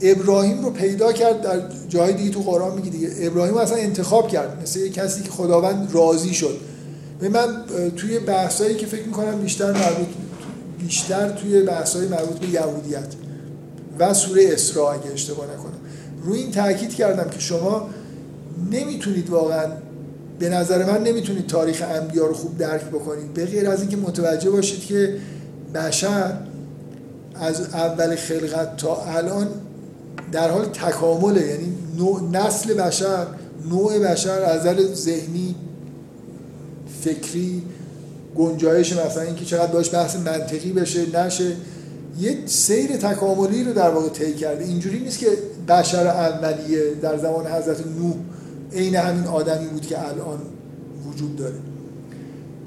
ابراهیم رو پیدا کرد در جای دیگه تو قرآن میگه دیگه. ابراهیم اصلا انتخاب کرد. مثل کسی که خداوند راضی شد. به من توی بحثایی که فکر می‌کنم بیشتر مربوط بیشتر توی بحثای مربوط به یهودیت و سوره اسراء اگه اشتباه نکنم. روی این تاکید کردم که شما نمی‌تونید واقعا به نظر من نمی‌تونید تاریخ انبیا رو خوب درک بکنید. به غیر از اینکه متوجه باشید که بشر از اول خلقت تا الان در حال تکامله. یعنی نسل بشر نوع بشر از نظر ذهنی فکری گنجایش مثلا اینکه چقدر باش بحث منطقی بشه نشه. یه سیر تکاملی رو در واقع طی کرده اینجوری نیست که بشر اولیه در زمان حضرت نوح عین همین آدمی بود که الان وجود داره.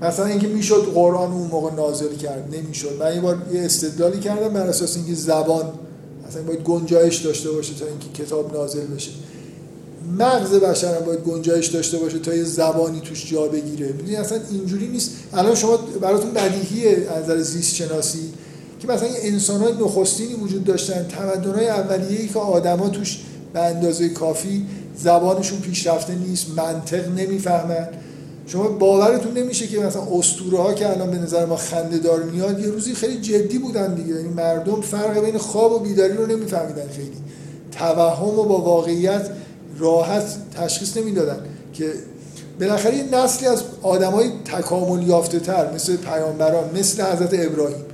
مثلا اینکه می‌شد قرآن اون موقع نازل کرد نمی‌شد. من یه بار یه استدلالی کردم بر اساس اینکه زبان مثلا باید گنجایش داشته باشه تا اینکه کتاب نازل بشه. مغز بشر هم باید گنجایش داشته باشه تا یه زبانی توش جا بگیره. می‌دونی اصلا اینجوری نیست. الان شما براتون بدیهیه از نظر زیست شناسی که مثلا انسان های نخستینی وجود داشتن تمدن های اولیه‌ای که آدما توش به اندازه کافی زبانشون پیشرفته نیست منطق نمی‌فهمن. شما باورتون نمیشه که مثلا اسطوره ها که الان به نظر ما خنده دار میاد یه روزی خیلی جدی بودن دیگه. یعنی مردم فرق بین خواب و بیداری رو نمیفهمیدن خیلی. توهم و با واقعیت راحت تشخیص نمی‌دادن که بالاخره یه نسلی از آدمای تکامل یافته تر مثل پیامبران مثل حضرت ابراهیم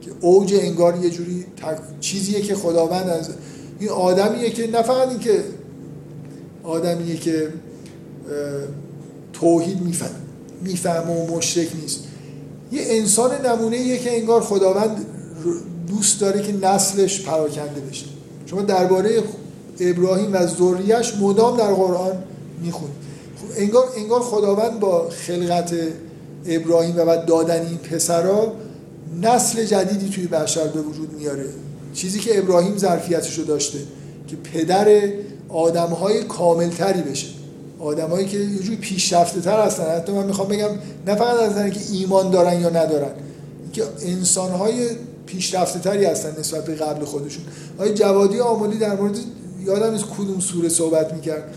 که اوج انگار یه جوری تک... چیزیه که خداوند از این آدمیه که نه فقط این که آدمیه که توحید میفهم می‌فهمه و مشرک نیست. یه انسان نمونه یه که انگار خداوند دوست داره که نسلش پراکنده بشه. شما درباره ابراهیم و ذریش مدام در قرآن می‌خونید خب انگار انگار خداوند با خلقت ابراهیم و بعد دادن این پسرا نسل جدیدی توی بشر به وجود میاره. چیزی که ابراهیم ظرفیتش رو داشته که پدر آدمهای کاملتری بشه. آدمایی که یه جوری پیشرفته تر هستن. حتی من می‌خوام بگم نه فقط از که ایمان دارن یا ندارن که انسانهای پیشرفته تری هستن نسبت به قبل خودشون. آقای جوادی آمولی در مورد یادم نیست کدوم سوره صحبت می‌کرد.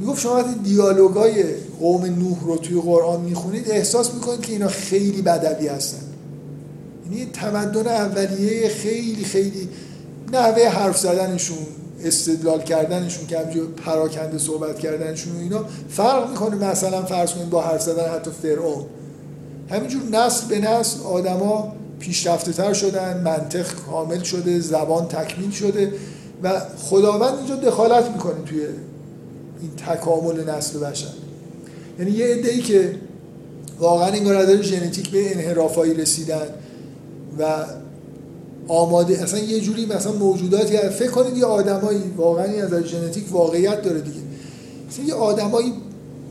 می‌گفت شما وقتی دیالوگای قوم نوح رو توی قرآن می‌خونید احساس می‌کنید که اینا خیلی بدوی هستن. یعنی تمدن اولیه خیلی خیلی نحوه حرف زدنشون استدلال کردنشون که همجور پراکنده صحبت کردنشون و اینا فرق می‌کنه مثلا فرض کنید با حرف زدن حتی فرعون. همینجور نسل به نسل آدما پیشرفته تر شدن منطق کامل شده زبان تکمیل شده. و خداوند اینجا دخالت می‌کنه توی این تکامل نسل بشر. یعنی یه عده که واقعا این نظر ژنتیک به انحرافایی رسیدن و آماده اصلا یه جوری مثلا موجوداتی هست فکر کنید یه آدمایی واقعا از ژنتیک واقعیت داره دیگه. مثلا یه آدمایی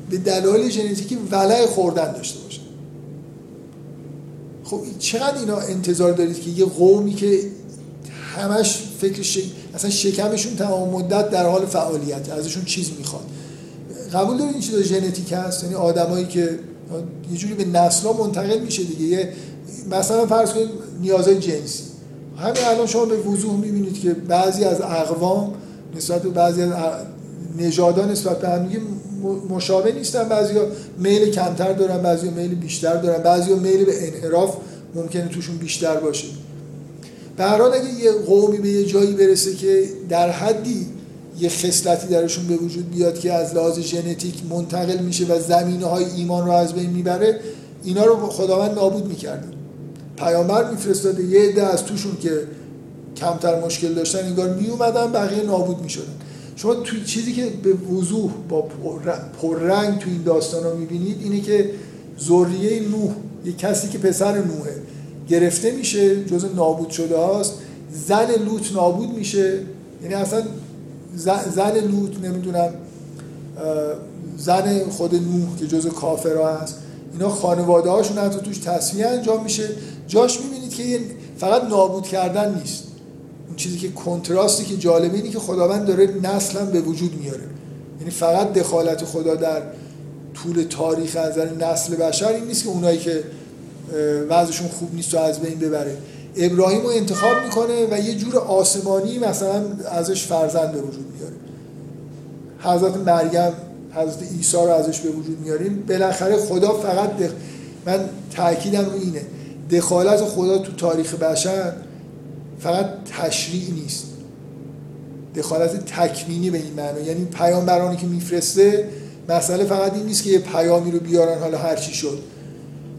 به دلایل ژنتیکی ولع خوردن داشته باشن خب چقدر اینا انتظار دارید که یه قومی که همش فکر ش... اصلا شکمشون تمام مدت در حال فعالیت ازشون چیز می‌خواد. قبول دارید این چیزا ژنتیک هست؟ یعنی آدمایی که یه جوری به نسلا منتقل میشه دیگه. یه مثلا فرض کنید نیازهای جنسی. همین الان شما به وضوح می‌بینید که بعضی از اقوام نسبت به بعضی از نژادها نسبت به هم مشابه نیستن. بعضیا میل کمتر دارن بعضیا میل بیشتر دارن. بعضیا میل به انحراف ممکنه توشون بیشتر باشه. به اگه یه قومی به یه جایی برسه که در حدی یه خصلتی درشون به وجود بیاد که از لحاظ ژنتیک منتقل میشه و زمینه های ایمان رو از بین می‌بره اینا رو خداوند نابود می‌کرده. پیامبر میفرستاده یه عده از توشون که کمتر مشکل داشتن انگار می اومدن بقیه نابود می‌شدن. شما توی چیزی که به وضوح با پررنگ تو این داستان رو می‌بینید اینه که ذریه نوح یه کسی که پسر نوحه. گرفته میشه جز نابود شده هاست. زن لوط نابود میشه. یعنی اصلا زن لوط نمی‌دونم زن خود نوح که جز کافرها هست. اینا خانواده هاشون حتی توش تصویه انجام میشه. جاش می‌بینید که فقط نابود کردن نیست. اون چیزی که کنتراستی که جالبه اینه که خداوند داره نسل هم به وجود میاره. یعنی فقط دخالت خدا در طول تاریخ از نسل بشر این نیست که اونایی که وضعشون خوب نیست و از بین ببره. ابراهیم رو انتخاب می‌کنه و یه جور آسمانی مثلا ازش فرزند به وجود میاره. حضرت مریم حضرت عیسی رو ازش به وجود میاریم. بالاخره خدا فقط دخ... من تاکیدم رو اینه. دخالت خدا تو تاریخ بشر فقط تشریع نیست. دخالت تکمینی به این معنی. یعنی پیامبرانی که میفرسته مسئله فقط این نیست که یه پیامی رو بیارن حالا هرچی شد.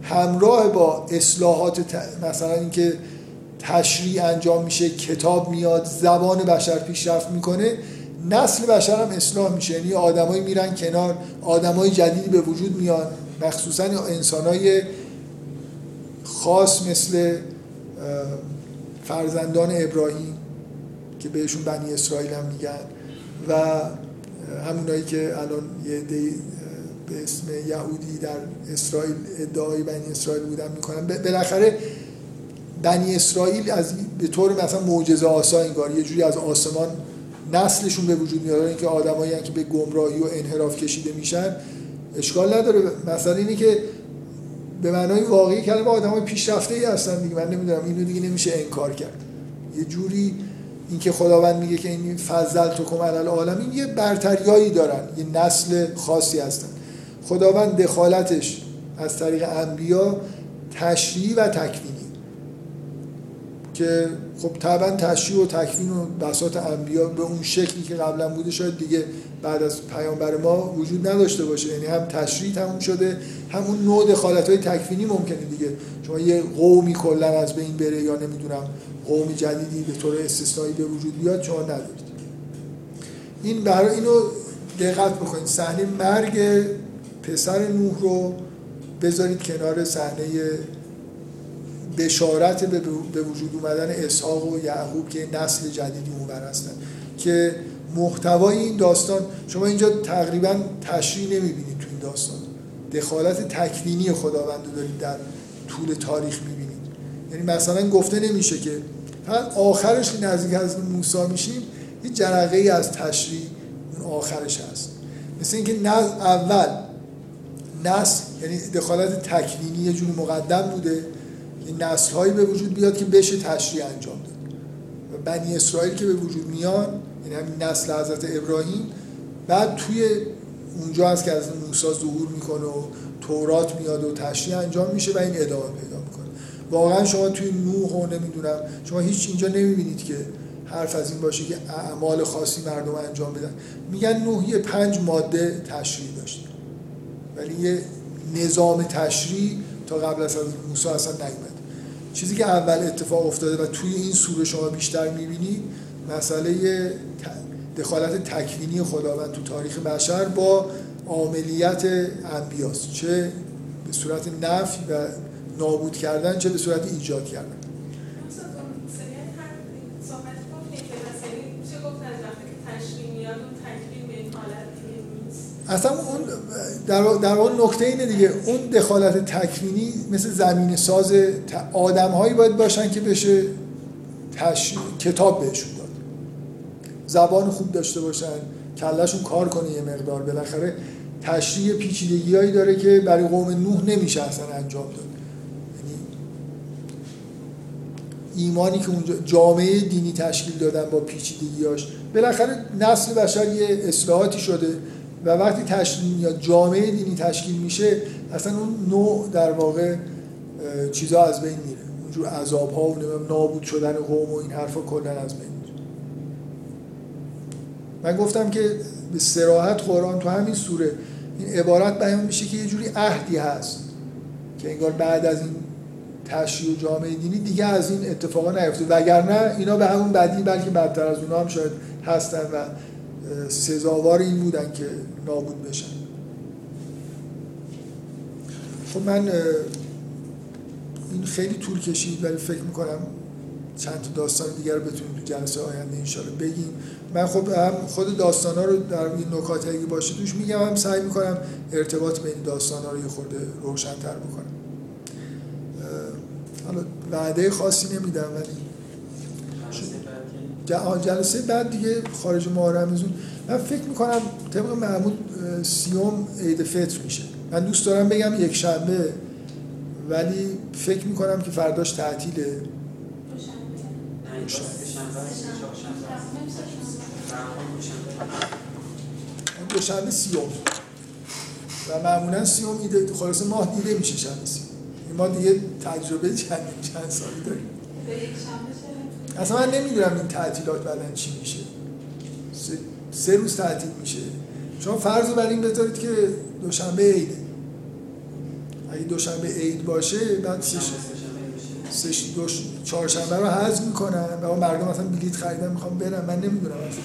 همراه با اصلاحات. مثلا اینکه تشریع انجام میشه کتاب میاد زبان بشر پیشرفت می‌کنه نسل بشر هم اصلاح میشه یعنی آدمایی میرن کنار آدمای جدیدی به وجود میان مخصوصا انسانای خاص مثل فرزندان ابراهیم که بهشون بنی اسرائیل هم میگن و همونایی که الان یه به اسم یهودی در اسرائیل ادعای بنی اسرائیل بودن می‌کنن. بالاخره بنی اسرائیل از به طور مثلا معجزه آسا انگار یه جوری از آسمان نسلشون به وجود میاد. اینکه آدمایی که به گمراهی و انحراف کشیده میشن اشکال نداره. مثلا اینی که به معنای واقعی کلمه آدمای پیشرفته ای هستن دیگه. من نمی‌دونم اینو دیگه نمیشه انکار کرد. یه جوری اینکه خداوند میگه که این فضل تو کم علل العالمین یه برتریایی دارن یه نسل خاصی هستن. خداوند دخالتش از طریق انبیا تشریع و تکوینی. که خب طبعا تشریع و تکوین و بساط انبیا به اون شکلی که قبلا بوده شاید دیگه بعد از پیامبر ما وجود نداشته باشه. یعنی هم تشریع تموم شده همون نوع دخالت های تکوینی ممکنه دیگه. شما یه قومی کلا از بین بره یا نمی‌دونم قومی جدیدی به طور استثنایی به وجود بیاد شما ندارید. این برای اینو دقت بکنید. صحنه مرگ پسر نوح رو بذارید کنار صحنه بشارت به وجود اومدن اسحاق و یعقوب که نسل جدیدی اونور هستن. که محتوای این داستان شما اینجا تقریبا تشریح نمی‌بینید تو این داستان. دخالت تکوینی خداوند رو دارید در طول تاریخ می‌بینید. یعنی مثلا گفته نمیشه که آخرش که نزدیک از موسی میشیم یه جرقه ای از تشریح اون آخرش هست. مثل اینکه نه اول نسل یعنی دخالت تکوینی یه جور مقدم بوده این نسل هایی به وجود بیاد که بشه تشریع انجام داد. و بنی اسرائیل که به وجود میان یعنی همین نسل حضرت ابراهیم بعد توی اونجا هست که از موسی ظهور می‌کنه و تورات میاد و تشریع انجام میشه و این ادامه پیدا می‌کنه. واقعا شما توی نوح و نمی‌دونم شما هیچ اینجا نمی‌بینید که حرف از این باشه که اعمال خاصی مردم انجام بدن. میگن نوح یه پنج ماده تشریع داشته. ولی یه نظام تشریع تا قبل از موسی اصلا نیومد. چیزی که اول اتفاق افتاده و توی این سوره شما بیشتر می‌بینید مسئله دخالت تکوینی خداوند تو تاریخ بشر با عاملیت انبیاست. چه به صورت نفی و نابود کردن چه به صورت ایجاد کردن. اصلا اون در در واقع نکته اینه دیگه. اون دخالت تکوینی مثل زمین ساز آدم هایی باید باشن که بشه تش... کتاب بهشون داد. زبان خوب داشته باشن کلشون کار کنه یه مقدار. بالاخره تشریع پیچیدگی هایی داره که برای قوم نوح نمیشه اصلا انجام داد. یعنی ایمانی که اونجا جامعه دینی تشکیل دادن با پیچیدگیاش بالاخره نسل بشر یه اصلاحاتی شده. و وقتی تشکیل یا جامعه دینی تشکیل میشه اصلا اون نوع در واقع چیزا از بین میره. اونجور عذاب ها و نابود شدن قوم و این حرفا کلا از بین میره. من گفتم که به سراحت قرآن تو همین سوره این عبارت بیان میشه که یه جوری عهدی هست که انگار بعد از این تشریع و جامعه دینی دیگه از این اتفاقا نیفته. وگرنه اینا به همون بدی بلکه بدتر از اونا هم شاید هستن و سزاوار این بودن که نابود بشن. خب من این خیلی طول کشید ولی فکر می‌کنم چند تا داستان دیگر رو بتونیم تو جلسه آینده انشالله بگیم. من خب هم خود داستان ها رو در این نکات اگه باشه توش میگم هم سعی می‌کنم ارتباط بین داستان ها رو یه خورده روشن‌تر بکنم. حالا وعده خاصی نمیدم ولی جلسه بعد که- ج- آه، جلسه بعد دیگه خارج ماه رمضان من فکر می‌کنم طبق معمول سیوم عید فطر میشه. من دوست دارم بگم یک شنبه ولی فکر می‌کنم که فرداش تعطیله. دوشنبه سیوم. و معمولا سیوم عیده خلاصه ماه دیده میشه شنبه سیوم. این ما دیگه تجربه چند چند سالی داریم. به یک شنبه؟ اصلا من نمی‌دونم این تعطیلات بعدا چی میشه. سه, سه روز تعطیل میشه. شما فرض رو بر این بذارید که دوشنبه عیده. اگه دوشنبه عید باشه بعد سه دوش چهارشنبه رو حذف می‌کنن و مردم مثلا بلیط خریدن می‌خوام برن. من نمی‌دونم اصلا.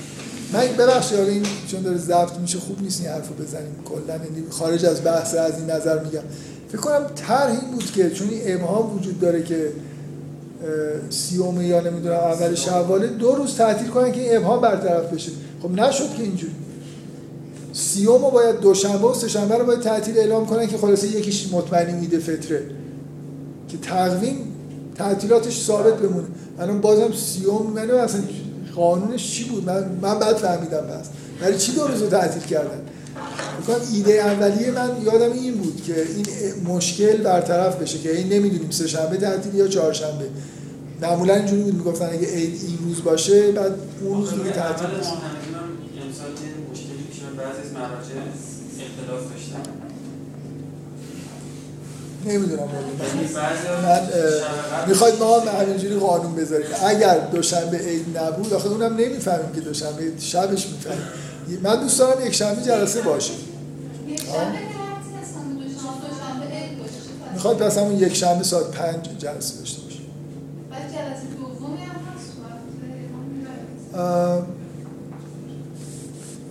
من ببخشید حالا این چون داره ضبط میشه خوب نیست این حرفو بزنیم. کلا خارج از بحث از این نظر میگم. فکر کنم طرح این بود که چون این ابهام وجود داره که سیومه یا نمی‌دونم اول شواله دو روز تعطیل کنن که ابهام برطرف بشه. خب نشد که اینجوری. سیوم باید دوشنبه و سهشنبه رو باید تعطیل اعلام کنن که خلاصه یکیش مطمئنی میده فطره. که تقویم تعطیلاتش ثابت بمونه. الان بازم سیوم من اصلا قانونش چی بود؟ من من بعد فهمیدم بس. برای چی دو روز رو تعطیل کردن؟ ایده اولیه من یادم این بود که این مشکل برطرف بشه که این نمی‌دونیم سه شنبه تعطیل یا چهارشنبه معمولا اینجوری بود می‌گفتن اگه عید این روز باشه بعد اون روز دیگه تعطیل یه مشکلی پیش. بعضی از مراجع اختلاف داشتن. نمی‌دونم یعنی من می‌خواید ما هم همینجوری قانون بذاریم. اگر دوشنبه عید نبود آخه اونم نمی‌فهمیم که دوشنبه شبش می‌فهمیم. من دوست دارم یک شنبه جلسه باشه. می‌خواد پس همون یک شنبه ساعت پنج جلسه داشته باشه. هم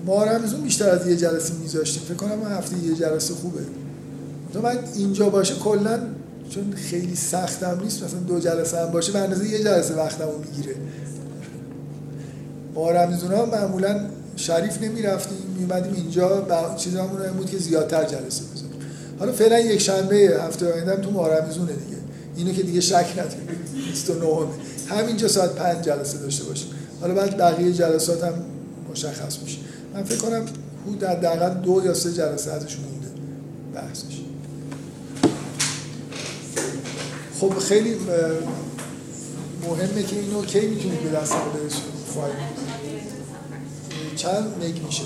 ما رمزون بیشتر از یه جلسه میذاشتیم. فکر کنم هفته یه جلسه خوبه. تو من اینجا باشه کلا چون خیلی سختم نیست مثلا دو جلسه هم باشه به اندازه یه جلسه وقتمو می‌گیره. ما رمزون ها معمولا شریف نمی‌رفتیم میومدیم اینجا با چیزامون این بود که زیادتر جلسه بذاریم. حالا فعلا یک شنبه هفته آینده تو مارمزونه دیگه. اینو که دیگه شک نداریم. 29 همینجا ساعت پنج جلسه داشته باشیم. حالا بعد بقیه جلسات هم مشخص میشه. من فکر کنم حدود حداقل دو یا سه جلسه ازش مونده. بحثش. خب خیلی مهمه که اینو کی می‌تونید به دست برسونید فایل. چند مگ میشه.